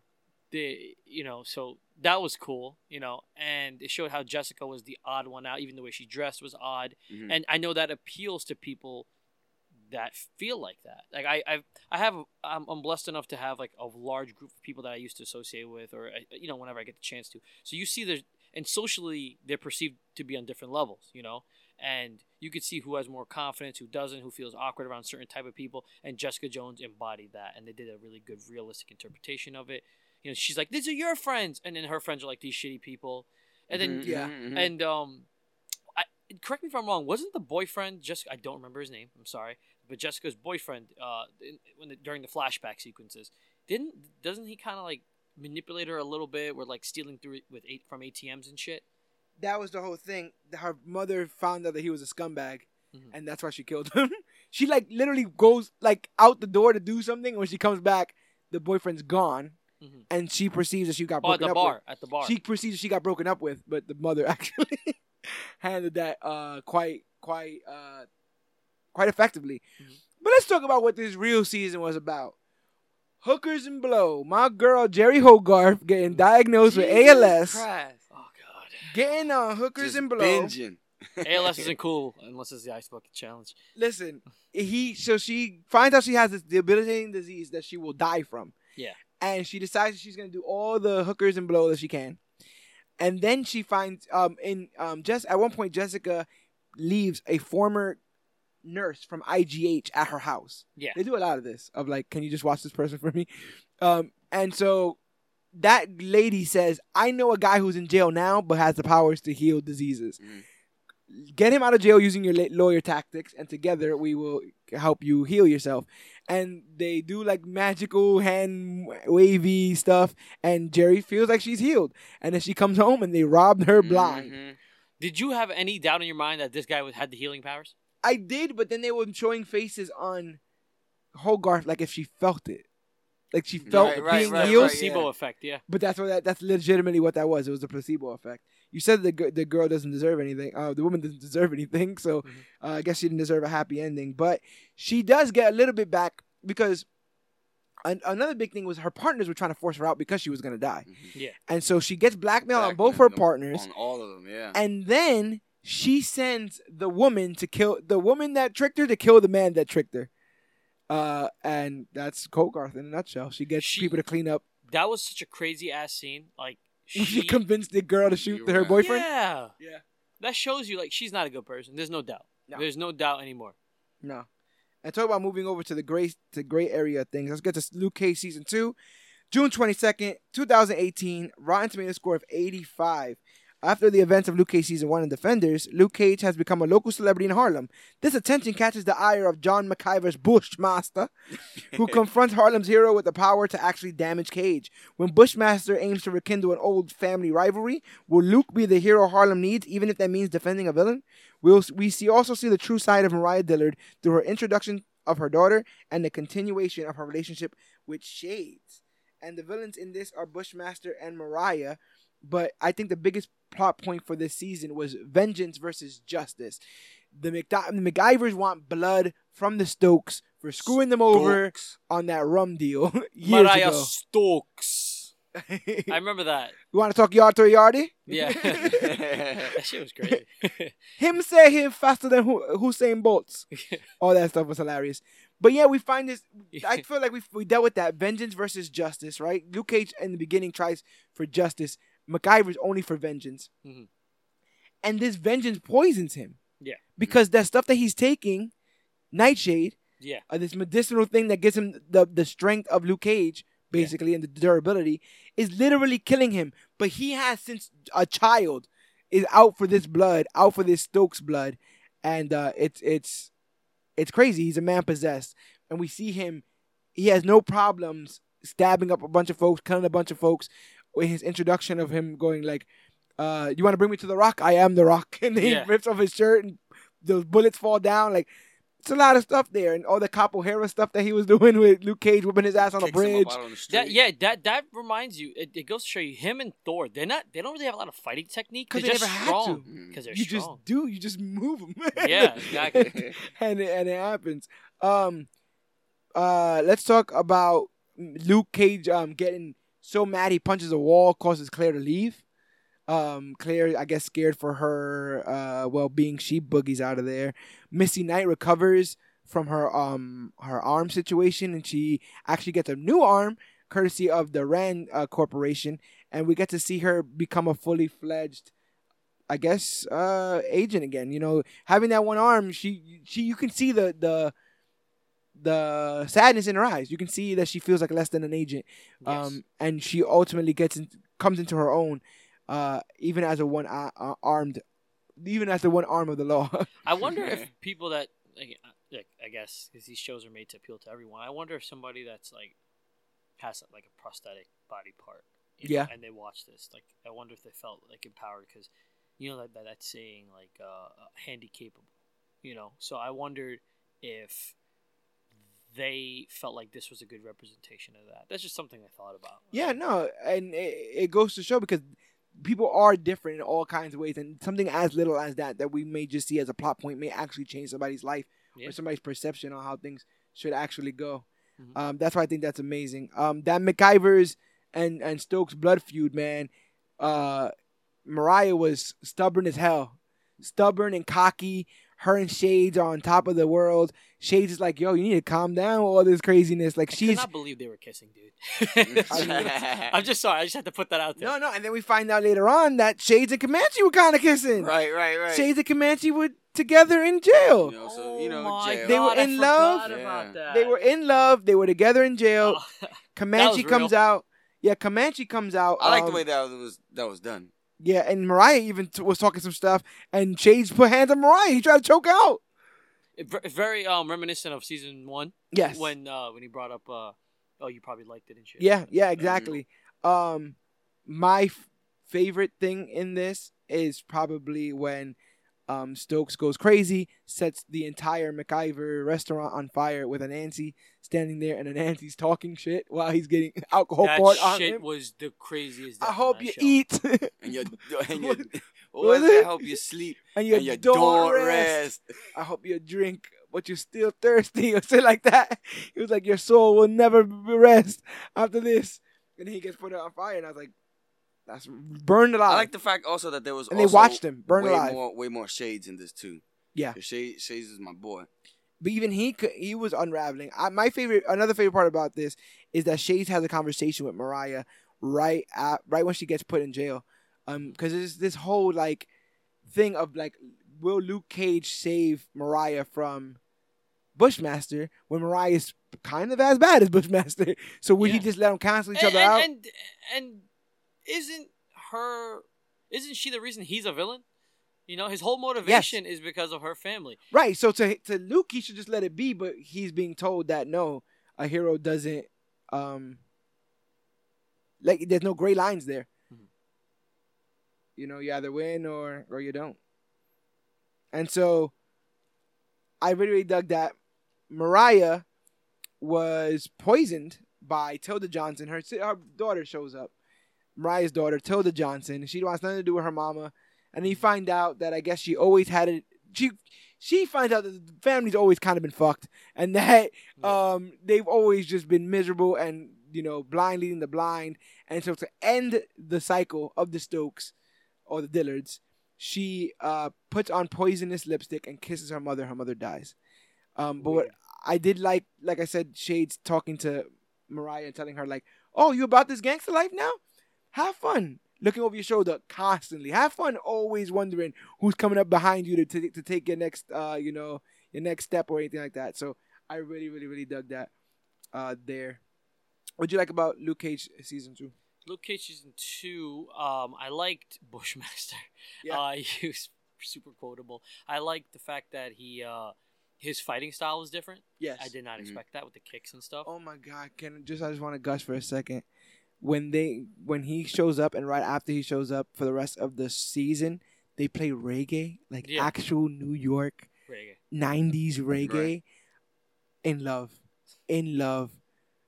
the you know so that was cool you know and it showed how jessica was the odd one out even the way she dressed was odd. Mhm. and i know that appeals to people that feel like that. Like i I've, i have I'm, I'm blessed enough to have like a large group of people that i used to associate with or you know whenever i get the chance to. So you see the and socially they're perceived to be on different levels you know? And you could see who has more confidence who doesn't who feels awkward around certain type of people. And jessica jones embodied that and they did a really good realistic interpretation of it you know she's like these are your friends and then her friends are like these shitty people and then Mhm, yeah. mhm, mhm. and um I, correct me if i'm wrong wasn't the boyfriend just i don't remember his name i'm sorry but jessica's boyfriend uh in, when the, during the flashback sequences didn't doesn't he kind of like manipulate her a little bit we're like stealing through with eight from atms and shit That was the whole thing. Her mother found out that he was a scumbag, Mhm. and that's why she killed him. she like literally goes like out the door to do something. and When she comes back, the boyfriend's gone, Mhm. and she perceives that she got oh at broken the up bar with. at the bar She perceives that she got broken up with, but the mother actually handled that uh quite quite uh quite effectively. Mhm. But let's talk about what this real season was about. Hookers and blow. My girl Jeri Hogarth getting diagnosed with ALS. Christ. oh god Getting on hookers Just and blow. binging. als isn't cool unless it's the ice bucket challenge Listen, he so she finds out she has this debilitating disease that she will die from. Yeah. And she decides she's gonna do all the hookers and blow that she can. And then she finds um in um just at one point Jessica leaves a former nurse from IGH at her house. yeah They do a lot of this of like, can you just watch this person for me? Um, and so that lady says, I know a guy who's in jail now, but has the powers to heal diseases. Mhm. Get him out of jail using your lawyer tactics, and together we will help you heal yourself. And they do like magical hand wavy stuff, and Jeri feels like she's healed. And then she comes home and they robbed her blind. Mhm. did you have any doubt in your mind that this guy was, had the healing powers I did, but then they were showing faces on Hogarth like if she felt it. Like she felt Right, right, being right, healed. right, placebo yeah. effect yeah But that's what that, that's legitimately what that was. It was a placebo effect. You said the the girl doesn't deserve anything. Uh, the woman doesn't deserve anything. So Mhm. uh, I guess she didn't deserve a happy ending. But she does get a little bit back because an- another big thing was her partners were trying to force her out because she was gonna die, Mhm. yeah and so she gets blackmailed on both her partners, On all of them, yeah. and then she sends the woman to kill the woman that tricked her to kill the man that tricked her. Uh, and that's Hogarth in a nutshell. She gets She- people to clean up. that was such a crazy ass scene like She, she convinced the girl to shoot her right. boyfriend. Yeah. Yeah. That shows you like she's not a good person. There's no doubt. No. There's no doubt anymore. No. And talk about moving over to the gray to gray area of things. Let's get to Luke Cage season two, June twenty second, two thousand eighteen. Rotten Tomato score of eighty five. After the events of Luke Cage season one and Defenders, Luke Cage has become a local celebrity in Harlem. This attention catches the ire of John McIver's Bushmaster, who confronts Harlem's hero with the power to actually damage Cage. When Bushmaster aims to rekindle an old family rivalry, will Luke be the hero Harlem needs, even if that means defending a villain? We'll, we see also see the true side of Mariah Dillard through her introduction of her daughter and the continuation of her relationship with Shades. And the villains in this are Bushmaster and Mariah. But I think the biggest plot point for this season was vengeance versus justice. The, McDo- the McIvers want blood from the Stokes for screwing them over Stokes. on that rum deal years Mariah ago. Stokes. I remember that. you want to talk yard to yardy? Yeah. that shit was great. Him say him faster than Hu- Hussein Bolts. All that stuff was hilarious. But yeah, we find this. I feel like we we dealt with that vengeance versus justice, right? Luke Cage in the beginning tries for justice. McIver's only for vengeance, Mhm. and this vengeance poisons him. Yeah. because that stuff that he's taking, Nightshade, yeah. uh, this medicinal thing that gives him the the strength of Luke Cage, basically, and the durability, is literally killing him. But he has since a child is out for this blood, out for this Stokes blood, and uh, it's it's it's crazy. He's a man possessed, and we see him. He has no problems stabbing up a bunch of folks, killing a bunch of folks. With his introduction of him going like, uh, "You want to bring me to the Rock? I am the Rock," and then Yeah. he rips off his shirt and those bullets fall down. Like, it's a lot of stuff there, and all the capoeira stuff that he was doing with Luke Cage whipping his ass on a Kicks him up bridge. on That yeah, that that reminds you. It, it goes to show you him and Thor. They're not. They don't really have a lot of fighting technique. Because They're they just never had strong. to. Mm. Because they're you strong. just do. You just move them. Yeah, exactly. and it, and it happens. Um, uh, let's talk about Luke Cage. Um, getting so mad he punches a wall, causes Claire to leave. Um, Claire, I guess, scared for her uh well being, she boogies out of there. Misty Knight recovers from her um her arm situation, and she actually gets a new arm courtesy of the Rand uh, Corporation, and we get to see her become a fully fledged I guess uh agent again. You know, having that one arm, she she you can see the the the sadness in her eyes. You can see that she feels like less than an agent. Yes. Um and she ultimately gets in, comes into her own uh even as a one uh, uh, armed even as the one arm of the law. I wonder if people that like, uh, I guess because these shows are made to appeal to everyone. I wonder if somebody that's like has like a prosthetic body part, you know, Yeah. and they watch this, like I wonder if they felt like empowered because you know that, that that's saying like uh, uh, handy capable, you know. So I wondered if they felt like this was a good representation of that. That's just something I thought about. Yeah, no, and it, it goes to show because people are different in all kinds of ways, and something as little as that that we may just see as a plot point may actually change somebody's life Yeah. or somebody's perception on how things should actually go. Mhm. Um, that's why I think that's amazing. Um, that McIver's and and Stokes blood feud, man. Uh, Mariah was stubborn as hell, stubborn and cocky. Her and Shades are on top of the world. Shades is like, yo, you need to calm down with all this craziness. Like I could she's not believe they were kissing, dude. I'm just sorry. I just had to put that out there. No, no, and then we find out later on that Shades and Comanche were kind of kissing. right, right, right. Shades and Comanche were together in jail. You know, so you know, Oh my jail. They were God, I in love. Yeah. about that. They were in love. They were together in jail. Oh, Comanche real. comes out. Yeah, Comanche comes out. I like the um, way that was that was done. Yeah, and Mariah even t- was talking some stuff, and Shades put hands on Mariah. He tried to choke out. It ver- very um reminiscent of season one. Yes. When uh when he brought up uh oh you probably liked it and shit. Yeah, yeah, exactly. Um, my f- favorite thing in this is probably when um Stokes goes crazy, sets the entire McIver restaurant on fire with Anansi standing there, and Anansi's talking shit while he's getting alcohol That poured on him. That shit him. was the craziest. I hope you show. eat And your and your What what was was it? it? I hope you sleep and you and you don't, don't rest. rest. I hope you drink, but you're still thirsty or something like that. He was like, your soul will never rest after this. And he gets put on fire, and I was like, that's burned alive. I like the fact also that there was and they watched him burn way alive. more way more shades in this too. Yeah, Shades, Shades is my boy. But even he could, he was unraveling. I, my favorite, another favorite part about this is that Shades has a conversation with Mariah right at, right when she gets put in jail. Um, because there's this whole like thing of like, will Luke Cage save Mariah from Bushmaster when Mariah is kind of as bad as Bushmaster? So will he just let them cancel each and, other and, out? and and isn't her Isn't she the reason he's a villain? You know, his whole motivation is because of her family. Right. So to to Luke, he should just let it be, but he's being told that no, a hero doesn't. Um. Like there's no gray lines there. Mhm. You know, you either win or or you don't. And so, I really, really dug that. Mariah was poisoned by Tilda Johnson. Her her daughter shows up. Mariah's daughter, Tilda Johnson. She wants nothing to do with her mama, and you find out that I guess she always had it. She she finds out that the family's always kind of been fucked, and that Yeah. um they've always just been miserable and you know blind leading the blind. And so to end the cycle of the Stokes or the Dillards, she uh puts on poisonous lipstick and kisses her mother. Her mother dies. Um, but what I did like, like I said, Shades talking to Mariah and telling her like, "Oh, you about this gangster life now? Have fun." Looking over your shoulder constantly. Have fun. Always wondering who's coming up behind you to to, to take your next, uh, you know, your next step or anything like that. So I really, really, really dug that. Uh, there. What'd you like about Luke Cage season two? Luke Cage season two, um, I liked Bushmaster. Yeah. Uh, he was super quotable. I liked the fact that he, uh, his fighting style was different. Yes. I did not Mhm. expect that with the kicks and stuff. Oh my god! Can just I just want to gush for a second. When they when he shows up and right after he shows up for the rest of the season, they play reggae like Yeah. actual New York Reggae. '90s reggae. Right. In love, in love.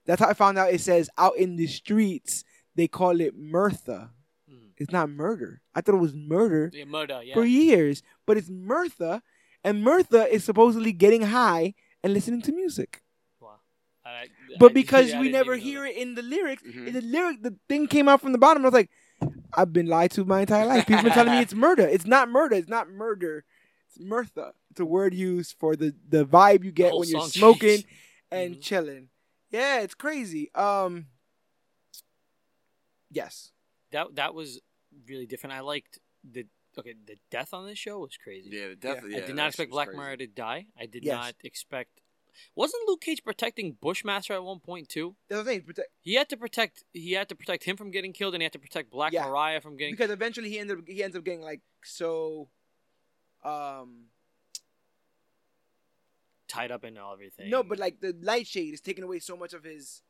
That's how I found out. It says out in the streets they call it Mirtha. Mm. It's not murder. I thought it was murder Yeah, murder. Yeah. for years, but it's Mirtha, and Mirtha is supposedly getting high and listening to music. Wow. I, But I- because I we never hear it in the lyrics, Mhm. in the lyric, the thing came out from the bottom. I was like, I've been lied to my entire life. People been telling me it's murder. It's not murder. It's not murder. It's Mirtha. It's a word used for the the vibe you get whole when you're song smoking changed. and Mhm. chilling. Yeah, it's crazy. Um, yes, that that was really different. I liked the okay. The death on this show was crazy. Yeah, definitely. I yeah, did not expect Black crazy. Mariah to die. I did Yes. not expect. Wasn't Luke Cage protecting Bushmaster at one point too? that's what I'm. Protect, He had to protect. He had to protect him from getting killed, and he had to protect Black Yeah. Mariah from getting. because eventually he ended up he ends up getting like so, um, tied up in everything. no, but like the light shade is taking away so much of his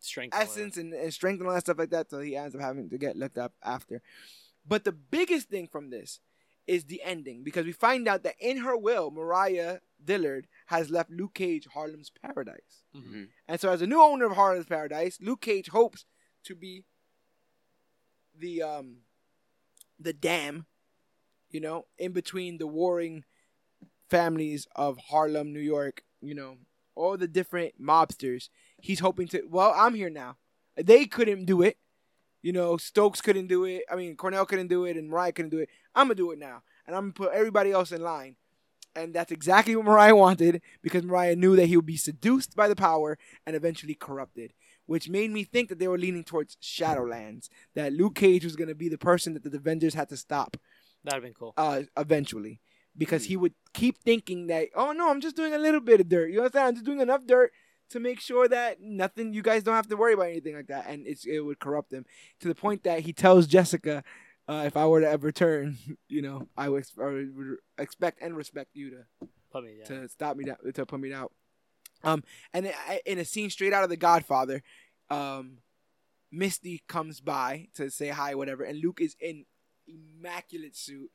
strength. and all that. essence and, and strength and all that stuff like that. So he ends up having to get looked up after. But the biggest thing from this is the ending because we find out that in her will, Mariah Dillard has left Luke Cage Harlem's Paradise. Mhm. Mhm. And so, as a new owner of Harlem's Paradise, Luke Cage hopes to be the um the dam, you know, in between the warring families of Harlem, New York, you know, all the different mobsters. He's hoping to. Well, I'm here now. They couldn't do it. You know, Stokes couldn't do it. I mean, Cornell couldn't do it, and Mariah couldn't do it. I'm gonna do it now, and I'm gonna put everybody else in line. And that's exactly what Mariah wanted because Mariah knew that he would be seduced by the power and eventually corrupted, which made me think that they were leaning towards Shadowlands. That Luke Cage was gonna be the person that the Avengers had to stop That'd been cool. uh, eventually because Hmm. he would keep thinking that, oh no, I'm just doing a little bit of dirt. You understand? I'm just doing enough dirt to make sure that nothing, you guys don't have to worry about anything like that. And it's, it would corrupt him to the point that he tells Jessica, uh, if I were to ever turn, you know, I would, I would expect and respect you to Put me down. to stop me down to put me down. Um, and I- in a scene straight out of The Godfather, um, Misty comes by to say hi, whatever, and Luke is in immaculate suit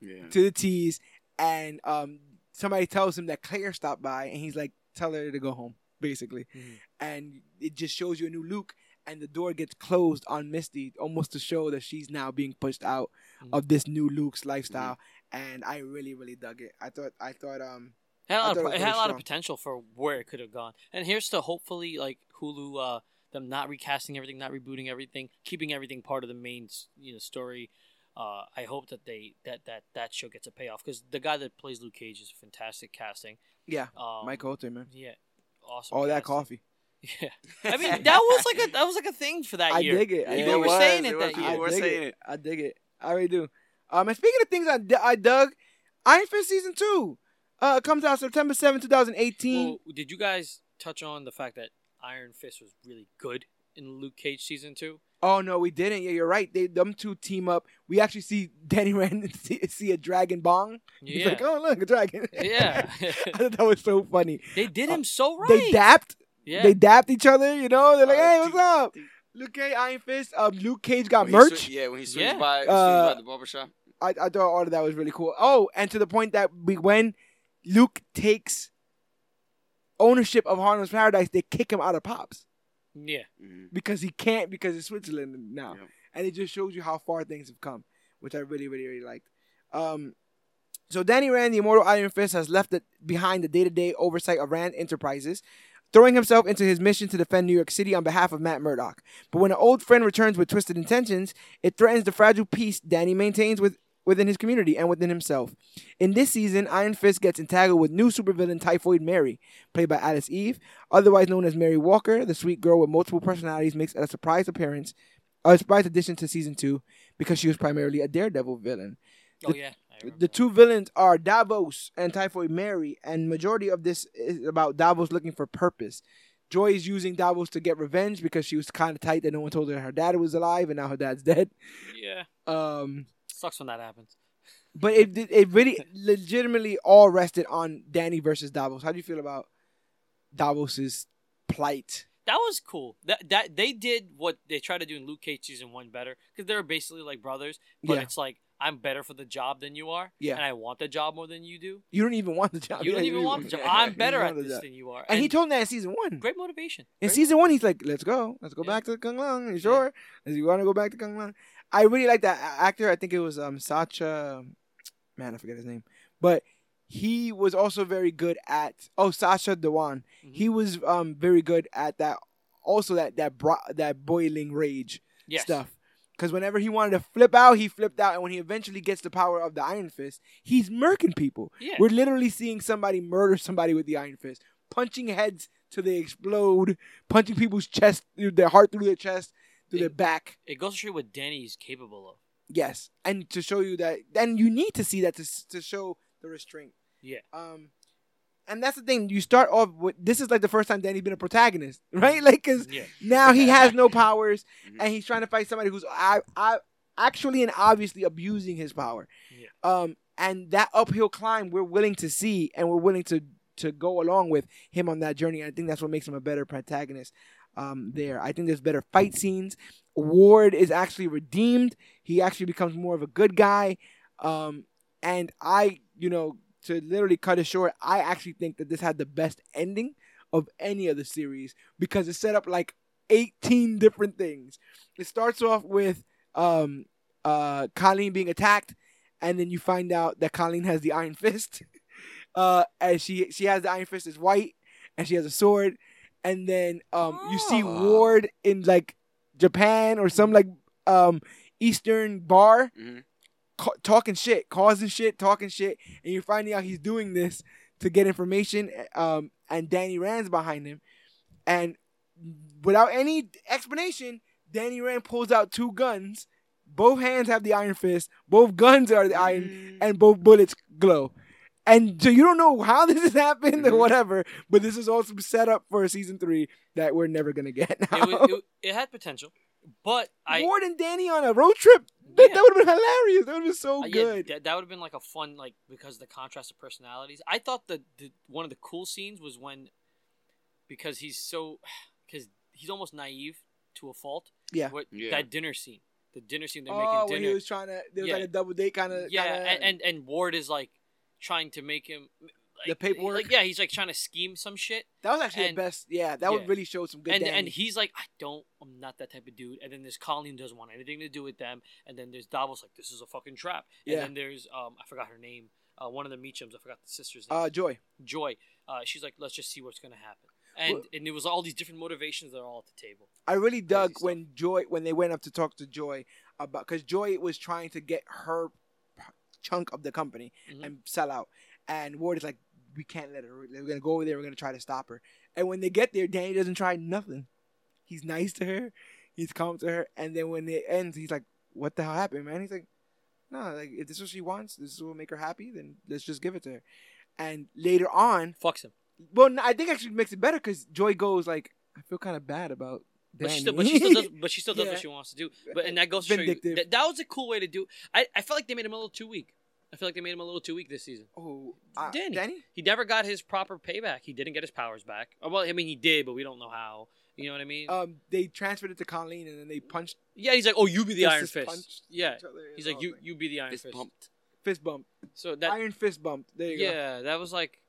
Yeah. to the T's, and um, somebody tells him that Claire stopped by, and he's like, "Tell her to go home," basically, Mhm. and it just shows you a new Luke, and the door gets closed on Misty, almost to show that she's now being pushed out Mhm. of this new Luke's lifestyle, and I really, really dug it. I thought, I thought, um, It had a lot, of, had a lot of potential for where it could have gone. And here's to hopefully like Hulu, uh, them not recasting everything, not rebooting everything, keeping everything part of the main you know story. Uh, I hope that they that that that show gets a payoff because the guy that plays Luke Cage is fantastic casting. yeah, Um, Mike Colter, man, Yeah, awesome. all that coffee. Yeah, I mean that was like a that was like a thing for that I year. dig it. I You dig guys it. were was, saying it it that was. year. I People were dig saying it. it. I dig it. I really do. Um, and speaking of things I, d- I dug, Iron Fist season two, uh, comes out September 7, 2018. Well, did you guys touch on the fact that Iron Fist was really good in Luke Cage season two? Oh no, we didn't. Yeah, you're right. They them two team up. We actually see Danny Rand see, see a dragon bong. He's like, oh look, a dragon. Yeah. I thought that was so funny. they did him so right. They dapped. Yeah. They dapped each other. You know, they're like, Uh, hey, dude, what's up? dude. Luke Cage, Iron Fist. Um, Luke Cage got When merch. swi- yeah, when he swings Yeah. by, swings Uh, by the barbershop. I, I thought all of that was really cool. Oh, and to the point that we, when Luke takes ownership of Harlem's Paradise, they kick him out of Pops yeah. hmm because he can't because it's Switzerland now, Yeah. and it just shows you how far things have come, which I really, really, really liked. Um, so Danny Rand, the immortal Iron Fist, has left it behind the day-to-day oversight of Rand Enterprises. Throwing himself into his mission to defend New York City on behalf of Matt Murdock. But when an old friend returns with twisted intentions, it threatens the fragile peace Danny maintains with, within his community and within himself. In this season, Iron Fist gets entangled with new supervillain Typhoid Mary, played by Alice Eve, otherwise known as Mary Walker. The sweet girl with multiple personalities makes a surprise appearance, a surprise addition to season two, because she was primarily a Daredevil villain. Oh yeah. The two villains are Davos and Typhoid Mary, and majority of this is about Davos looking for purpose. Joy is using Davos to get revenge because she was kind of tight that no one told her her dad was alive and now her dad's dead. Yeah. Um, Sucks when that happens. but it it it really legitimately all rested on Danny versus Davos. How do you feel about Davos's plight? That was cool. That that they did what they tried to do in Luke Cage season one better because they're basically like brothers. But Yeah. it's like I'm better for the job than you are. Yeah. And I want the job more than you do. You don't even want the job. You don't even want the job. yeah, I'm better at this than you are. And he told him that in season one. great motivation. In Great season one, he's like, "Let's go, let's go Yeah. back to Kunlun." You sure? Does you want to go back to Kunlun? I really like that actor. I think it was um Sacha, man, I forget his name, but he was also very good at oh Sacha Dhawan. Mhm. He was um very good at that. Also, that that bro- that boiling rage yes. stuff. Because whenever he wanted to flip out, he flipped out, and when he eventually gets the power of the Iron Fist, he's murking people. Yeah. We're literally seeing somebody murder somebody with the Iron Fist, punching heads till they explode, punching people's chest, their heart through their chest, through their back. It goes to show what Danny's capable of. Yes, and to show you that, and you need to see that to to show the restraint. Yeah. Um, and that's the thing. You start off with this is like the first time Danny's been a protagonist, right? Like, cause Yeah. now he has no powers, Mhm. and he's trying to fight somebody who's I, I, actually and obviously abusing his power. Yeah. Um, and that uphill climb we're willing to see, and we're willing to to go along with him on that journey. And I think that's what makes him a better protagonist. Um, there, I think there's better fight scenes. Ward is actually redeemed. He actually becomes more of a good guy. Um, and I, you know, to literally cut it short, I actually think that this had the best ending of any of the series because it set up like 18 different things. It starts off with um, uh, Colleen being attacked, and then you find out that Colleen has the Iron Fist. Uh, and she she has the Iron Fist is white, and she has a sword. And then um, you see Oh. Ward in like Japan or some like um, Eastern bar Mhm. Ca- talking shit, causing shit, talking shit, and you're finding out he's doing this to get information. Um, and Danny Rand's behind him, and without any explanation, Danny Rand pulls out two guns. Both hands have the iron fist. Both guns are the iron, Mm. and both bullets glow. And so you don't know how this has happened or Mhm. whatever, but this is also set up for season three that we're never gonna get now. It, wa- it, it had potential, but I Ward and Danny on a road trip. That, Yeah. that would have been hilarious. That would have been so Uh, yeah, good. that, that would have been like a fun like because of the contrast of personalities. I thought the, the one of the cool scenes was when because he's so because he's almost naive to a fault. Yeah. What, Yeah. That dinner scene, the dinner scene they're oh, making when dinner. he was trying to, there was Yeah. like a double date kind of. yeah, and, and and Ward is like trying to make him like, The paperwork? Like, yeah, he's like trying to scheme some shit, that was actually and- the best. Yeah, that would really show some good. and Danny. and he's like, I don't, I'm not that type of dude. And then there's Colleen doesn't want anything to do with them. And then there's Davos like, this is a fucking trap. And Yeah. then there's um, I forgot her name, uh, one of the Meachums, I forgot the sister's name. uh, Joy. Joy. Uh, she's like, let's just see what's gonna happen. And Well- and it was all these different motivations that are all at the table. I really dug stuff. when Joy when they went up to talk to Joy about because Joy was trying to get her chunk of the company Mhm. and sell out, and Ward is like, we can't let her. We're gonna go over there. We're gonna try to stop her. And when they get there, Danny doesn't try nothing. He's nice to her. He's calm to her. And then when it ends, he's like, "What the hell happened, man?" He's like, "No, like if this is what she wants, this is what will make her happy. Then let's just give it to her." And later on, Fucks him. well, I think actually makes it better because Joy goes like, "I feel kind of bad about But she still, Danny. but she still does, but she still does Yeah. what she wants to do. But and that goes to show you that, that was a cool way to do. I, I felt like they made him a little too weak. I feel like they made him a little too weak this season. oh, uh, Danny. Danny. He never got his proper payback. He didn't get his powers back. Uh, Well, I mean, he did, but we don't know how. You know what I mean? Um, they transferred it to Colleen, and then they punched yeah, he's like, "Oh, you be the Iron Fist." punched Yeah, each other, and he's like, was "You, you be the Iron Fist Fist." pumped. fist bump, So that, iron fist bump. There you go. yeah, that was like,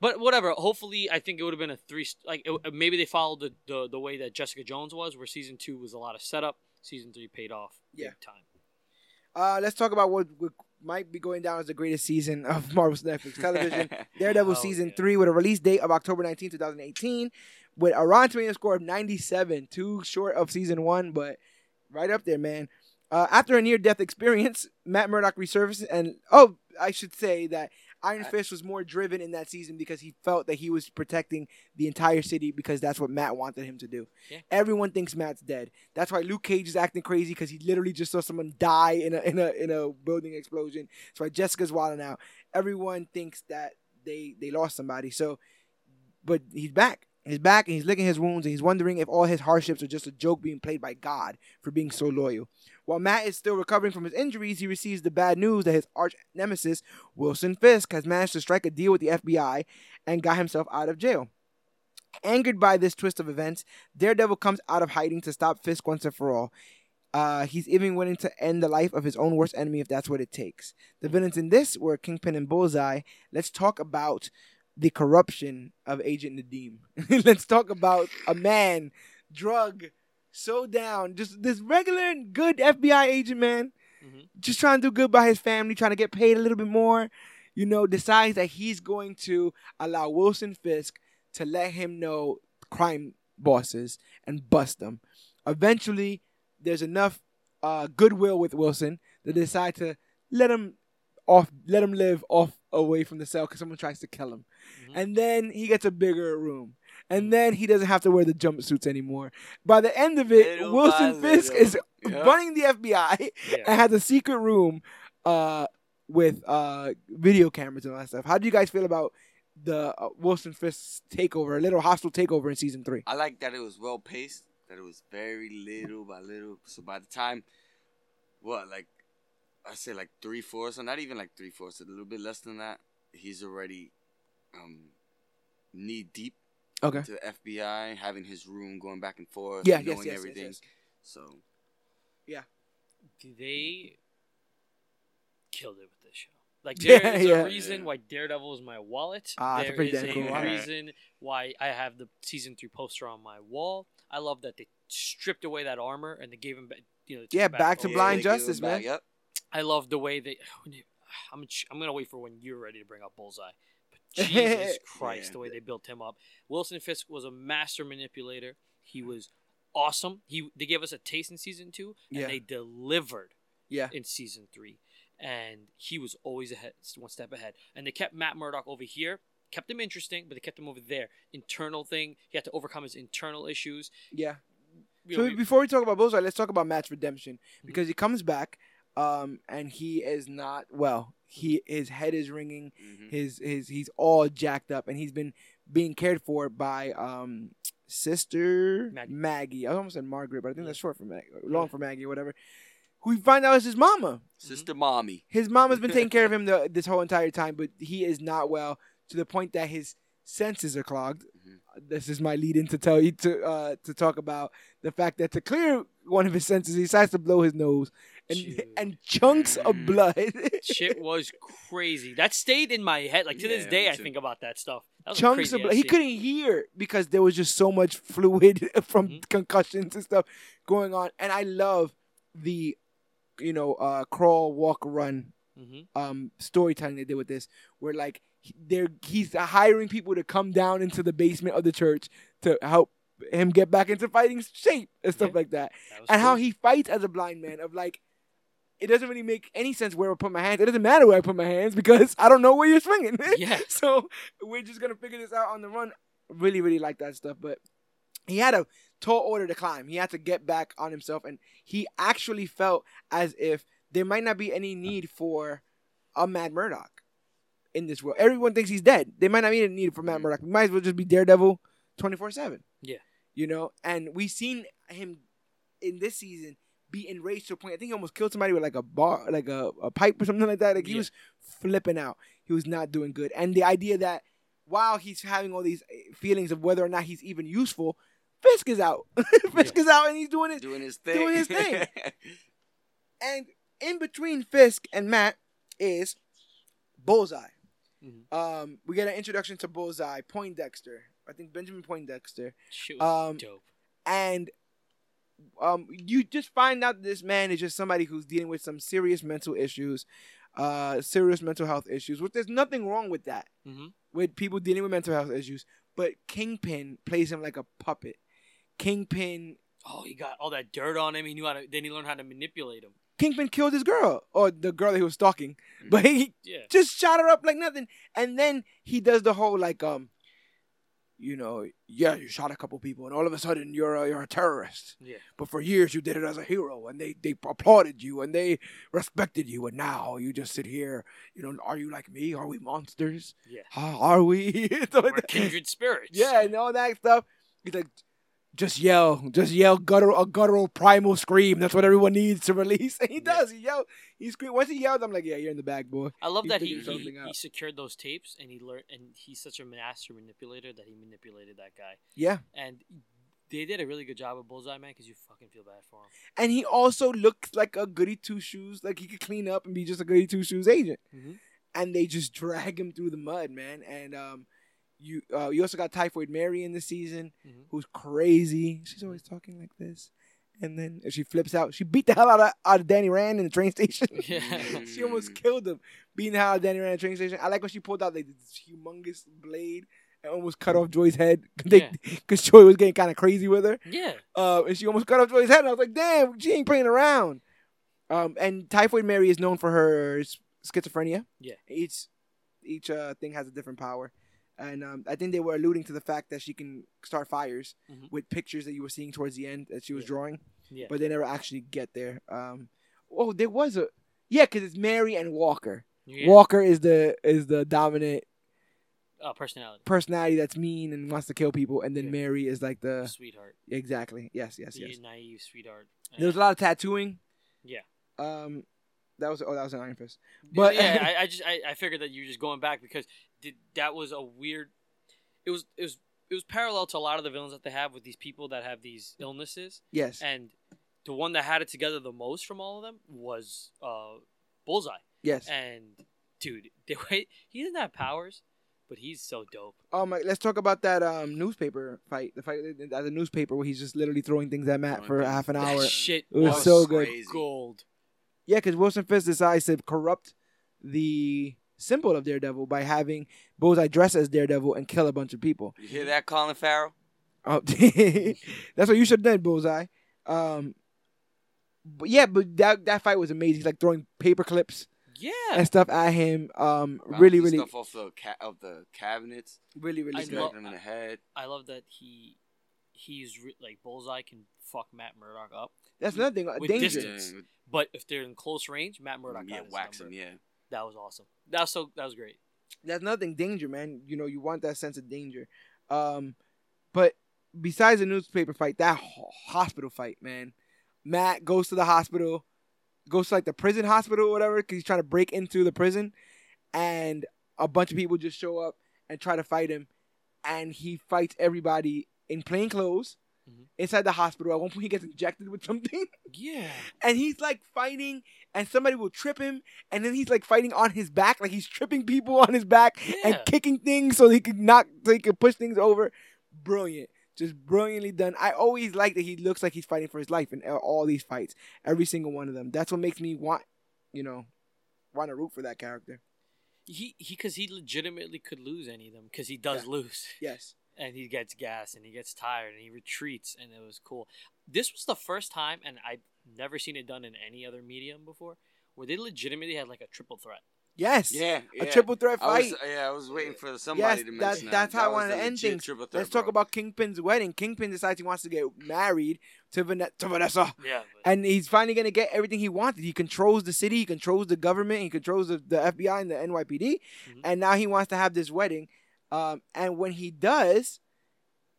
but whatever. Hopefully, I think it would have been a three. Like it, maybe they followed the, the the way that Jessica Jones was, where season two was a lot of setup. Season three paid off Yeah. big time. Uh, let's talk about what, what might be going down as the greatest season of Marvel's Netflix television. Daredevil Oh, season yeah. three with a release date of October 19, 2018, with a Rotten Tomatoes score of 97, too short of season one, but right up there, man. Uh, after a near-death experience, Matt Murdock resurfaces, and oh, I should say that Iron Fist was more driven in that season because he felt that he was protecting the entire city because that's what Matt wanted him to do. Yeah. Everyone thinks Matt's dead. That's why Luke Cage is acting crazy because he literally just saw someone die in a in a in a building explosion. That's why Jessica's wilding out. Everyone thinks that they they lost somebody. So, but he's back. He's back and he's licking his wounds and he's wondering if all his hardships are just a joke being played by God for being so loyal. While Matt is still recovering from his injuries, he receives the bad news that his arch nemesis, Wilson Fisk, has managed to strike a deal with the FBI and got himself out of jail. Angered by this twist of events, Daredevil comes out of hiding to stop Fisk once and for all. Uh, he's even willing to end the life of his own worst enemy if that's what it takes. The villains in this were Kingpin and Bullseye. Let's talk about the corruption of Agent Nadeem. Let's talk about a man, drug, so down, just this regular good FBI agent man, Mhm. just trying to do good by his family, trying to get paid a little bit more. You know, decides that he's going to allow Wilson Fisk to let him know crime bosses and bust them. Eventually, there's enough uh, goodwill with Wilson to decide to let him off, let him live off away from the cell because someone tries to kill him. Mhm. And then he gets a bigger room. And then he doesn't have to wear the jumpsuits anymore. By the end of it, Little Wilson Fisk little. is Yeah. running the FBI Yeah. and has a secret room uh, with uh, video cameras and all that stuff. How do you guys feel about the uh, Wilson Fisk takeover, a little hostile takeover in season three? I like that it was well paced, that it was very little by little. So by the time, what, like, I say like three fourths, or not even like three fourths, a little bit less than that, he's already um, knee deep Okay. to the FBI, having his room going back and forth, Yeah, yes, knowing yes, yes, everything. yes. So Yeah. they killed it with this show. Like Yeah, there is yeah. a reason Yeah. why Daredevil is my wallet. Ah, that's there pretty is damn a cool. Wow. reason why I have the season three poster on my wall. I love that they stripped away that armor and they gave him, ba- you know, Yeah, it back to over. Blind they give him Justice, back, man. Yep. I love the way they. I'm I'm gonna wait for when you're ready to bring up Bullseye. Jesus Christ, Yeah. the way they built him up. Wilson Fisk was a master manipulator. He was awesome. He they gave us a taste in season two, and Yeah. they delivered Yeah. in season three. And he was always ahead, one step ahead. And they kept Matt Murdock over here, kept him interesting, but they kept him over there. Internal thing, he had to overcome his internal issues. Yeah. You So know, before we talk about Bullseye, let's talk about Matt's redemption Mm-hmm. because he comes back, um, and he is not well. He his head is ringing. hmm His his he's all jacked up, and he's been being cared for by um sister Maggie. Maggie. I almost said Margaret, but I think that's short for Maggie, long for Maggie or whatever. Who we find out is his mama. Sister Mommy. His mama's been taking care of him the, this whole entire time, but he is not well to the point that his senses are clogged. Mhm. This is my lead in to tell you to uh, to talk about the fact that to clear one of his senses, he decides to blow his nose, and Dude. and chunks of Mm. blood, shit was crazy. That stayed in my head. Like to this day, I think about that stuff. That chunks of blood. He scene. couldn't hear because there was just so much fluid from Mhm. concussions and stuff going on. And I love the, you know, uh, crawl, walk, run Mhm. um storytelling they did with this where like they're he's hiring people to come down into the basement of the church to help him get back into fighting shape and stuff Yeah. like that That was and how he fights as a blind man of like it doesn't really make any sense where I put my hands. It doesn't matter where I put my hands because I don't know where you're swinging. Yeah. so we're just gonna figure this out on the run. Really, really like that stuff. But he had a tall order to climb. He had to get back on himself, and he actually felt as if there might not be any need for a Matt Murdock in this world. Everyone thinks he's dead. They might not be a need for Matt Mhm. Murdock. We might as well just be Daredevil twenty four seven. Yeah. you know. And we've seen him in this season be enraged to a point. I think he almost killed somebody with like a bar, like a, a pipe or something like that. Like he Yeah. was flipping out. He was not doing good. And the idea that while he's having all these eh, feelings of whether or not he's even useful, Fisk is out. Fisk is out, and he's doing it. doing his thing. Doing his thing. And in between Fisk and Matt is Bullseye. Mhm. Um, we get an introduction to Bullseye, Poindexter. I think Benjamin Poindexter. Was Um, dope. and um, you just find out that this man is just somebody who's dealing with some serious mental issues, uh, serious mental health issues. Which there's nothing wrong with that, hmm with people dealing with mental health issues. But Kingpin plays him like a puppet. Kingpin, Oh, he got all that dirt on him. He knew how to. Then he learned how to manipulate him. Kingpin killed his girl or the girl that he was stalking, but he Yeah. just shot her up like nothing. And then he does the whole like um, you know, yeah, you shot a couple people, and all of a sudden you're a, you're a terrorist. Yeah. But for years you did it as a hero, and they they applauded you and they respected you, and now you just sit here. You know, are you like me? Are we monsters? Yeah. Are we? We're kindred spirits. Yeah, and all that stuff. Like, just yell, just yell, guttural, a guttural primal scream. That's what everyone needs to release. And he does. He yell. He scream. Once he yelled, I'm like, yeah, you're in the bag, boy. I love He that he, he, he secured those tapes and he learned and he's such a master manipulator that he manipulated that guy Yeah. and they did a really good job of Bullseye man because you fucking feel bad for him. And he also looks like a goody two shoes. Like he could clean up and be just a goody two shoes agent. Mhm. And they just drag him through the mud, man. And um, you uh, you also got Typhoid Mary in the season, Mhm. who's crazy. She's always talking like this. And then if she flips out, she beat the hell out of, out of Danny Rand in the train station. Yeah. she almost killed him, beating the hell out of Danny Rand in the train station. I like when she pulled out like this humongous blade and almost cut off Joy's head Yeah. because Joy was getting kind of crazy with her. Yeah. Uh, and she almost cut off Joy's head. And I was like, damn, she ain't playing around. Um, and Typhoid Mary is known for her schizophrenia. Yeah. Each each uh, thing has a different power. And um, I think they were alluding to the fact that she can start fires Mhm. with pictures that you were seeing towards the end that she was Yeah. drawing, Yeah. but they never actually get there. Um, oh, there was a yeah, because it's Mary and Walker. yeah. Walker is the is the dominant uh, personality. personality that's mean and wants to kill people, and then Yeah. Mary is like the Sweetheart. exactly yes yes The yes. naive sweetheart. There was a lot of tattooing. Yeah. Um, that was oh that was an Iron Fist. But yeah, I, I just I, I figured that you were just going back because did, that was a weird. It was it was it was parallel to a lot of the villains that they have with these people that have these illnesses, yes and the one that had it together the most from all of them was uh, Bullseye. yes. And dude, the way he doesn't have powers, but he's so dope. Oh my! Let's talk about that um newspaper fight. The fight at the newspaper where he's just literally throwing things at Matt Throwing for half an That hour. shit It was was so good. gold. Yeah, because Wilson Fisk decides to corrupt the symbol of Daredevil by having Bullseye dress as Daredevil and kill a bunch of people. You hear that, Colin Farrell? Oh, that's what you should have done, Bullseye. Um, but yeah, but that that fight was amazing. He's like throwing paper clips Yeah, and stuff at him. Um, Bouncing really, really, stuff off the ca- of the cabinets, really, really I good. love- him in the head. I love that he he's re- like Bullseye can fuck Matt Murdock up, That's another thing. uh, With Danger. distance. Yeah, but if they're in close range, Matt Murdock yeah, got his wax number. him. Yeah, That was awesome. That was so that was great. That's nothing danger, man. You know, you want that sense of danger. Um, but besides the newspaper fight, that hospital fight, man. Matt goes to the hospital, goes to like the prison hospital or whatever, because he's trying to break into the prison, and a bunch of people just show up and try to fight him, and he fights everybody in plain clothes Mhm. inside the hospital. At one point, he gets injected with something. Yeah, and he's like fighting and somebody will trip him and then he's like fighting on his back. Like he's tripping people on his back and kicking things so he could knock so he could push things over. Brilliant. Just brilliantly done. I always like that he looks like he's fighting for his life in all these fights. Every single one of them. That's what makes me want you know want to root for that character. He he because he legitimately could lose any of them because he does lose. Yes and he gets gas and he gets tired and he retreats and it was cool. This was the first time, and I've never seen it done in any other medium before, where they legitimately had like a triple threat. yes yeah, a triple threat I fight was, yeah, I was waiting for somebody yes, to that, mention that. that's how That I wanted to end legit things. triple threat, Let's talk bro. about Kingpin's wedding. Kingpin decides he wants to get married to, Van- to Vanessa. Yeah, and he's finally gonna get everything he wanted. He controls the city, he controls the government, he controls the, the FBI and the NYPD, Mhm. and now he wants to have this wedding. Um, and when he does,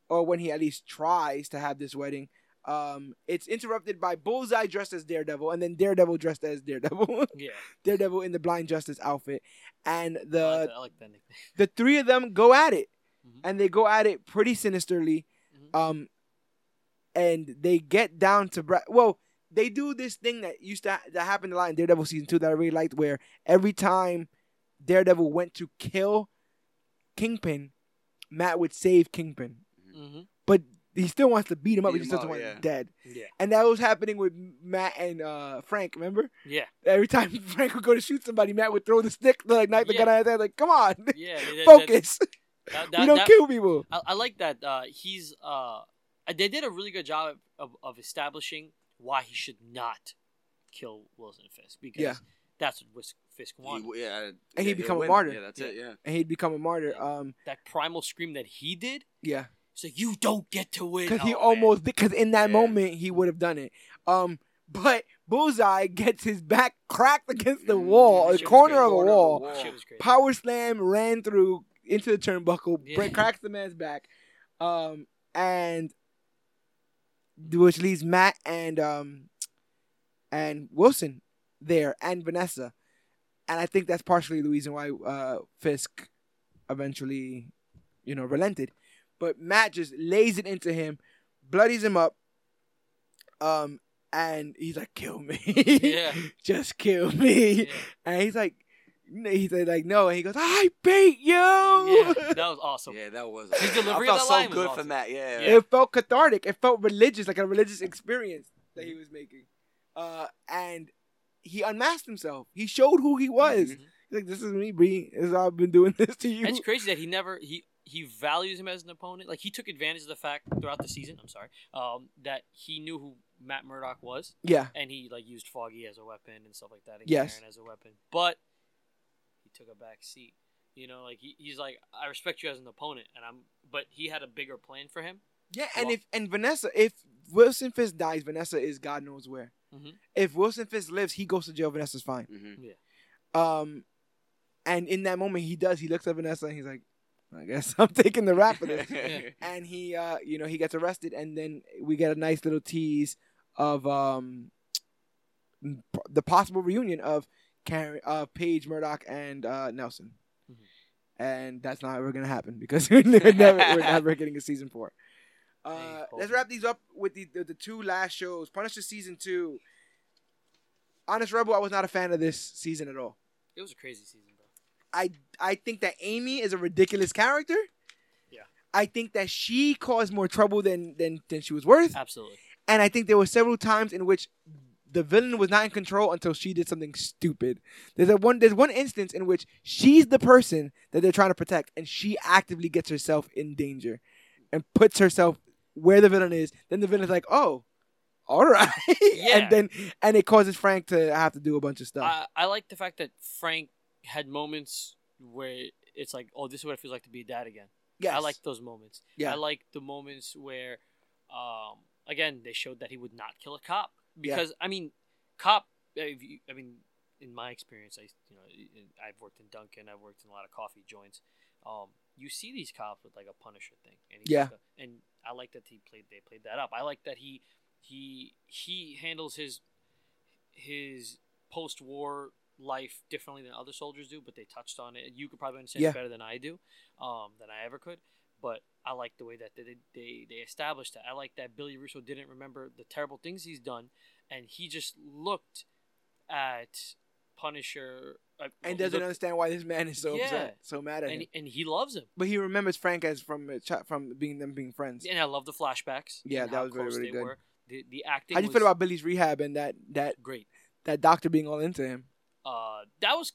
or when he at least tries to have this wedding. Um, it's interrupted by Bullseye dressed as Daredevil, and then Daredevil dressed as Daredevil. Yeah. Daredevil in the Blind Justice outfit, and I like the that, I like that the three of them go at it, Mhm. and they go at it pretty sinisterly. Mhm. Um, and they get down to bra- well, they do this thing that used to ha- that happened a lot in Daredevil season two that I really liked, where every time Daredevil went to kill Kingpin, Matt would save Kingpin, Mm-hmm. but he still wants to beat him up. Beat he just doesn't want yeah. him dead, Yeah. and that was happening with Matt and uh, Frank. Remember? Yeah. Every time Frank would go to shoot somebody, Matt would throw the stick, like knife the Yeah. gun out his head. Like, come on, Yeah. that- that- focus. that- we don't that- kill people. I, I like that. Uh, he's uh, they did a really good job of, of establishing why he should not kill Wilson Fisk because Yeah. That's what Whis- Fisk wanted. He, yeah, And yeah, he'd become a win. martyr. Yeah, that's it. Yeah. and he'd become a martyr. Um, that primal scream that he did. yeah, So like you don't get to win. because he Oh, man. almost because in that Yeah. moment he would have done it. Um, but Bullseye gets his back cracked against the Mm, wall, that a corner of a Corner of wall. wall. Shit was great. Power slam ran through into the turnbuckle, Yeah. break, cracks the man's back, um, and which leaves Matt and um and Wilson there and Vanessa, and I think that's partially the reason why uh Fisk eventually, you know, relented. But Matt just lays it into him, bloodies him up, um, and he's like, "Kill me, Yeah. just kill me." Yeah. And he's like, he said like no, and he goes, "I beat you." yeah, that was awesome. Yeah, that was. His delivery I of felt that so line was good for awesome. Matt. Yeah. Yeah. It felt cathartic. It felt religious, like a religious experience that he was making. Uh, and he unmasked himself. He showed who he was. Mhm. He's like, "This is me, Bree. This is I've been doing this to you." It's crazy that he never he he values him as an opponent. Like he took advantage of the fact throughout the season. I'm sorry, um, that he knew who Matt Murdock was, yeah, and he like used Foggy as a weapon and stuff like that, and Yes. Karen as a weapon. But he took a back seat. You know, like he, he's like, I respect you as an opponent, and I'm. But he had a bigger plan for him. yeah. And Well- if and Vanessa, if Wilson Fisk dies, Vanessa is God knows where. Mhm. If Wilson Fisk lives, he goes to jail. Vanessa's fine. Mhm. Um, and in that moment, he does. He looks at Vanessa and he's like, "I guess I'm taking the rap for this." and he uh you know he gets arrested and then we get a nice little tease of um p- the possible reunion of Karen uh Page Murdock and uh Nelson. Mhm. And that's not ever gonna happen because we're never we're never getting a season four. Uh, Hey, let's wrap these up with the, the the two last shows. Punisher season two. Honest Rebel, I was not a fan of this season at all. It was a crazy season, bro. I I think that Amy is a ridiculous character. Yeah. I think that she caused more trouble than than than she was worth, Absolutely. and I think there were several times in which the villain was not in control until she did something stupid. There's a one there's one instance in which she's the person that they're trying to protect, and she actively gets herself in danger and puts herself where the villain is. Then the villain's like, "Oh, all right," Yeah. and then and it causes Frank to have to do a bunch of stuff. I, I like the fact that Frank had moments where it's like, oh, this is what it feels like to be a dad again. yes, I like those moments. Yeah. I like the moments where, um, again, they showed that he would not kill a cop Yeah. because I mean, cop. you- I mean, in my experience, I you know I've worked in Dunkin', I've worked in a lot of coffee joints. Um, you see these cops with like a Punisher thing, and he's Yeah. and I like that he played they played that up. I like that he he he handles his his post war life differently than other soldiers do, but they touched on it. You could probably understand Yeah. it better than I do, um, than I ever could. But I like the way that they, they they established that. I like that Billy Russo didn't remember the terrible things he's done, and he just looked at Punisher and doesn't looked- understand why this man is so Yeah. upset, so mad at him. and, and he loves him. But he remembers Frank as from uh, from being them being friends. And I love the flashbacks. Yeah, that was very, really good. Were. The the acting. How do you feel about Billy's rehab and that that great? that doctor being all into him? uh, that was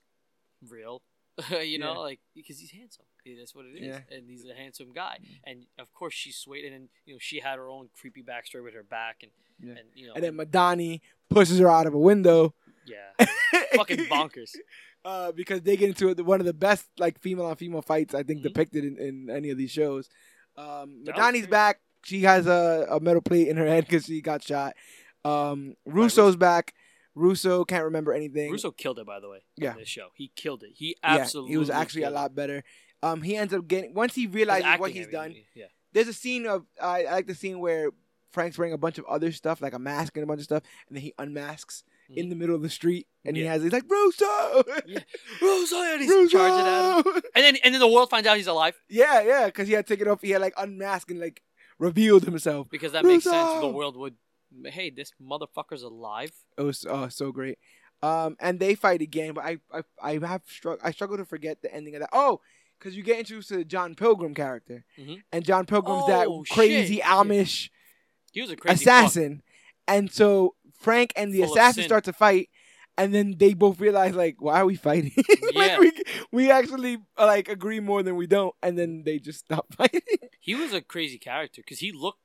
real. you know, Yeah. like because he's handsome. Yeah, That's what it is, Yeah. and he's a handsome guy. And of course, she's sweet. And then you know, she had her own creepy backstory with her back, and Yeah. and you know, And then Madani pushes her out of a window. yeah, fucking bonkers. Uh, because they get into one of the best like female on female fights I think Mhm. depicted in, in any of these shows. Um, Madani's back. She has a, a metal plate in her head because she got shot. Um, Russo's back. Russo can't remember anything. Russo killed it, by the way. Yeah. in this show, he killed it. He Yeah, absolutely. he was actually a lot better. Um, he ends up getting once he realizes what he's done. Yeah. There's a scene of I I like the scene where Frank's wearing a bunch of other stuff, like a mask and a bunch of stuff, and then he unmasks in Mhm. the middle of the street, and he has he's like Russo, Yeah. Russo, and he's Russo! charging at him. And then and then the world finds out he's alive Yeah, yeah, because he had taken off, he had like unmasked and like revealed himself. because that makes sense. The world would, hey, this motherfucker's alive. It was oh so great. Um, and they fight again, but I I I have strugg- I struggle to forget the ending of that. Oh, because you get introduced to the John Pilgrim character, Mhm. and John Pilgrim's that Oh, crazy shit. Amish He was a crazy fuck. assassin, and so Frank and the Full assassin start to fight, and then they both realize like, why are we fighting? Yeah. like we we actually like agree more than we don't, and then they just stop fighting. He was a crazy character because he looked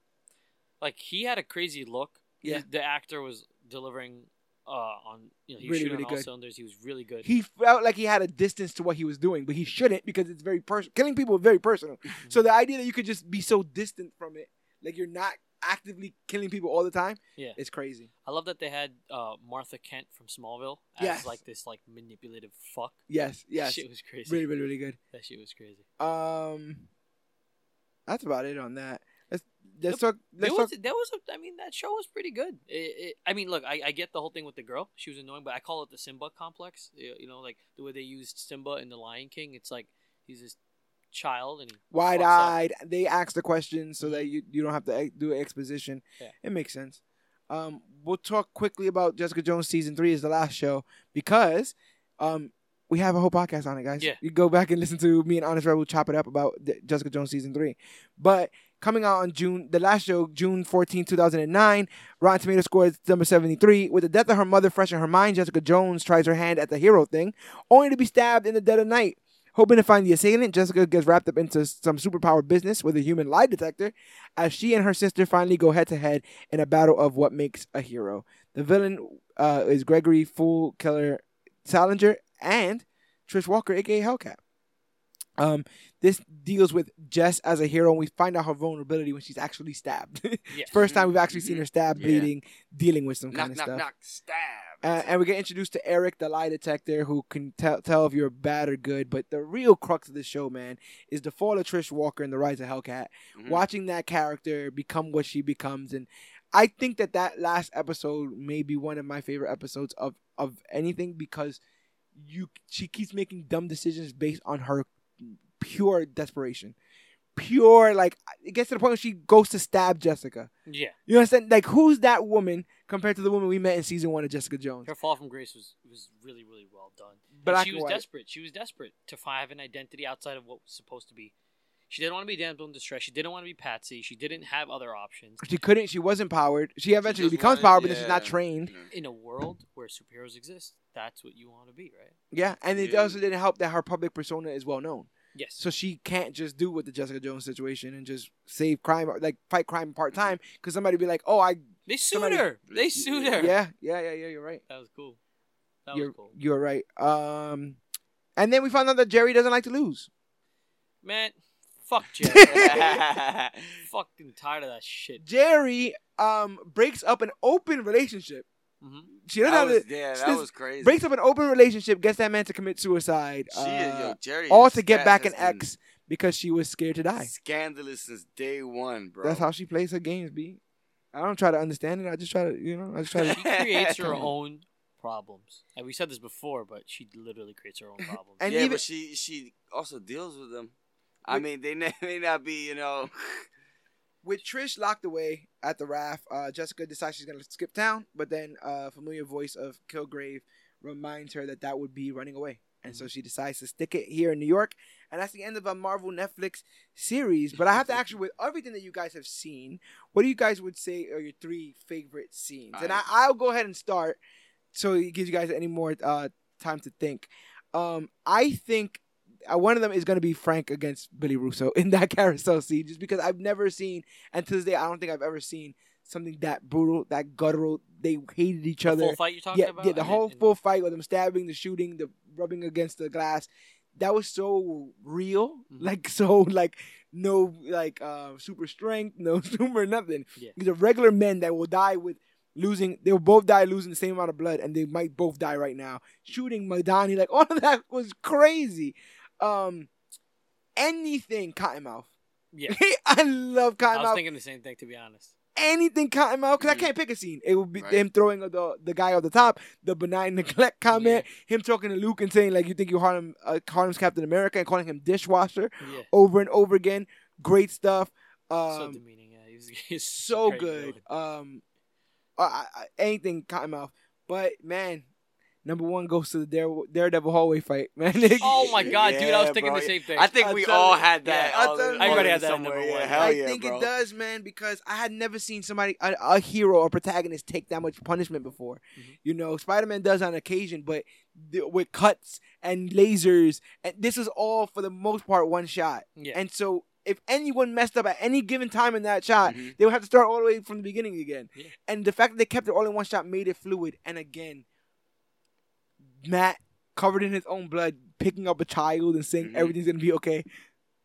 like he had a crazy look. Yeah. He- the actor was delivering uh, on you know he was Really, shooting really all good. cylinders. He was really good. he felt like he had a distance to what he was doing, but he shouldn't because it's very personal. Killing people is very personal. So the idea that you could just be so distant from it, like you're not actively killing people all the time, Yeah. it's crazy. I love that they had uh, Martha Kent from Smallville as Yes. like this like manipulative fuck. Yes, yes, Shit was crazy. really, really, really good. That shit was crazy. Um, that's about it on that. Let's let's talk. There Let's was, talk. there was a, I mean, that show was pretty good. It, it, I mean, look, I, I get the whole thing with the girl. She was annoying, but I call it the Simba complex. You you know, like the way they used Simba in The Lion King. It's like he's this child and he fucks up. Wide eyed. They ask the questions so that you you don't have to do exposition. Yeah. It makes sense. Um, we'll talk quickly about Jessica Jones season three is the last show because um we have a whole podcast on it, guys. Yeah. You go back and listen to me and Honest Rebel chop it up about the Jessica Jones season three. But coming out on June, the last show, June 14, 2009, Rotten Tomato score number 73. With the death of her mother fresh in her mind, Jessica Jones tries her hand at the hero thing, only to be stabbed in the dead of night. Hoping to find the assailant, Jessica gets wrapped up into some superpower business with a human lie detector as she and her sister finally go head to head in a battle of what makes a hero. The villain uh, is Gregory Fool Killer Sallinger and Trish Walker, aka Hellcat. Um, this deals with Jess as a hero, and we find out her vulnerability when she's actually stabbed. Yes. First time we've actually seen her stabbed, Yeah. bleeding, dealing with some knock, kind of knock, stuff. knock, stab. Uh, and we get introduced to Eric, the lie detector, who can tell tell if you're bad or good. But the real crux of the show, man, is the fall of Trish Walker and the rise of Hellcat. Mhm. Watching that character become what she becomes, and I think that that last episode may be one of my favorite episodes of of anything because you she keeps making dumb decisions based on her pure desperation, pure like it gets to the point where she goes to stab Jessica. Yeah. You understand? Like who's that woman compared to the woman we met in season one of Jessica Jones? Her fall from grace was was really really well done. But she was wait. desperate. She was desperate to fi- have an identity outside of what was supposed to be. She didn't want to be damsel in distress. She didn't want to be Patsy. She didn't have other options. She couldn't. She wasn't powered. She eventually just becomes wanted- powered, but then she's not yeah. trained. In a world where superheroes exist, that's what you want to be, right? Yeah, and it Yeah. also didn't help that her public persona is well known, Yes. so she can't just do with the Jessica Jones situation and just save crime, like fight crime part time. Because somebody be like, "Oh, I they sued somebody- her. They sued her. yeah, yeah, yeah, yeah." You're right. That was cool. That You're was cool. you're right. Um, and then we found out that Jeri doesn't like to lose. Man, fuck Jeri. Fucking tired of that shit. Jeri um breaks up an open relationship. hmm She doesn't That have was, to, yeah, she that was crazy. breaks up an open relationship, gets that man to commit suicide. She, uh, yo, Jeri, all to get back an ex because she was scared to die. Scandalous since day one, bro. That's how she plays her games, B. I don't try to understand it. I just try to, you know, I just try to. She to. creates her own problems. And we said this before, but she literally creates her own problems. And yeah, even- but she she also deals with them. I With- mean, they may may not be, you know. With Trish locked away at the raft, uh, Jessica decides she's gonna skip town, but then a familiar voice of Kilgrave reminds her that that would be running away, and so she decides to stick it here in New York, and that's the end of a Marvel Netflix series. But I have to ask you, with everything that you guys have seen, what do you guys would say are your three favorite scenes? And I, I- I'll go ahead and start, so it gives you guys any more uh, time to think. Um, I think uh, one of them is going to be Frank against Billy Russo in that carousel scene, just because I've never seen, and to this day, I don't think I've ever seen something that brutal, that guttural. They hated each The other. full fight you're talking yeah, about? yeah, the And- whole full fight with them stabbing, the shooting, the rubbing against the glass. That was so real, Mhm. like so, like no, like uh, super strength, no super nothing. Yeah. These are regular men that will die with losing. They will both die losing the same amount of blood, and they might both die right now. Shooting Madani, like all of that was crazy. Um, anything Cottonmouth. Yeah. I love Cottonmouth. I was thinking the same thing to be honest. Anything Cottonmouth because. I can't pick a scene. It would be Right. him throwing the the guy off the top, the benign neglect comment, him talking to Luke and saying like you think you're Harlem uh, Harlem's Captain America and calling him dishwasher Yeah. over and over again. Great stuff. so Um, demeaning. Yeah. He's, he's so good. villain. Um, I, anything Cottonmouth, but man, number one goes to the Dare, Daredevil hallway fight, man. Oh my god, dude! I was thinking bro. the same thing. I think I'll we all you. had that. Yeah, I'll all tell in- you. all Everybody had that in somewhere. number Yeah, one. hell I yeah, think bro. it does, man, because I had never seen somebody, a, a hero or protagonist, take that much punishment before. Mhm. You know, Spider Man does on occasion, but th- with cuts and lasers, and this was all for the most part one shot. yeah. And so, if anyone messed up at any given time in that shot, Mhm. they would have to start all the way from the beginning again. Yeah. And the fact that they kept it all in one shot made it fluid. And again, Matt covered in his own blood, picking up a child and saying Mhm. everything's gonna be okay.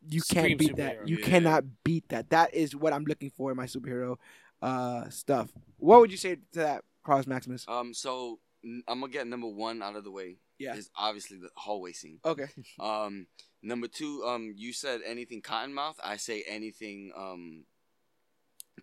You can't Scream beat that. You Yeah. cannot beat that. That is what I'm looking for in my superhero uh, stuff. What would you say to that, Cross Maximus? Um, so n- I'm gonna get number one out of the way. Yeah. Is obviously the hallway scene. Okay. Um, number two, um, you said anything Cottonmouth. I say anything, um,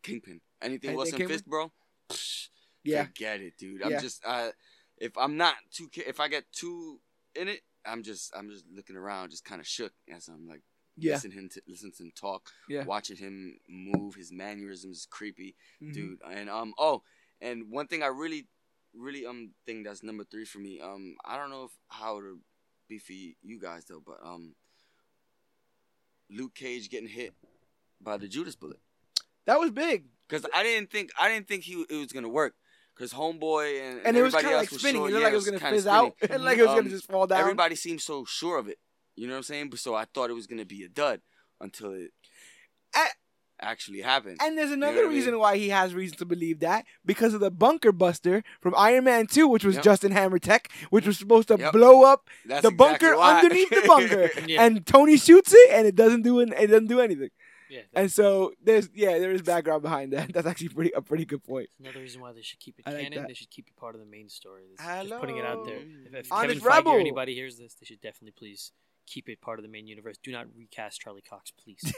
Kingpin. Anything Anything Wilson Kingpin? Fisk, bro. Psh, Yeah. Forget it, dude. I'm just, uh, if I'm not too, if I get too in it, I'm just, I'm just looking around, just kind of shook as I'm like, Yeah. listening to, listening to him talk, Yeah. watching him move, his mannerisms is creepy Mhm. dude. And um oh, and one thing I really, really um think that's number three for me. Um, I don't know if how to be for you, you guys though, but um, Luke Cage getting hit by the Judas bullet That was big. because I didn't think I didn't think he it was gonna work because Homeboy and, And, it was kind of like spinning. sure- it looked yeah, like it was going to kinda fizz out. It like it was going Um, to just fall down. Everybody seemed so sure of it. You know what I'm saying? But so I thought it was gonna be a dud until it A- actually happened. And there's know another I mean? reason why he has reason to believe that because of the bunker buster from Iron Man 2, which was Yep. Justin Hammer Tech, which was supposed to Yep. blow up That's the bunker why. underneath the bunker. Yeah. and Tony shoots it and it doesn't do an, it doesn't do anything. Yeah. And so there's yeah, there is background behind that. That's actually pretty a pretty good point. Another reason why they should keep it I like canon. that. They should keep it part of the main story. This- Just putting it out there. If, if Honest Kevin Feige Rebel. or anybody hears this, they should definitely please keep it part of the main universe. Do not recast Charlie Cox, please.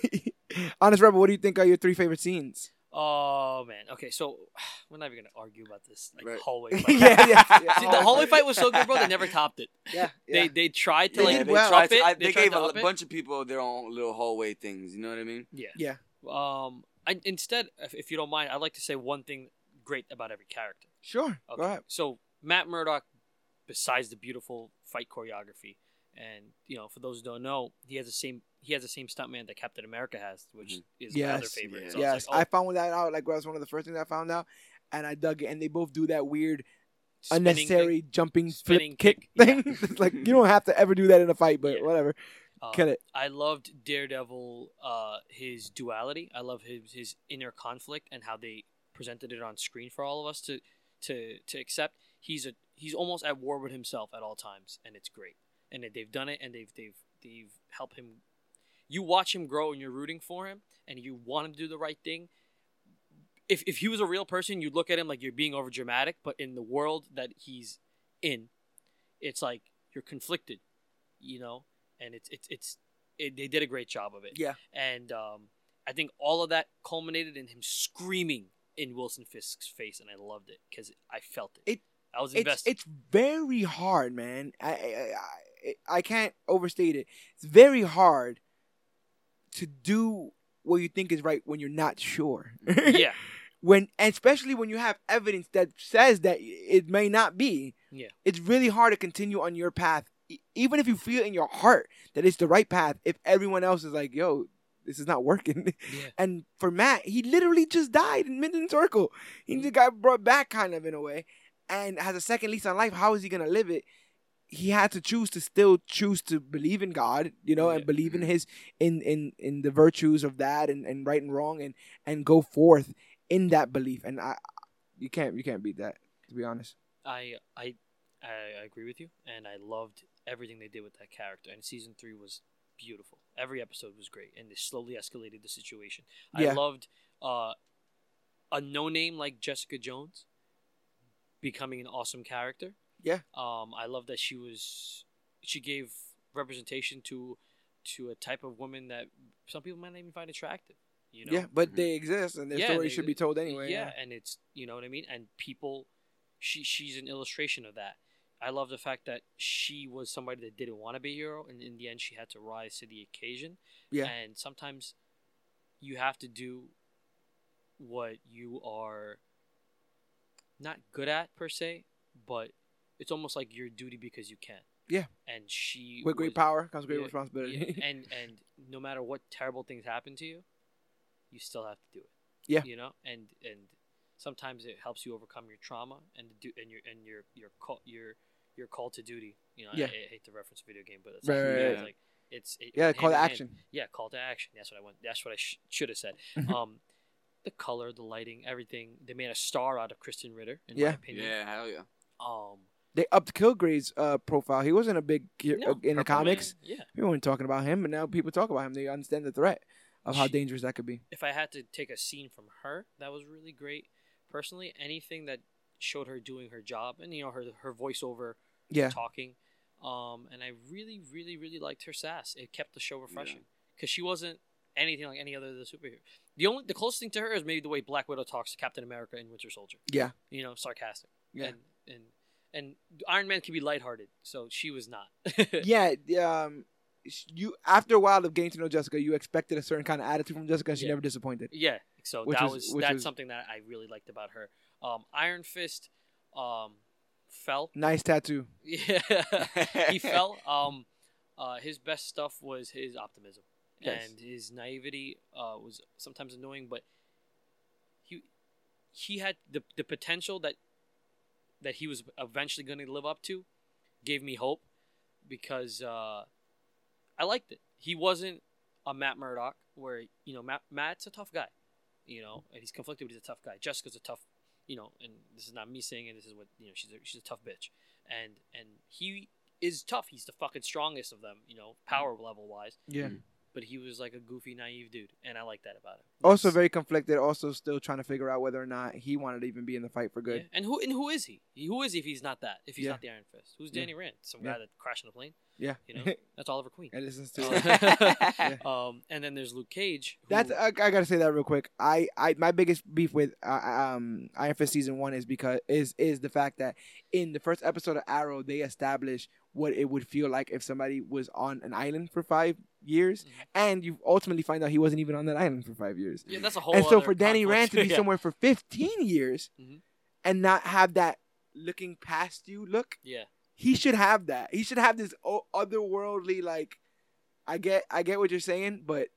Honest Rebel, what do you think are your three favorite scenes? Oh man. Okay, so we're not even gonna argue about this like Right. hallway yeah, fight. yeah, yeah. See, the hallway fight was so good, bro. They never topped it. Yeah, They yeah. they tried to They like did well. tried it. I- they, they gave a up it. bunch of people their own little hallway things. You know what I mean? Yeah. yeah. Um. I, instead, if, if you don't mind, I'd like to say one thing great about every character. Sure. Okay. Go ahead. So Matt Murdock, besides the beautiful fight choreography, and you know, for those who don't know, he has the same he has the same stuntman that Captain America has, which Mhm. is my other favorite. Yeah. So yes, it's like, oh, I found that out. Like that was one of the first things I found out, and I dug it. And they both do that weird, spinning unnecessary thing. jumping Spinning flip kick, kick, thing. it's like you don't have to ever do that in a fight, but Yeah. whatever. Uh, Kill it. I loved Daredevil, uh, his duality. I love his his inner conflict and how they presented it on screen for all of us to to to accept. He's a he's almost at war with himself at all times, and it's great. And they've done it, and they've they've they've helped him. You watch him grow, and you're rooting for him, and you want him to do the right thing. If if he was a real person, you'd look at him like you're being over dramatic. But in the world that he's in, it's like you're conflicted, you know and it's it's it's it, they did a great job of it. Yeah. And um, I think all of that culminated in him screaming in Wilson Fisk's face, and I loved it because I felt it. It- I was It's invested. it's very hard, man. I I, I I can't overstate it. It's very hard to do what you think is right when you're not sure. yeah. when especially when you have evidence that says that it may not be Yeah. it's really hard to continue on your path even if you feel in your heart that it's the right path if everyone else is like yo this is not working Yeah. and for matt he literally just died in midland circle he mm. just got brought back kind of in a way and has a second lease on life how is he gonna live it he had to choose to still choose to believe in god you know and believe in his in in in the virtues of that and, and right and wrong and and go forth in that belief and i you can't you can't beat that to be honest I I I agree with you, and I loved everything they did with that character. And season three was beautiful. Every episode was great, and they slowly escalated the situation. Yeah. I loved uh, a no name like Jessica Jones becoming an awesome character. Yeah. Um, I love that she was she gave representation to to a type of woman that some people might not even find attractive. You know? Yeah, but they exist, and their Yeah, story they- should be told anyway. yeah, and it's you know what I mean. And people, she she's an illustration of that. I love the fact that she was somebody that didn't want to be a hero, and in the end, she had to rise to the occasion. Yeah. And sometimes you have to do what you are not good at per se, but it's almost like your duty because you can. Yeah. And she With great was- power comes great yeah, responsibility. yeah, and and no matter what terrible things happen to you, you still have to do it. Yeah. You know, and and sometimes it helps you overcome your trauma and do and your and your your call your your call to duty. You know, Yeah. I, I hate to reference video game, but it's Right, like, right, yeah, right. it's like it's it, yeah, call to action. hand. Yeah, call to action. That's what I want. That's what I sh- should have said. Um, the color, the lighting, everything. They made a star out of Krysten Ritter. In Yeah. my opinion. Yeah, hell yeah. Um, They upped Kilgrave's uh, profile. He wasn't a big ge- no, uh, in the Purple comics. Man, yeah. People weren't talking about him, but now people talk about him. They understand the threat of how She- dangerous that could be. if I had to take a scene from her, that was really great. Personally, anything that showed her doing her job and you know her her voiceover Yeah, talking, um, and I really, really, really liked her sass. It kept the show refreshing because she wasn't anything like any other of the superhero. The only the closest thing to her is maybe the way Black Widow talks to Captain America and Winter Soldier. yeah, You know, sarcastic. Yeah. And and and Iron Man can be lighthearted, so she was not. yeah. Um, you after a while of getting to know Jessica, you expected a certain kind of attitude from Jessica, and she Yeah. never disappointed. Yeah, so Which that was- was, that's was- something that I really liked about her. Um, Iron Fist um, fell. Nice tattoo. Yeah, he fell. Um, uh, his best stuff was his optimism Yes. and his naivety. Uh, was sometimes annoying, but he he had the the potential that that he was eventually going to live up to. Gave me hope because uh, I liked it. He wasn't a Matt Murdock, where you know Matt Matt's a tough guy, you know, and he's conflicted, but he's a tough guy. Jessica's a tough, you know, and this is not me saying it. This is what you know. She's a, she's a tough bitch, and and he is tough. He's the fucking strongest of them, you know, power level wise. Yeah. But he was like a goofy, naive dude, and I like that about him. Also very conflicted. Also still trying to figure out whether or not he wanted to even be in the fight for good. Yeah. And who and who is he? He- Who is he if he's not that? If he's Yeah. not the Iron Fist, who's Yeah. Danny Rand? Some Yeah. guy that crashed in a plane. Yeah. You know, that's Oliver Queen. and listens to. Yeah. um, and then there's Luke Cage. who- That's I, I gotta say that real quick. I, I my biggest beef with uh, um Iron Fist season one is because is is the fact that in the first episode of Arrow they establish what it would feel like if somebody was on an island for five years, Mhm. and you ultimately find out he wasn't even on that island for five years. yeah, that's a whole. and so for Danny. Rand to be Yeah. somewhere for fifteen years Mhm. and not have that looking past you look, yeah, he should have that. He should have this o- otherworldly like. I get, I get what you're saying, but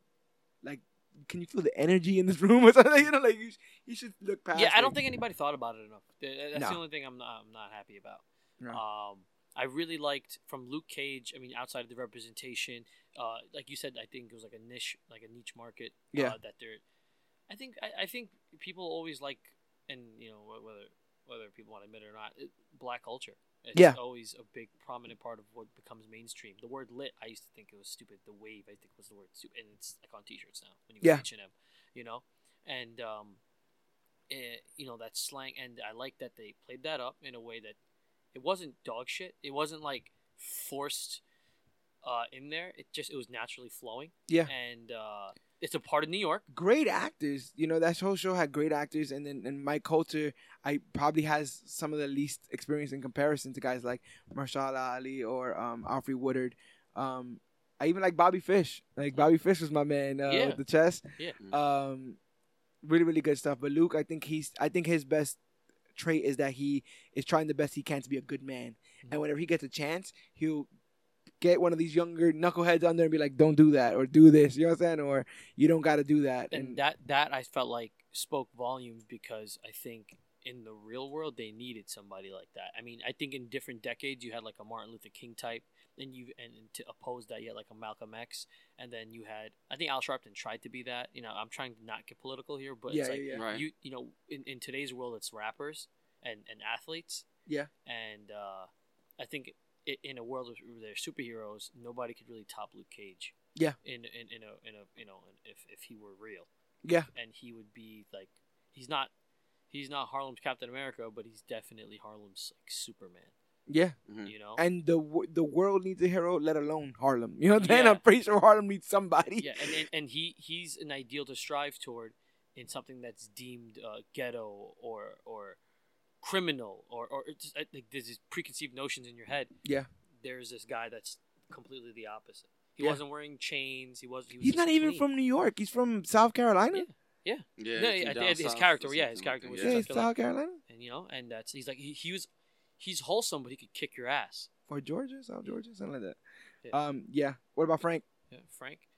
like, can you feel the energy in this room or something? You know, like you, sh- you should look past. yeah. I don't it. think anybody thought about it enough. That's No. the only thing I'm not, I'm not happy about. No. Um, I really liked from Luke Cage. I mean, outside of the representation, uh, like you said, I think it was like a niche, like a niche market. Yeah. Uh, that they're, I think, I, I think people always like, and you know, whether whether people want to admit it or not, it, black culture. It's Yeah. always a big prominent part of what becomes mainstream. The word lit, I used to think it was stupid. The wave, I think, was the word, stu- and it's like on T-shirts now when you go Yeah. to H and M, you know, and um, it, you know that slang, and I like that they played that up in a way that it wasn't dog shit. It wasn't like forced uh, in there. It just it was naturally flowing. Yeah. and uh, it's a part of New York. great actors. You know, that whole show had great actors, and then and Mike Colter, I probably has some of the least experience in comparison to guys like Mahershala Ali or um, Alfred Woodard. Um, I even like Bobby Fish. Like Bobby Fish was my man uh, Yeah. with the chess. Yeah. Um, really, really good stuff. But Luke, I think he's, I think his best trait is that he is trying the best he can to be a good man, and whenever he gets a chance, he'll get one of these younger knuckleheads on there and be like, "Don't do that," or "Do this," you know what I'm saying? Or you don't got to do that. and that that I felt like spoke volumes because I think in the real world they needed somebody like that. I mean, I think in different decades you had like a Martin Luther King type, and you and, and to oppose that you had like a Malcolm X, and then you had I think Al Sharpton tried to be that. You know, I'm trying to not get political here, but yeah, it's like yeah, yeah. Right. you you know in, in today's world it's rappers and and athletes. Yeah. and uh, I think. I in a world where they're superheroes, nobody could really top Luke Cage. Yeah. In in, in a in a you know if if he were real yeah. and he would be like he's not he's not Harlem's Captain America, but he's definitely Harlem's like Superman. Yeah, Mhm. You know. and the the world needs a hero, let alone Harlem. You know what I'm saying? Yeah. I'm pretty sure Harlem needs somebody. yeah, and, and and he he's an ideal to strive toward in something that's deemed uh, ghetto or or criminal or or it's just, uh, like there's these preconceived notions in your head. Yeah. There's this guy that's completely the opposite. He Yeah. wasn't wearing chains. He was. He was He's not even clean. from New York. He's from South Carolina. Yeah. Yeah, No, he's I from think down his south character- yeah, his character was. Yeah, South he's Carolina. South Carolina and you know, and that's he's like he, he was he's wholesome, but he could kick your ass. or Georgia, South Georgia, something like that. Yeah. Um, yeah. What about Frank? Yeah, Frank.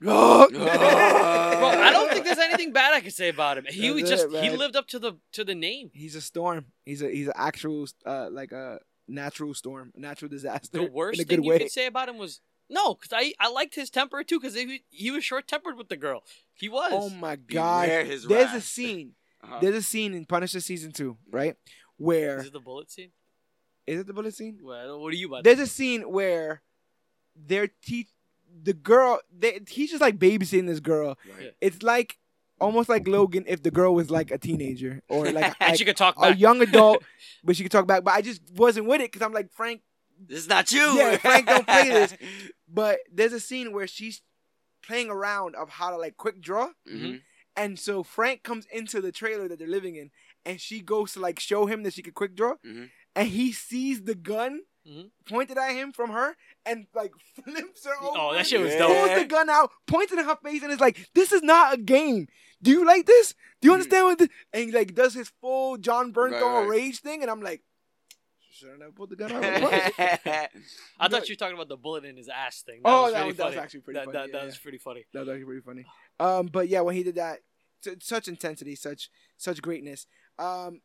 Bro, I don't think there's anything bad I could say about him. He That's was just it, he lived up to the to the name. He's a storm. He's a he's an actual uh like a natural storm, natural disaster. The worst in a thing good you way. could say about him was no, because I I liked his temper too, because he he was short tempered with the girl. He was. Oh my god! Beware his There's a scene. Uh-huh. There's a scene in Punisher season two, right? Where Is it the bullet scene? is it the bullet scene? Well, what are you about? There's a scene where they're teach the girl. They, he's just like babysitting this girl. Right. It's like almost like Logan if the girl was like a teenager or like, and like she could talk a back. young adult, but she could talk back. But I just wasn't with it because I'm like Frank. This is not you. Yeah, Frank, don't play this. But there's a scene where she's playing around of how to like quick draw. Mhm. And so Frank comes into the trailer that they're living in, and she goes to like show him that she can quick draw, Mhm. and he sees the gun Mhm. pointed at him from her, and like flips her over. Oh, that shit was Yeah. dope. Pulls the gun out, points it in her face, and is like, "This is not a game. Do you like this? Do you Mhm. understand what?" This? And he like does his full Jon Bernthal Right, right. rage thing, and I'm like, "Should I never put the gun out?" I was?" Thought you were talking about the bullet in his ass thing. Oh, was that really was- that was actually pretty that, funny, That, yeah, that was yeah. pretty funny. That was actually pretty funny. Um, but yeah, when he did that, t- such intensity, such such greatness. Um,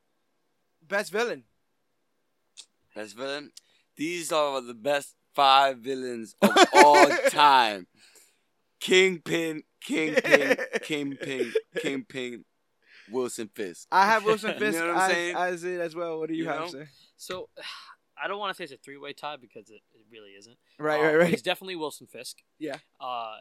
best villain. Best villain. These are the best five villains of all time. Kingpin, Kingpin, Kingpin, Kingpin, Wilson Fisk. I have Wilson You Fisk know what I'm as, saying? as it as well. What do you, You have, know? sir? So, I don't want to say it's a three way tie because it, it really isn't. Right, Uh, right, right. It's definitely Wilson Fisk. Yeah. Uh,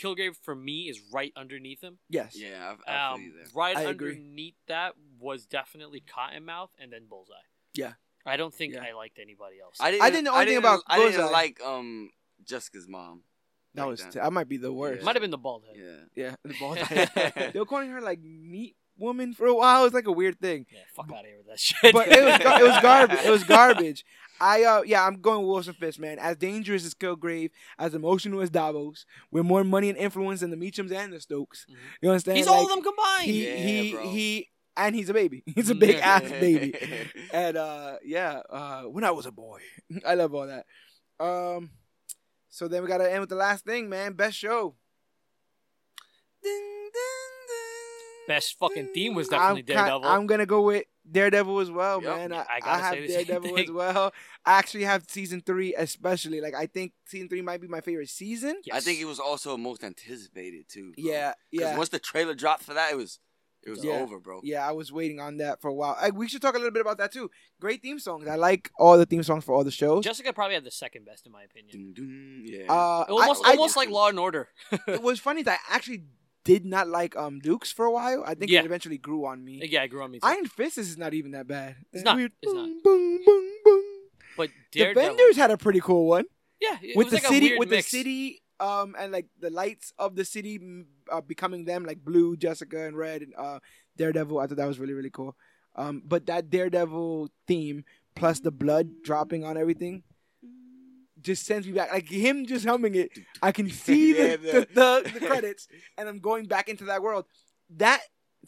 Kilgrave for me is right underneath him. Yes. Yeah, I, I feel Um, right I agree. underneath that was definitely Cottonmouth and then Bullseye. Yeah. I don't think Yeah. I liked anybody else. I didn't. I didn't know anything didn't- about I didn't Bullseye. like um Jessica's mom. That like was t- that might be the worst. Might have been the bald head. Yeah. Yeah. The bald head. they were calling her like meat woman for a while. It was like a weird thing. Yeah, fuck out of here with that shit. But it was gar- it was garbage. It was garbage. I uh yeah, I'm going with Wilson Fisk, man. As dangerous as Kilgrave, as emotional as Davos, with more money and influence than the Meachums and the Stokes. Mhm. You understand? He's Like, all of them combined. He Yeah, he bro. he and he's a baby. He's a big ass baby. And uh yeah, uh when I was a boy. I love all that. Um so then we gotta end with the last thing, man. Best show. Best fucking theme was I'm definitely ki- Daredevil. I'm gonna go with Daredevil as well, Yup. man. I, I I, have say the same Daredevil as well. I actually have season three, especially. Like I think season three might be my favorite season. Yes. I think it was also most anticipated too. bro. Yeah, 'Cause yeah, Once the trailer dropped for that, it was it was Yeah. over, bro. yeah. I was waiting on that for a while. I, we should talk a little bit about that too. Great theme songs. I like all the theme songs for all the shows. Jessica probably had the second best in my opinion. Dun, dun, yeah. uh, Almost, I, I, almost like Law and Order. it was funny that I actually did not like um Dukes for a while. I think Yeah. it eventually grew on me. yeah, I grew on me. Too. Iron Fist is not even that bad. It's not. Weird It's not. boom, boom, boom, boom. but Daredevil. Defenders had a pretty cool one. yeah, it with was the like a city weird with mix. the city um and like the lights of the city uh, becoming them like blue jessica and red and uh daredevil. I thought that was really really cool. Um but that daredevil theme plus the blood dropping on everything just sends me back like him just humming it. I can see the, Yeah, the, the, the credits and i'm going back into that world. That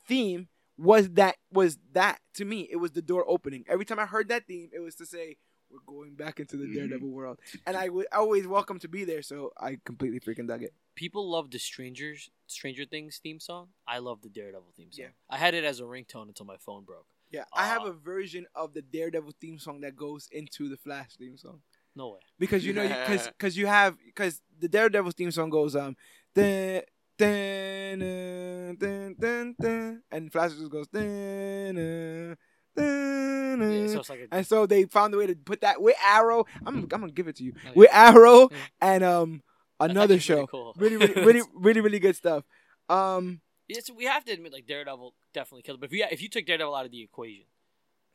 theme was that was that to me it was the door opening. Every time i heard that theme it was to say we're going back into the Mhm. daredevil world. And I was always welcome to be there, so I completely freaking dug it. People love the Strangers Stranger Things theme song. I love the Daredevil theme song. Yeah. I had it as a ringtone until my phone broke. Yeah, I have Ah. a version of the Daredevil theme song that goes into the Flash theme song No way. because you know because because you have because the Daredevil theme song goes um dun, dun, dun, dun, dun, dun, and Flash just goes dun, dun, dun, Yeah, dun. so like a, and so they found a way to put that with Arrow. I'm I'm gonna give it to you Oh, yeah. with Arrow Yeah. and um that's another show. pretty cool. Really, really, really, really, really good stuff. Um. It's, we have to admit, like Daredevil definitely killed. it. But if you if you took Daredevil out of the equation,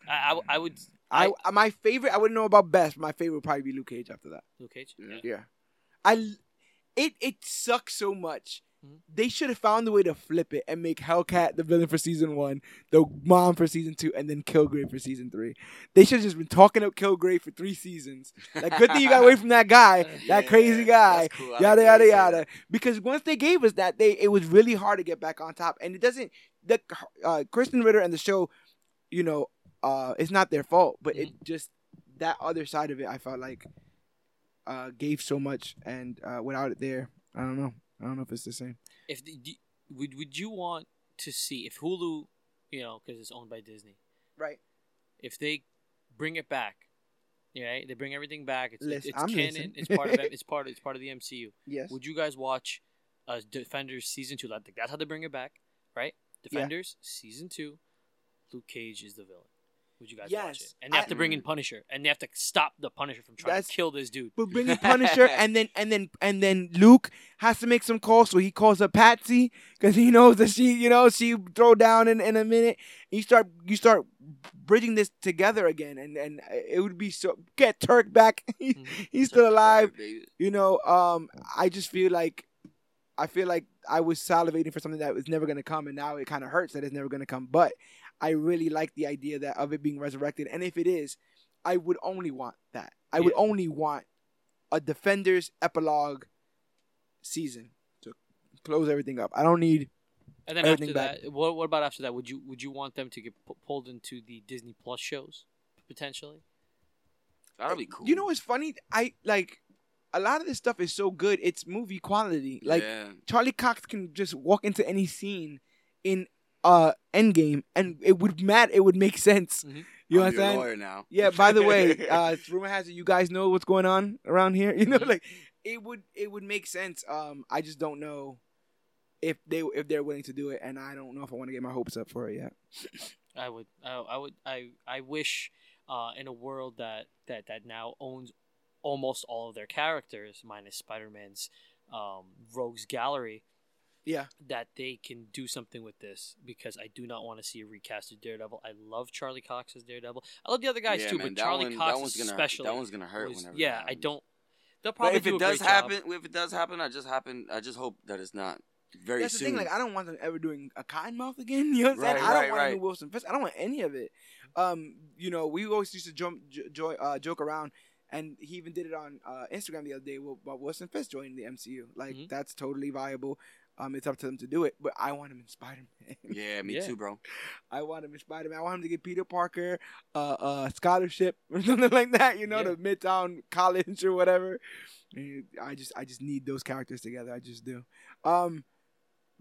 I, I, I would I, I- my favorite. I wouldn't know about best. But my favorite would probably be Luke Cage after that. Luke Cage. Yeah. Yeah, I. It it sucks so much. They should have found a way to flip it and make Hellcat the villain for season one, the mom for season two, and then Kilgrave for season three. They should have just been talking up Kilgrave for three seasons. Like, good thing you got away from that guy, that Yeah, crazy guy. cool. Yada yada say yada. Because once they gave us that, they it was really hard to get back on top, and it doesn't. The uh, Krysten Ritter and the show, you know, uh, it's not their fault, but it just that other side of it, I felt like, uh, gave so much, and uh, without it there, I don't know. I don't know if it's the same. If the, do, would would you want to see if Hulu, you know, because it's owned by Disney, Right. if they bring it back, right? They bring everything back. It's Listen, it's I'm canon. listening. It's part of it's part of, it's part of the MCU. Yes. Would you guys watch uh, Defenders season two? Like that's how they bring it back, right? Defenders season two. Luke Cage is the villain. Would you guys watch it? Yes, And they have I- to bring in Punisher, and they have to stop the Punisher from trying to kill this dude. But bring in Punisher, and then and then and then Luke has to make some calls, so he calls up Patsy because he knows that she, you know, she throw down in, in a minute. And You start you start bridging this together again, and and it would be so get Turk back. He- Mhm. He's still alive. You know, um, I just feel like I feel like I was salivating for something that was never gonna come, and now it kind of hurts that it's never gonna come. But I really like the idea that of it being resurrected, and if it is, I would only want that. I would only want a Defenders epilogue season to close everything up. I don't need. And then Everything after back. that, what, what about after that? Would you would you want them to get pu- pulled into the Disney Plus shows potentially? That'll be cool. You know what's funny? I like a lot of this stuff is so good. It's movie quality. Like yeah. Charlie Cox can just walk into any scene in uh Endgame and it would mat it would make sense. Mhm. You know I'm what I'm saying? lawyer now. Yeah, by the way, uh rumor has it you guys know what's going on around here. You know, Mhm. like it would it would make sense. Um I just don't know if they if they're willing to do it and I don't know if I want to get my hopes up for it yet. I would, I, I would, I, I wish, uh, in a world that that that now owns almost all of their characters, minus Spider Man's um, Rogues Gallery, Yeah. that they can do something with this because I do not want to see a recast of Daredevil. I love Charlie Cox as Daredevil. I love the other guys yeah, too, man, but Charlie one, Cox that one's gonna especially. that one's gonna hurt. was- whenever yeah, I don't. They'll But probably if do it a does great job. happen, if it does happen, I just happen. I just hope that it's not very That's the soon. thing. Like, I don't want them ever doing a Cottonmouth again. You know what I'm saying? Right, I don't right, want a right. new Wilson Fisk. I don't want any of it. Um, you know, we always used to jump, jo- joy, uh, joke around, and he even did it on uh, Instagram the other day about Wilson Fisk joining the MCU. Like, Mhm. that's totally viable. Um, it's up to them to do it, but I want him in Spider Man. yeah, me Yeah. too, bro. I want him in Spider Man. I want him to get Peter Parker uh, a scholarship or something like that. You know, Yeah. to Midtown College or whatever. I just, I just need those characters together. I just do. Um,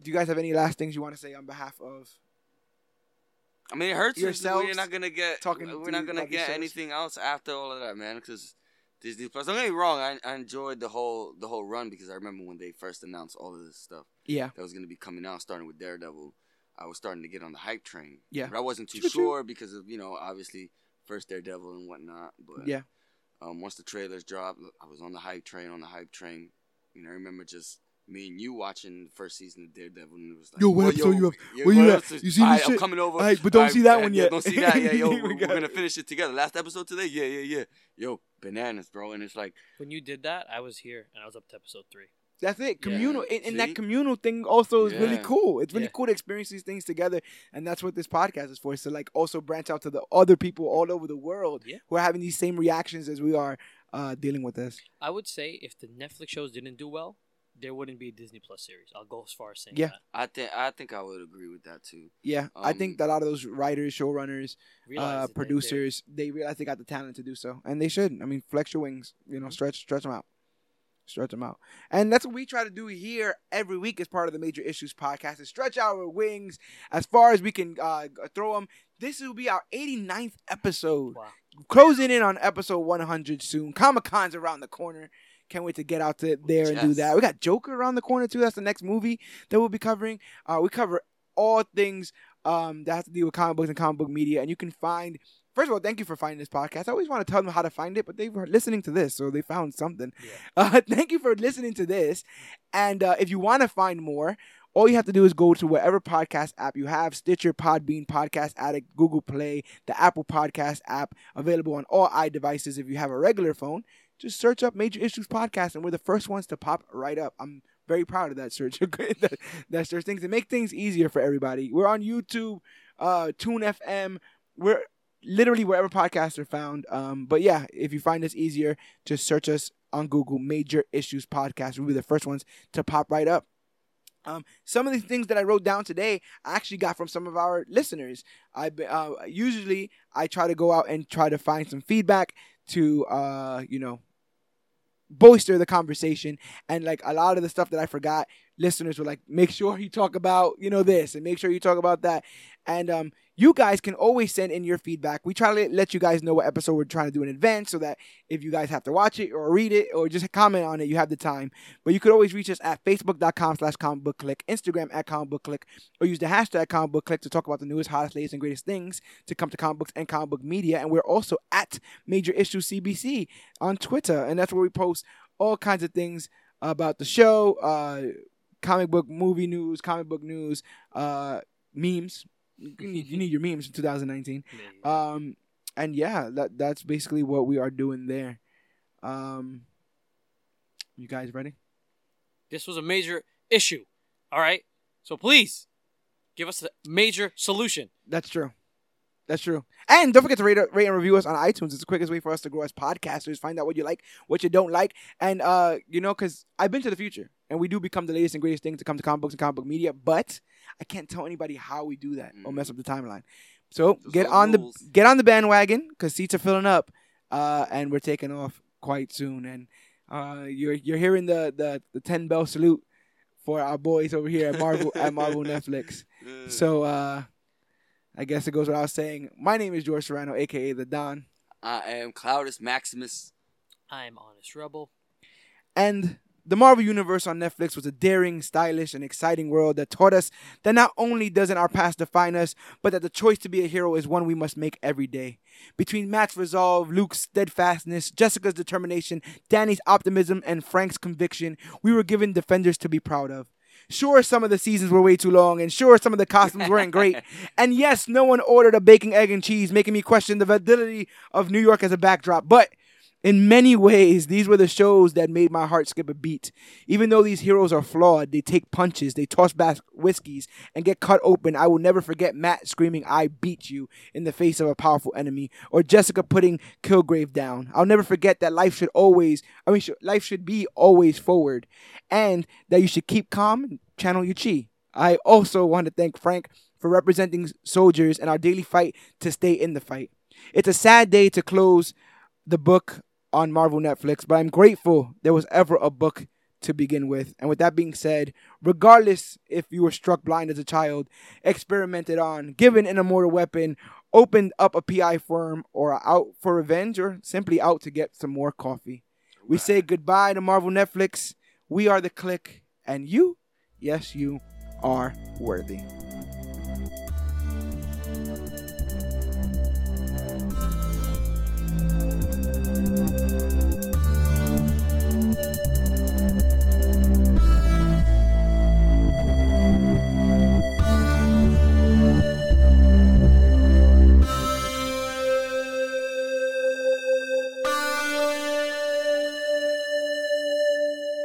do you guys have any last things you want to say on behalf of? I mean, it hurts. if Yourselves We're not gonna get. talking we're to not gonna get shows? anything else after all of that, man. Because Disney Plus. Don't get me wrong. I, I enjoyed the whole the whole run because I remember when they first announced all of this stuff Yeah. that was gonna be coming out, starting with Daredevil. I was starting to get on the hype train. Yeah. But I wasn't too True, true. sure because of you know obviously first Daredevil and whatnot. But Yeah. Um, once the trailers dropped, I was on the hype train. On the hype train. You know, I remember just. Me and you watching the first season of Daredevil, and it was like, Yo, what "Oh, episode you have? yeah, Where you what at? You see Alright, this I'm shit? coming over. Alright, but don't Alright, see that yeah, one yeah, yet. Don't see that. Yeah, yo, We we're, we're gonna finish it together. Last episode today. Yeah, yeah, yeah. Yo, bananas, bro. And it's like, When you did that, I was here and I was up to episode three. That's it. Communal, and, and that communal thing also is really cool. It's really Yeah. cool to experience these things together, and that's what this podcast is for. Is to like also branch out to the other people all over the world Yeah. who are having these same reactions as we are uh, dealing with this. I would say if the Netflix shows didn't do well, there wouldn't be a Disney Plus series. I'll go as far as saying Yeah. that. I think I think I would agree with that too. Yeah, I Um, think that a lot of those writers, showrunners, uh, that they- producers, they realize they got the talent to do so, and they should. I mean, flex your wings. You know, stretch stretch them out, stretch them out, and that's what we try to do here every week as part of the Major Issues podcast: is stretch our wings as far as we can uh, throw them. This will be our 89th episode, Wow. closing in on episode 100 soon. Comic Con's around the corner. Can't wait to get out to there and do that. We got Joker around the corner too. That's the next movie that we'll be covering. Uh, we cover all things um, that has to do with comic books and comic book media. And you can find, first of all, thank you for finding this podcast. I always want to tell them how to find it, but they were listening to this, so they found something. Yeah. Uh, thank you for listening to this. And uh, if you want to find more, all you have to do is go to whatever podcast app you have Stitcher, Podbean, Podcast Addict, Google Play, the Apple Podcast app, available on all iDevices if you have a regular phone. Just search up Major Issues Podcast, and we're the first ones to pop right up. I'm very proud of that search. that, that search things to make things easier for everybody. We're on YouTube, uh, Tune FM. We're literally wherever podcasts are found. Um, but yeah, if you find this easier, just search us on Google Major Issues Podcast. We'll be the first ones to pop right up. Um, some of the things that I wrote down today, I actually got from some of our listeners. I uh, usually I try to go out and try to find some feedback to uh, you know bolster the conversation and like a lot of the stuff that I forgot listeners were like make sure you talk about you know this and make sure you talk about that and um you guys can always send in your feedback. We try to let you guys know what episode we're trying to do in advance so that if you guys have to watch it or read it or just comment on it, you have the time. But you could always reach us at facebook.com slash comic book click, Instagram at comic book click, or use the hashtag comic book click to talk about the newest, hottest, latest, and greatest things to come to comic books and comic book media. And we're also at Major Issue CBC on Twitter. And that's where we post all kinds of things about the show, uh, comic book movie news, comic book news, uh, memes, you need, you need your memes in 2019. Um, and yeah, that that's basically what we are doing there. Um, you guys ready? This was a major issue. All right. So please give us a major solution. That's true. That's true. And don't forget to rate, rate and review us on iTunes. It's the quickest way for us to grow as podcasters. Find out what you like, what you don't like, and uh, you know, because I've been to the future, and we do become the latest and greatest thing to come to comic books and comic book media. But I can't tell anybody how we do that or mess up the timeline. So Those get on rules. the get on the bandwagon because seats are filling up, uh, and we're taking off quite soon. And uh, you're you're hearing the the the ten bell salute for our boys over here at Marvel at Marvel Netflix. So uh, I guess it goes without saying. My name is George Serrano, aka the Don, I am Cloudus Maximus. I'm Honest Rebel. and the Marvel Universe on Netflix was a daring, stylish, and exciting world that taught us that not only doesn't our past define us, but that the choice to be a hero is one we must make every day. Between Matt's resolve, Luke's steadfastness, Jessica's determination, Danny's optimism, and Frank's conviction, we were given defenders to be proud of. Sure, some of the seasons were way too long, and sure, some of the costumes weren't great. And yes, no one ordered a bacon, egg, and cheese, making me question the validity of New York as a backdrop. But in many ways, these were the shows that made my heart skip a beat. Even though these heroes are flawed, they take punches, they toss back whiskeys, and get cut open. I will never forget Matt screaming, I beat you, in the face of a powerful enemy, or Jessica putting Kilgrave down. I'll never forget that life should always, I mean, life should be always forward, and that you should keep calm and channel your chi. I also want to thank Frank for representing soldiers and our daily fight to stay in the fight. It's a sad day to close the book on Marvel Netflix, but I'm grateful there was ever a book to begin with. And with that being said, regardless if you were struck blind as a child, experimented on, given an immortal weapon, opened up a PI firm, or out for revenge, or simply out to get some more coffee, we say goodbye to Marvel Netflix. We are the click, and you, yes, you are worthy.